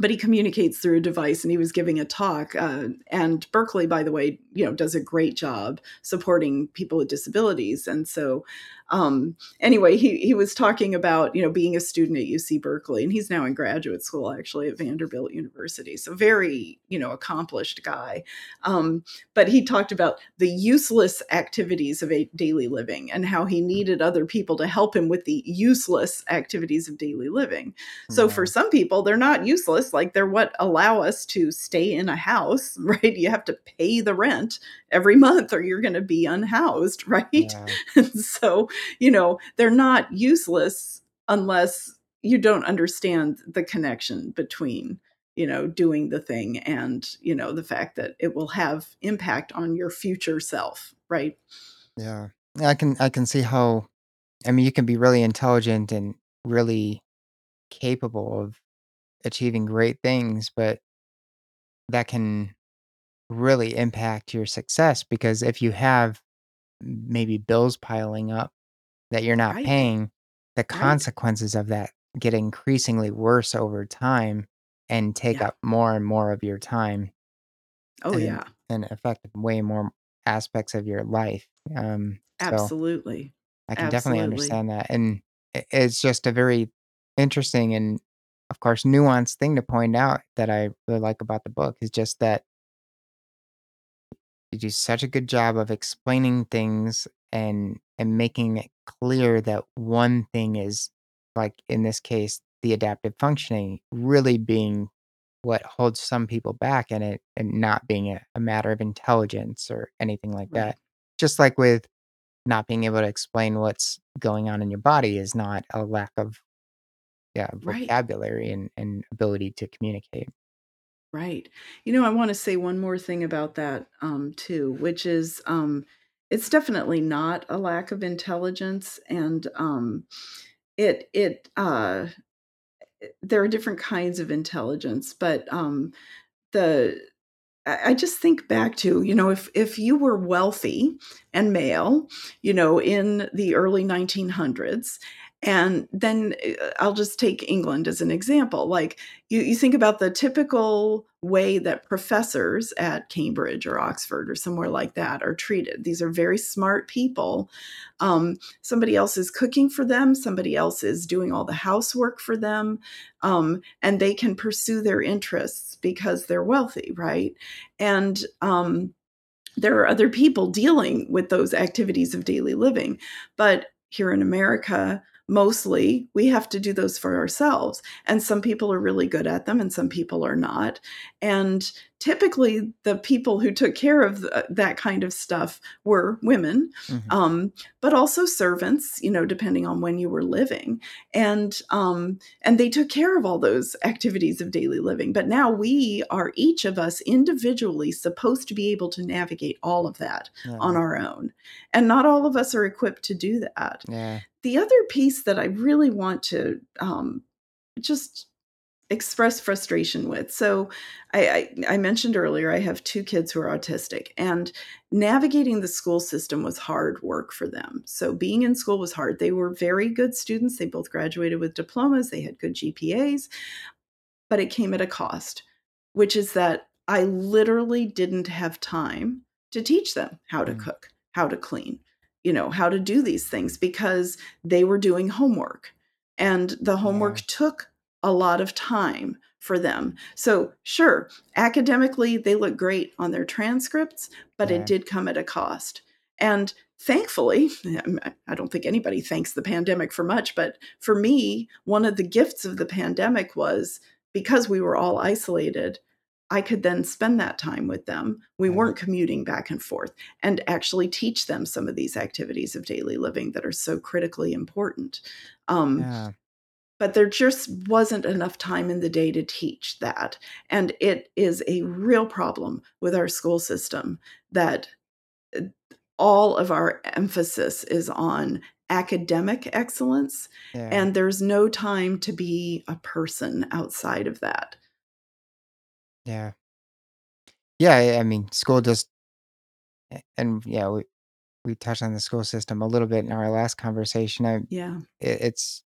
but he communicates through a device and he was giving a talk uh, and berkeley by the way you know does a great job supporting people with disabilities and so um, anyway he, he was talking about you know being a student at uc berkeley and he's now in graduate school actually at vanderbilt university. So very you know accomplished guy. Um, but he talked about the useless activities of daily living and how he needed other people to help him with the useless activities of daily living. So yeah. for some people they're not useless like they're what allow us to stay in a house <laughs> right? You have to pay the rent every month or you're going to be unhoused <laughs> right? Yeah. so you know, they're not useless unless you don't understand the connection between you know doing the thing and you know the fact that it will have impact on your future self right? Yeah. I can i can see how i mean you can be really intelligent and really capable of achieving great things but that can really impact your success because if you have maybe bills piling up that you're not Right. paying, the Right. consequences of that get increasingly worse over time and take Yeah. up more and more of your time Oh, and yeah. and affect way more aspects of your life. Um, so Absolutely. I can definitely understand that, and it's just a very interesting and, of course, nuanced thing to point out that I really like about the book is just that you do such a good job of explaining things and and making it clear that one thing is like in this case the adaptive functioning really being what holds some people back and it and not being a, a matter of intelligence or anything like Right. that just like with not being able to explain what's going on in your body is not a lack of yeah Right. vocabulary and, and ability to communicate Right. You know, I want to say one more thing about that um, too, which is um, it's definitely not a lack of intelligence, and um, it it uh, there are different kinds of intelligence, but um, the I just think back to, you know, if if you were wealthy and male, you know, in the early 1900s, and then uh, I'll just take England as an example. Like you, you think about the typical way that professors at Cambridge or Oxford or somewhere like that are treated. These are very smart people. Um, somebody else is cooking for them, somebody else is doing all the housework for them, um, and they can pursue their interests because they're wealthy, right? And um, there are other people dealing with those activities of daily living. But here in America, mostly we have to do those for ourselves. And some people are really good at them and some people are not. And typically, the people who took care of the, that kind of stuff were women, mm-hmm. um, but also servants, you know, depending on when you were living. And, um, and they took care of all those activities of daily living. But now we are each of us individually supposed to be able to navigate all of that yeah. on our own. And not all of us are equipped to do that. yeah The other piece that I really want to um, just express frustration with. So, I, I, I, mentioned earlier I have two kids who are autistic, and navigating the school system was hard work for them. So, being in school was hard. They were very good students. They both graduated with diplomas, they had good GPAs, but it came at a cost, which is that I literally didn't have time to teach them how to mm. cook, how to clean, you know, how to do these things because they were doing homework. And the homework yeah. took a lot of time for them. So, sure, academically, they look great on their transcripts, but yeah. it did come at a cost. And thankfully, <laughs> I don't think anybody thanks the pandemic for much, but for me, one of the gifts of the pandemic was because we were all isolated, I could then spend that time with them. We yeah. weren't commuting back and forth and actually teach them some of these activities of daily living that are so critically important. Um, yeah but there just wasn't enough time in the day to teach that. And it is a real problem with our school system that uh, all of our emphasis is on academic excellence, yeah. and there's no time to be a person outside of that. Yeah. Yeah, I I mean, school just A- And yeah, we, we touched on the school system a little bit in our last conversation. I Yeah. it, it's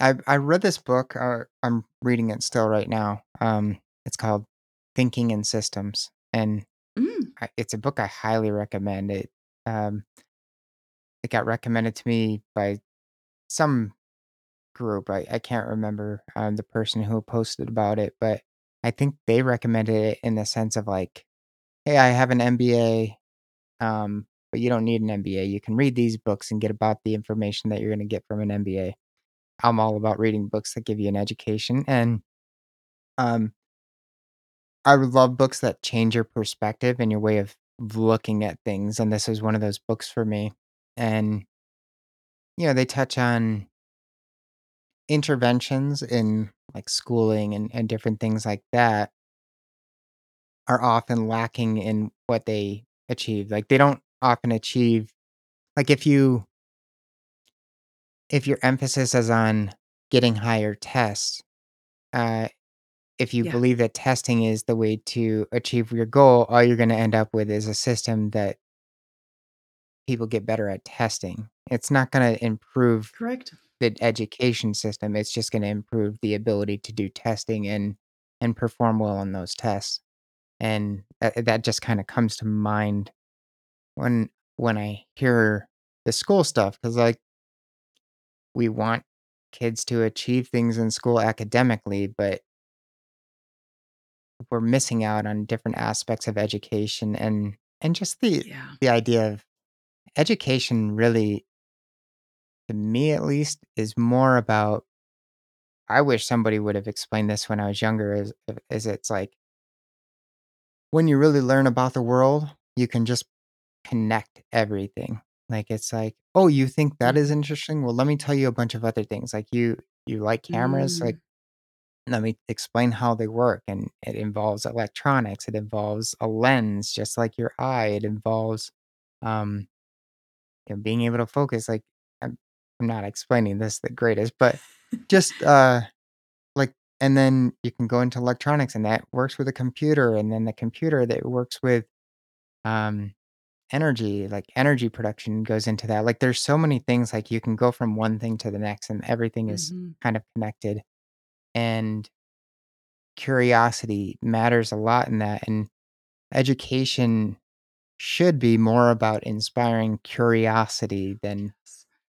I I read this book. Uh, I'm reading it still right now. Um, it's called Thinking in Systems, and Mm, I, it's a book I highly recommend. It um, it got recommended to me by some group. I, I can't remember um, the person who posted about it, but I think they recommended it in the sense of like, hey, I have an MBA, um, but you don't need an MBA. You can read these books and get about the information that you're going to get from an MBA. I'm all about reading books that give you an education, and um, I love books that change your perspective and your way of looking at things. And this is one of those books for me. And you know, they touch on interventions in like schooling and, and different things like that are often lacking in what they achieve. Like they don't often achieve like if you if your emphasis is on getting higher tests, uh, if you yeah. believe that testing is the way to achieve your goal, all you're gonna end up with is a system that people get better at testing. It's not gonna improve Correct. the education system, it's just gonna improve the ability to do testing and and perform well on those tests. And that that just kinda comes to mind when when I hear the school stuff, because like, we want kids to achieve things in school academically, but we're missing out on different aspects of education and and just the Yeah. the idea of education really, to me at least, is more about I wish somebody would have explained this when I was younger, is is it's like when you really learn about the world, you can just connect everything. Like, it's like, "Oh, you think that is Mhm. interesting? Well, let me tell you a bunch of other things." Like, you you like cameras? Like, Mm, let me explain how they work, and it involves electronics, it involves a lens just like your eye, it involves, um, you know, being able to focus, like, I'm not explaining this the greatest, but just, uh Like and then you can go into electronics, and that works with a computer, and then the computer that works with, um, energy, like, energy production goes into that. Like, there's so many things, like, you can go from one thing to the next, and everything is mhm. kind of connected, and curiosity matters a lot in that, and education should be more about inspiring curiosity than.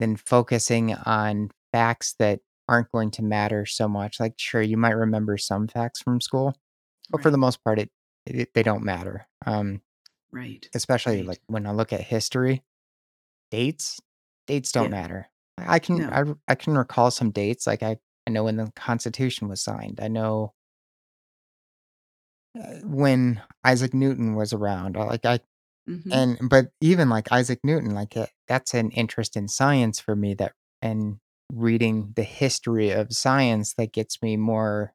Than focusing on facts that aren't going to matter so much. Like, sure, you might remember some facts from school, But for the Right. most part, it it they don't matter, um, Right. especially, Right. like, when I look at history, dates dates don't Yeah. matter. I can No. I r I can recall some dates, like, I I know when the Constitution was signed, I know, uh, when Isaac Newton was around, or, like, I Mhm. and but even, like, Isaac Newton, like, uh, that's an interest in science for me that and reading the history of science that gets me more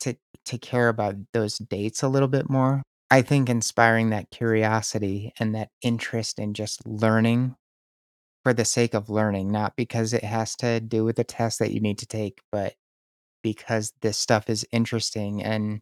to to care about those dates a little bit more. I think inspiring that curiosity and that interest in just learning for the sake of learning, not because it has to do with the test that you need to take, but because this stuff is interesting and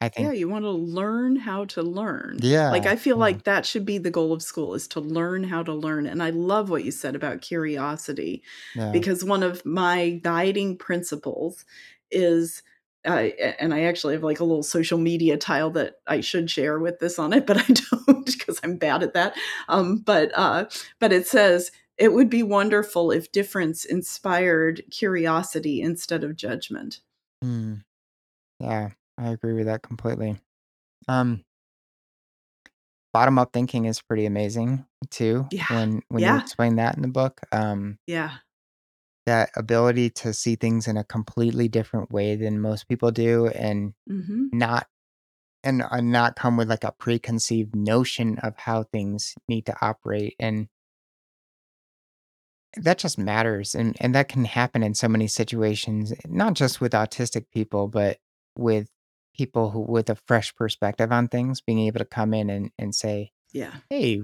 I Yeah, think you wanna learn how to learn. Yeah. Like, Yeah, I feel yeah, like that should be the goal of school is to learn how to learn, and I love what you said about curiosity yeah. because one of my guiding principles is uh, a and I actually have, like, a little social media tile that I should share with this on it, <laughs> but I don't because I'm bad at that, um, but, uh, but it says, "It would be wonderful if difference inspired curiosity instead of judgment." Mm, yeah, I agree with that completely. Um, bottom up thinking is pretty amazing too Yeah. when when you explain that in the book. Um, Yeah. that ability to see things in a completely different way than most people do and Mhm. not and uh, not come with like a preconceived notion of how things need to operate and that just matters and and that can happen in so many situations not just with autistic people but with people who with a fresh perspective on things being able to come in and and say Yeah. hey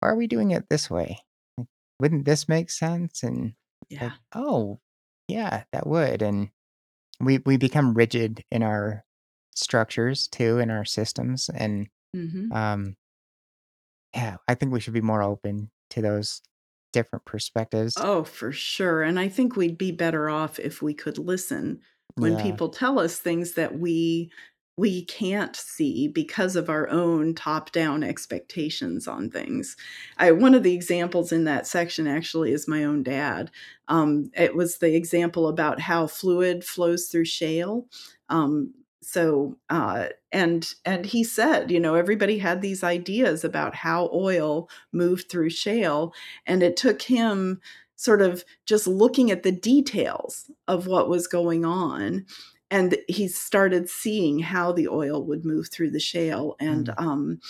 why are we doing it this way Like, wouldn't this make sense and like Yeah. oh yeah that would and we we become rigid in our structures too in our systems and Mhm. um yeah, I think we should be more open to those different perspectives. Oh, for sure, and I think we'd be better off if we could listen when Yeah. people tell us things that we we can't see because of our own top-down expectations on things. I one of the examples in that section actually is my own dad. Um, it was the example about how fluid flows through shale. Um, so, uh, and and he said, you know, everybody had these ideas about how oil moved through shale, and it took him sort of just looking at the details of what was going on, and he started seeing how the oil would move through the shale, and, Mm. um,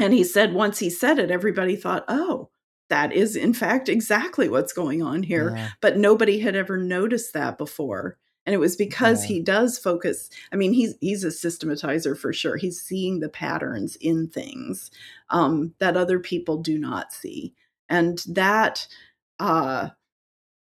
and he said once he said it, everybody thought, "Oh, that is in fact exactly what's going on here," Yeah. but nobody had ever noticed that before, and it was because Yeah. he does focus I mean, he's he's a systematizer for sure, he's seeing the patterns in things, um, that other people do not see, and that, uh,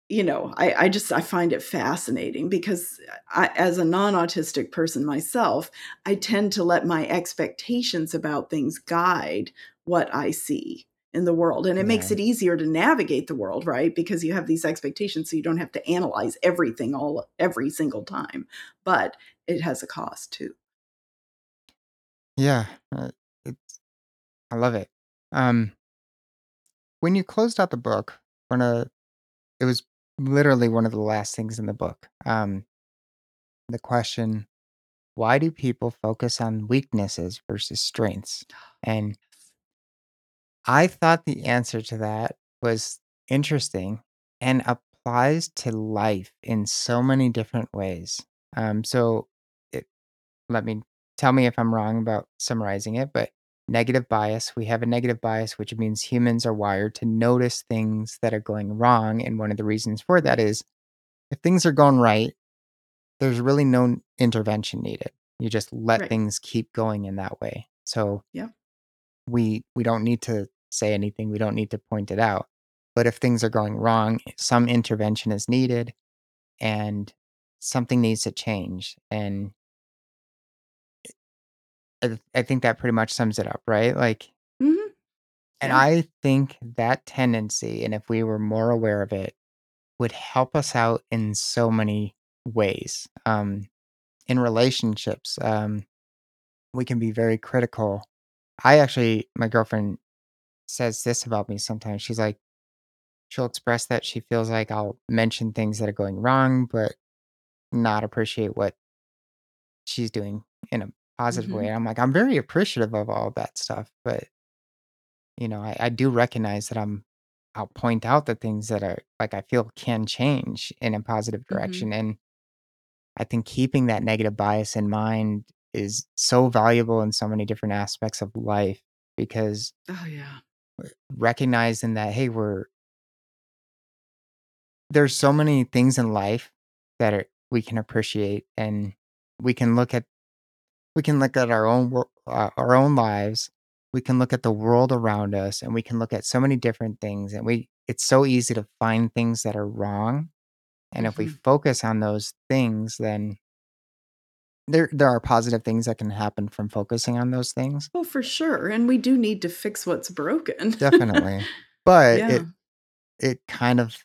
you know, I I just I find it fascinating because I as a non-autistic person myself, I tend to let my expectations about things guide what I see in the world, and it makes it easier to navigate the world, right? Because you have these expectations, so you don't have to analyze everything all every single time, but it has a cost too. Yeah. Uh, it's I love it. Um when you closed out the book, one of it was literally one of the last things in the book. Um the question, why do people focus on weaknesses versus strengths? <gasps> And I thought the answer to that was interesting and applies to life in so many different ways. Um, so, it, let me tell me if I'm wrong about summarizing it, but negative bias, we have a negative bias, which means humans are wired to notice things that are going wrong. And one of the reasons for that is if things are going right, there's really no intervention needed. You just let Right. things keep going in that way. So, yeah. we we don't need to say anything, we don't need to point it out. But if things are going wrong, some intervention is needed and something needs to change. And I, th- I think that pretty much sums it up, right? Like, Mhm. and Yeah. I think that tendency, and if we were more aware of it, would help us out in so many ways. Um, in relationships, um, we can be very critical. I actually, my girlfriend says this about me sometimes. She's like, She'll express that she feels like I'll mention things that are going wrong, but not appreciate what she's doing in a positive way. Mhm. I'm like, I'm very appreciative of all that stuff, but you know, I, I do recognize that I'm I'll point out the things that are like I feel can change in a positive Mhm. direction. And I think keeping that negative bias in mind is so valuable in so many different aspects of life because Oh, yeah. recognizing that, hey, we're there's so many things in life that are, we can appreciate and we can look at we can look at our own uh, our own lives we can look at the world around us and we can look at so many different things and we it's so easy to find things that are wrong and if we Mhm. focus on those things then there there are positive things that can happen from focusing on those things Oh, for sure, and we do need to fix what's broken. definitely <laughs> but Yeah. it it kind of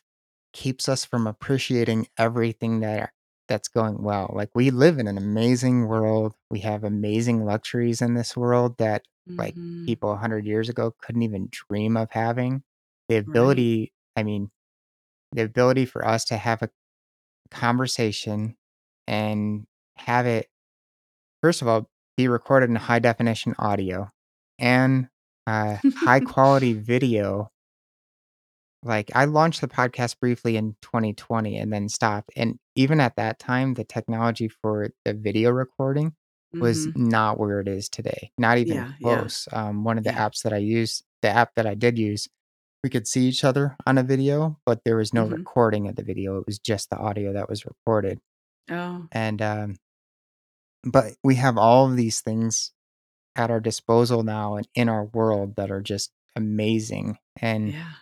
keeps us from appreciating everything that that's going well. Like we live in an amazing world. We have amazing luxuries in this world that like Mhm. people 100 years ago couldn't even dream of having. The Right. ability, I mean, the ability for us to have a conversation and have it first of all be recorded in high definition audio and uh, high <laughs> quality video Like, I launched the podcast briefly in 2020 and then stopped, and even at that time, the technology for the video recording was Mhm. not where it is today, not even Yeah, yeah, close. Um, one of the yeah. apps that I use the app that I did use, we could see each other on a video, but there was no Mhm. recording of the video, it was just the audio that was recorded, Oh, and, um but we have all of these things at our disposal now and in our world that are just amazing, and yeah,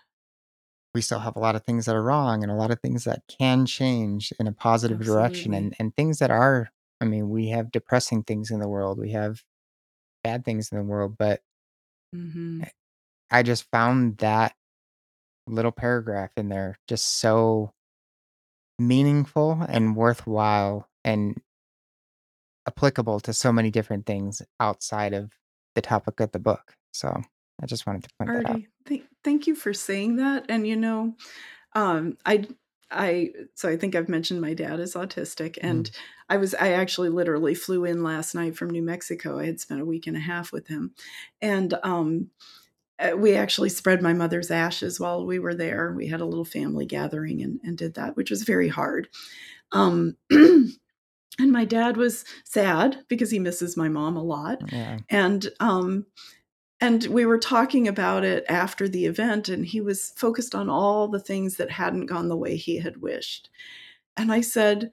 we still have a lot of things that are wrong and a lot of things that can change in a positive direction and and things that are I mean, we have depressing things in the world. We have bad things in the world, but Mhm. I just found that little paragraph in there just so meaningful and worthwhile and applicable to so many different things outside of the topic of the book. So I just wanted to point that out. Artie, thank you for saying that, and, you know, um, I I so I think I've mentioned my dad is autistic, and Mm. I was I actually literally flew in last night from New Mexico. I had spent a week and a half with him, and, um, uh, we actually spread my mother's ashes while we were there. We had a little family gathering and and did that, which was very hard. Um, <clears throat> and my dad was sad because he misses my mom a lot, Yeah. and, um and we were talking about it after the event, and he was focused on all the things that hadn't gone the way he had wished. And I said,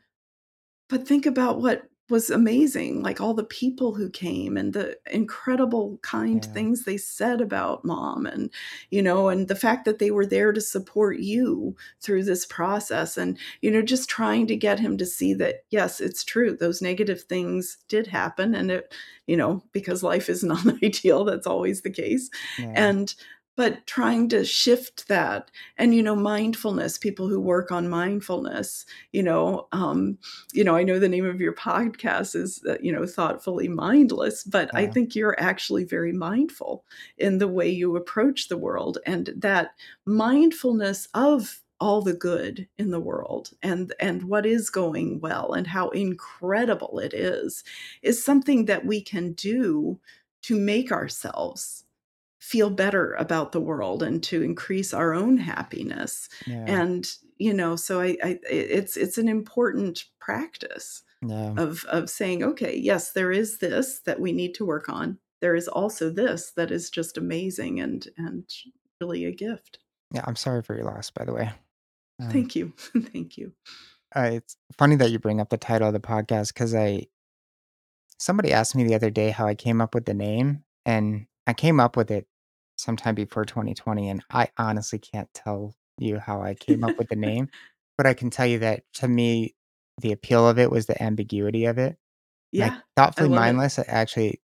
"But think about what was amazing, like all the people who came and the incredible kind Yeah. things they said about mom and, you know, and the fact that they were there to support you through this process." And, you know, just trying to get him to see that, yes, it's true. Those negative things did happen, and it you know, because life is not <laughs> ideal, that's always the case. Yeah. And but trying to shift that. And, you know, mindfulness, people who work on mindfulness, you know, um, you know, I know the name of your podcast is, uh, you know, Thoughtfully Mindless, but I think you're actually very mindful in the way you approach the world, and that mindfulness of all the good in the world and and what is going well and how incredible it is, is something that we can do to make ourselves feel better about the world and to increase our own happiness. Yeah. And, you know, so I I it's it's an important practice of of saying, "Okay, yes, there is this that we need to work on. There is also this that is just amazing and and really a gift." Yeah, I'm sorry for your loss, by the way. Um Thank you. <laughs> Thank you. Uh, it's funny that you bring up the title of the podcast because I somebody asked me the other day how I came up with the name, and I came up with it sometime before 2020, and I honestly can't tell you how I came up with the <laughs> name, but I can tell you that, to me, the appeal of it was the ambiguity of it. Like, Yeah, I thoughtfully love it. mindless, actually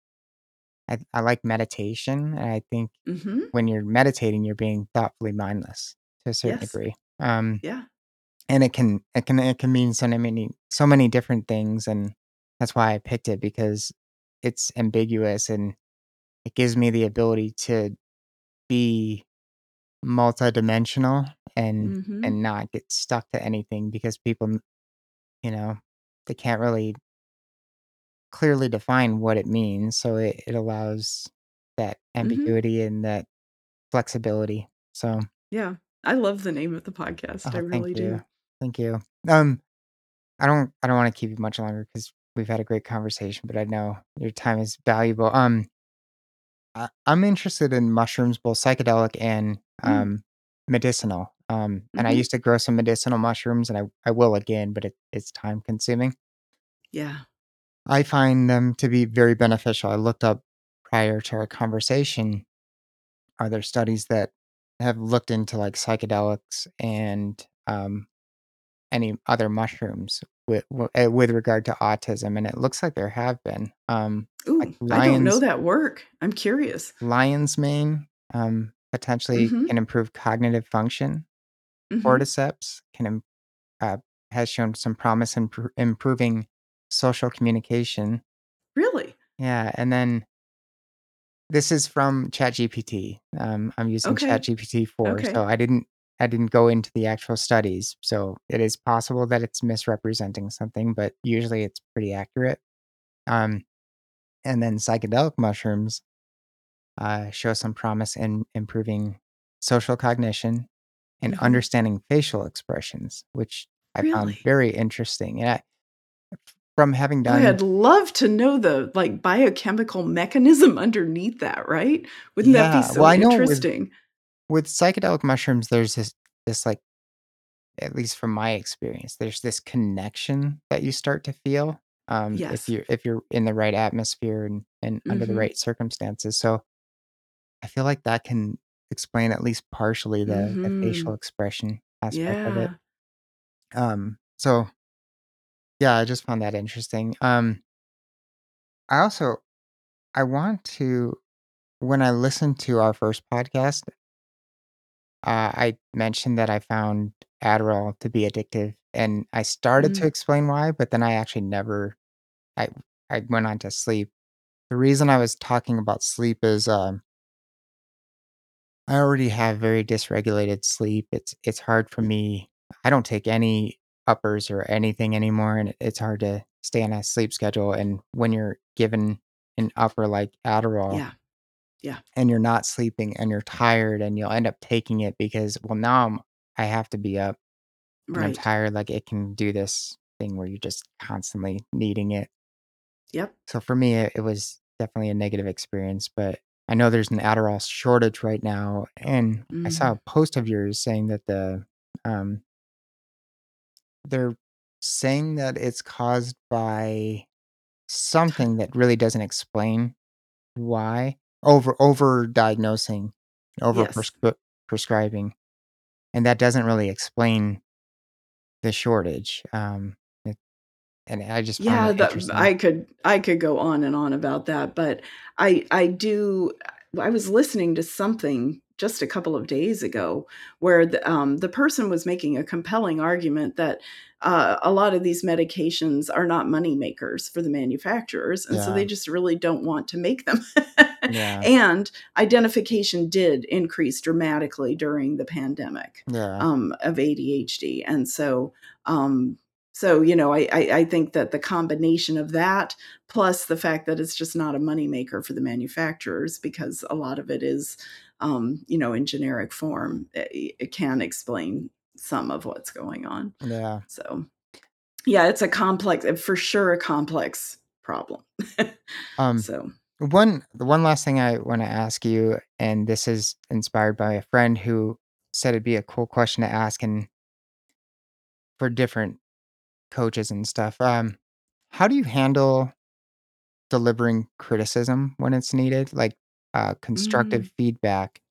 I I like meditation, and I think Mhm. when you're meditating, you're being thoughtfully mindless to a certain Yes. degree. Um, Yeah. and it can it can it can mean so many so many different things, and that's why I picked it because it's ambiguous, and it gives me the ability to be multidimensional and Mhm. and not get stuck to anything because people, you know, they can't really clearly define what it means, so it it allows that Mhm. ambiguity and that flexibility, so Yeah. I love the name of the podcast, I Oh, thank really you. do. Thank you. Um, I don't I don't wanna keep you much longer because we've had a great conversation, but I know your time is valuable. Um I I'm interested in mushrooms, both psychedelic and, Mm. um, medicinal, um, and I Mhm. used to grow some medicinal mushrooms, and I I will again, but it it's time consuming. Yeah. I find them to be very beneficial. I looked up prior to our conversation, are there studies that have looked into, like, psychedelics and, um, any other mushrooms with eh, with regard to autism, and it looks like there have been, um, like Ooh, I don't know that work. I'm curious. lion's mane, um, potentially Mhm. can improve cognitive function. Mhm. Cordyceps can uh, has shown some promise in pr improving social communication. Really? Yeah, and then this is from ChatGPT. Um, I'm using Okay. ChatGPT 4, so I didn't I didn't go into the actual studies, so it is possible that it's misrepresenting something, but usually it's pretty accurate. Um, and then psychedelic mushrooms, uh, show some promise in improving social cognition and Mhm. understanding facial expressions, which I found very interesting, and I from having done I'd love to know the, like, biochemical mechanism <laughs> underneath that, right? Wouldn't that be Yeah, well, so with interesting? With psychedelic mushrooms, there's this this, like at least from my experience, there's this connection that you start to feel, um, if you're if you're in the right atmosphere and and under the Mhm. right circumstances, so I feel like that can explain at least partially the the facial Mhm. expression aspect of it. Um, so Yeah, I just found that interesting. Um, I also I want to when I listened to our first podcast, uh, I mentioned that I found Adderall to be addictive, and I started to Mm, explain why, but then I actually never I I went on to sleep. The reason I was talking about sleep is, um, I already have very dysregulated sleep. It's it's hard for me. I don't take any uppers or anything anymore, and it's hard to stay on a sleep schedule. And when you're given an upper like Adderall yeah, yeah, and you're not sleeping and you're tired and you'll end up taking it because, well, now I'm, I have to be up and I'm right. tired. Like it can do this thing where you're just constantly needing it. Yep. So for me, it, it was definitely a negative experience, but I know there's an Adderall shortage right now. And I saw Mhm. a post of yours saying that the, um, they're saying that it's caused by something that really doesn't explain why over over diagnosing, over Yes. prescri- prescribing, and that doesn't really explain the shortage. Um, it, and I just found Yeah, that interesting. I could I could go on and on about that, but I I do I was listening to something just a couple of days ago where the, um, the person was making a compelling argument that uh, a lot of these medications are not money makers for the manufacturers, and so they just really don't want to make them. <laughs> yeah, and identification did increase dramatically during the pandemic yeah, um, of ADHD, and so um, so, you know, I, I I think that the combination of that plus the fact that it's just not a moneymaker for the manufacturers because a lot of it is, um, you know, in generic form, it, it can explain some of what's going on. yeah. So, yeah, it's a complex, uh, for sure, a complex problem. <laughs> Um, so, one the one last thing I want to ask you, and this is inspired by a friend who said it'd be a cool question to ask, and for different coaches and stuff. Um, how do you handle delivering criticism when it's needed, like, uh, mm, constructive feedback,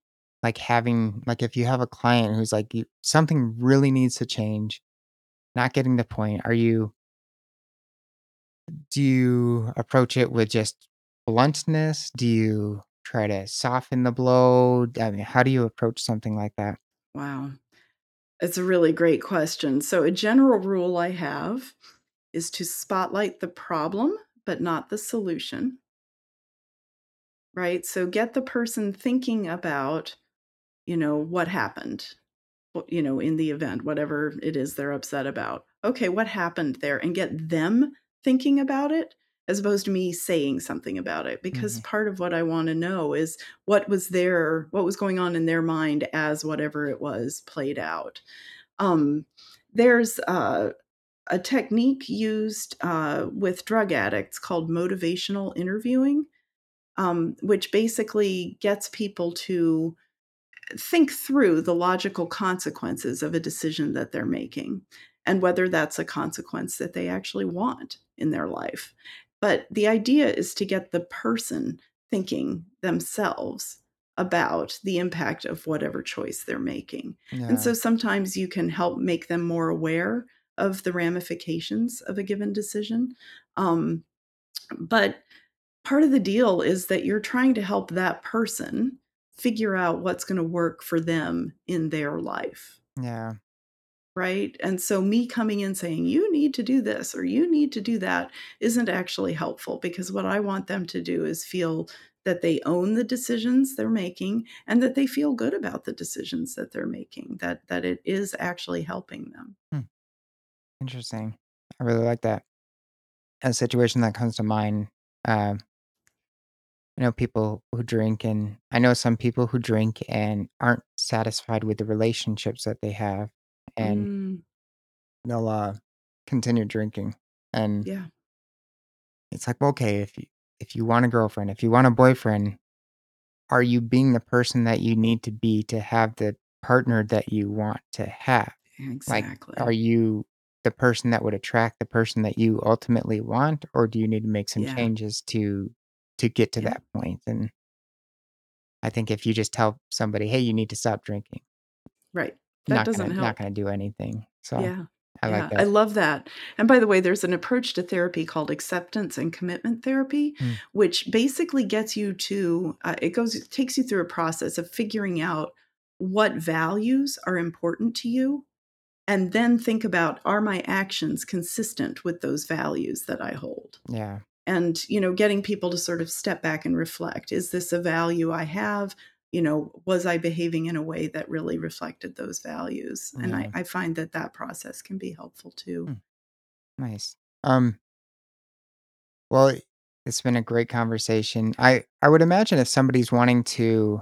like having like, if you have a client who's like, you something really needs to change, not getting the point, are you do you approach it with just bluntness? Do you try to soften the blow? I mean, how do you approach something like that? wow. It's a really great question. So, a general rule I have is to spotlight the problem, but not the solution. Right? So get the person thinking about, you know, what happened, you know, in the event, whatever it is they're upset about. Okay, what happened there? And get them thinking about it as opposed to me saying something about it, because Mhm. part of what I wanna know is what was their what was going on in their mind as whatever it was played out. Um, there's, uh, a technique used, uh, with drug addicts called motivational interviewing um, which basically gets people to think through the logical consequences of a decision that they're making and whether that's a consequence that they actually want in their life. But the idea is to get the person thinking themselves about the impact of whatever choice they're making. And so sometimes you can help make them more aware of the ramifications of a given decision. Um, but part of the deal is that you're trying to help that person figure out what's going to work for them in their life. yeah, Right. And so, me coming in saying, you need to do this or you need to do that isn't actually helpful because what I want them to do is feel that they own the decisions they're making and that they feel good about the decisions that they're making, that, that it is actually helping them. hmm, interesting. I really like that. A situation that comes to mind, um, I know people who drink, and I know some people who drink and aren't satisfied with the relationships that they have, and Mm, they'll, uh, continue drinking, and yeah. it's like, well, okay, if you if you want a girlfriend, if you want a boyfriend, are you being the person that you need to be to have the partner that you want to have? Like, are Exactly. you the person that would attract the person that you ultimately want, or do you need to make some Yeah. changes to to get to Yeah. that point? And I think if you just tell somebody, "Hey, you need to stop drinking," Right. That not gonna doesn't not gonna do anything. So, Yeah. I yeah, like that. I love that. And by the way, there's an approach to therapy called acceptance and commitment therapy, Mm. which basically gets you to uh, it goes it takes you through a process of figuring out what values are important to you and then think about are my actions consistent with those values that I hold? yeah. And you know getting people to sort of step back and reflect is this a value i have you know was i behaving in a way that really reflected those values and I, I find that that process can be helpful too Mm. Nice. Um. Well, it's been a great conversation. I I would imagine if somebody's wanting to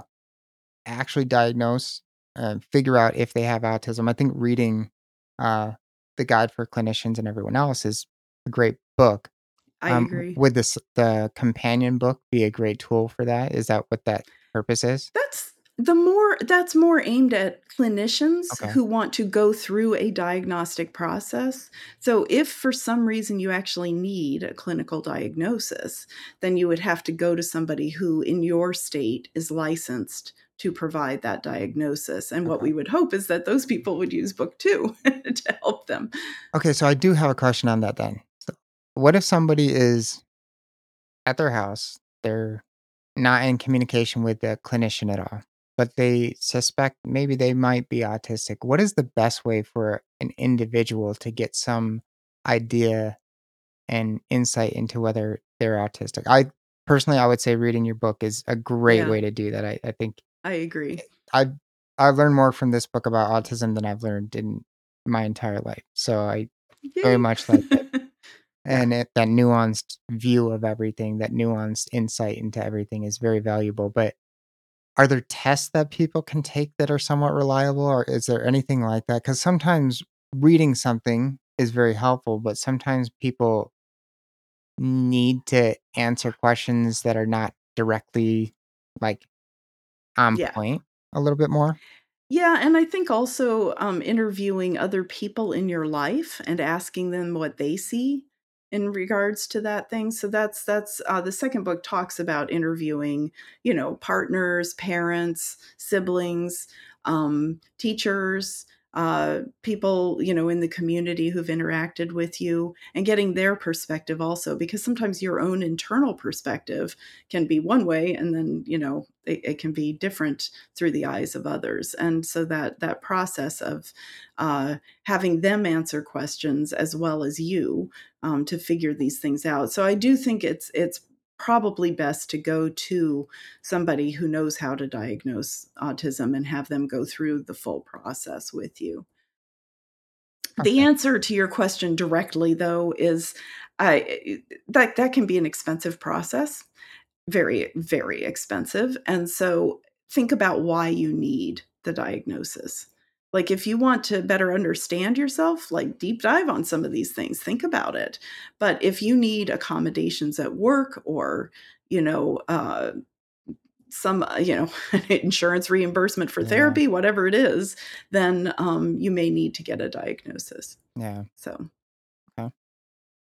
actually diagnose, uh, figure out if they have autism, I think reading, uh, the Guide for Clinicians and Everyone Else is a great book. I Um, agree would this the companion book be a great tool for that? Is that what that purpose is? that's the more that's more aimed at clinicians Okay. who want to go through a diagnostic process so if for some reason you actually need a clinical diagnosis then you would have to go to somebody who in your state is licensed to provide that diagnosis and what we would hope is that those people would use book two <laughs> to help them Okay, so I do have a question on that then. What if somebody is at their house, they're not in communication with the clinician at all, but they suspect maybe they might be autistic? What is the best way for an individual to get some idea and insight into whether they're autistic? I personally, I would say reading your book is a great Yeah. way to do that. I, I think i agree I I learned more from this book about autism than I've learned in my entire life. So I very much like it. And it, that nuanced view of everything, that nuanced insight into everything is very valuable. But are there tests that people can take that are somewhat reliable, or is there anything like that? Because sometimes reading something is very helpful, but sometimes people need to answer questions that are not directly like on Yeah. point a little bit more. Yeah, and I think also um, interviewing other people in your life and asking them what they see in regards to that thing. So that's that's uh, the second book talks about interviewing, you know, partners, parents, siblings, um, teachers, uh, people, you know, in the community who've interacted with you, and getting their perspective also, because sometimes your own internal perspective can be one way, and then you know it, it can be different through the eyes of others. And so that that process of uh, having them answer questions as well as you um, to figure these things out. So i do think it's it's probably best to go to somebody who knows how to diagnose autism and have them go through the full process with you. The answer to your question directly though is I that that can be an expensive process very very expensive and so think about why you need the diagnosis like if you want to better understand yourself like deep dive on some of these things think about it but if you need accommodations at work or you know uh some uh, you know <laughs> insurance reimbursement for Yeah. therapy whatever it is then um, you may need to get a diagnosis Yeah. so okay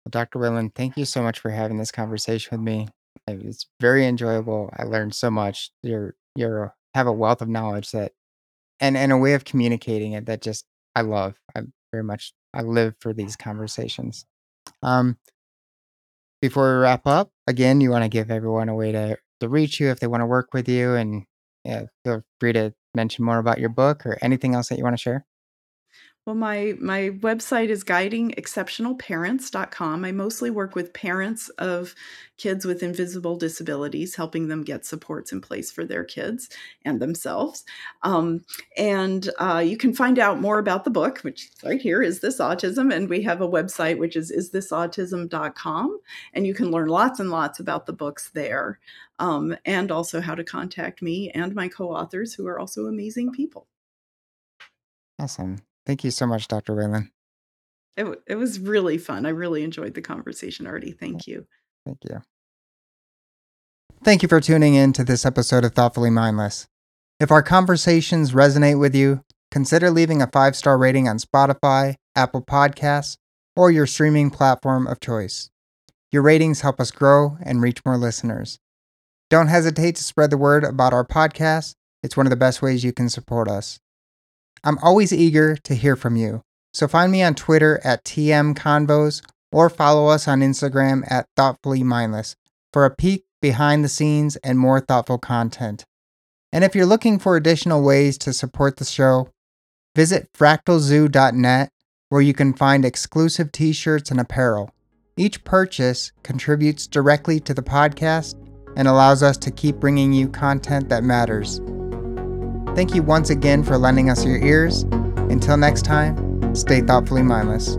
Well, Dr. Wayland, thank you so much for having this conversation with me. It's very enjoyable. I learned so much. You're you're have a wealth of knowledge that and and a way of communicating it that just I love. I very much I live for these conversations. Um before we wrap up, again, you want to give everyone a way to to reach you if they want to work with you and yeah, feel free to mention more about your book or anything else that you want to share. Well, my my website is guidingexceptionalparents.com. I mostly work with parents of kids with invisible disabilities, helping them get supports in place for their kids and themselves. Um, and uh, you can find out more about the book, which right here is this autism, and we have a website which is isthisautism.com, and you can learn lots and lots about the books there, um, and also how to contact me and my co-authors, who are also amazing people. Awesome. Thank you so much, Dr. Wayland. It, w- it was really fun. I really enjoyed the conversation, Artie. Thank you. Thank you. Thank you for tuning in to this episode of Thoughtfully Mindless. If our conversations resonate with you, consider leaving a five star rating on Spotify, Apple Podcasts, or your streaming platform of choice. Your ratings help us grow and reach more listeners. Don't hesitate to spread the word about our podcast, it's one of the best ways you can support us. I'm always eager to hear from you. So find me on Twitter at TM Convos or follow us on Instagram at Thoughtfully Mindless for a peek behind the scenes and more thoughtful content. And if you're looking for additional ways to support the show, visit fractalzoo.net where you can find exclusive t shirts and apparel. Each purchase contributes directly to the podcast and allows us to keep bringing you content that matters. Thank you once again for lending us your ears. Until next time, stay thoughtfully mindless.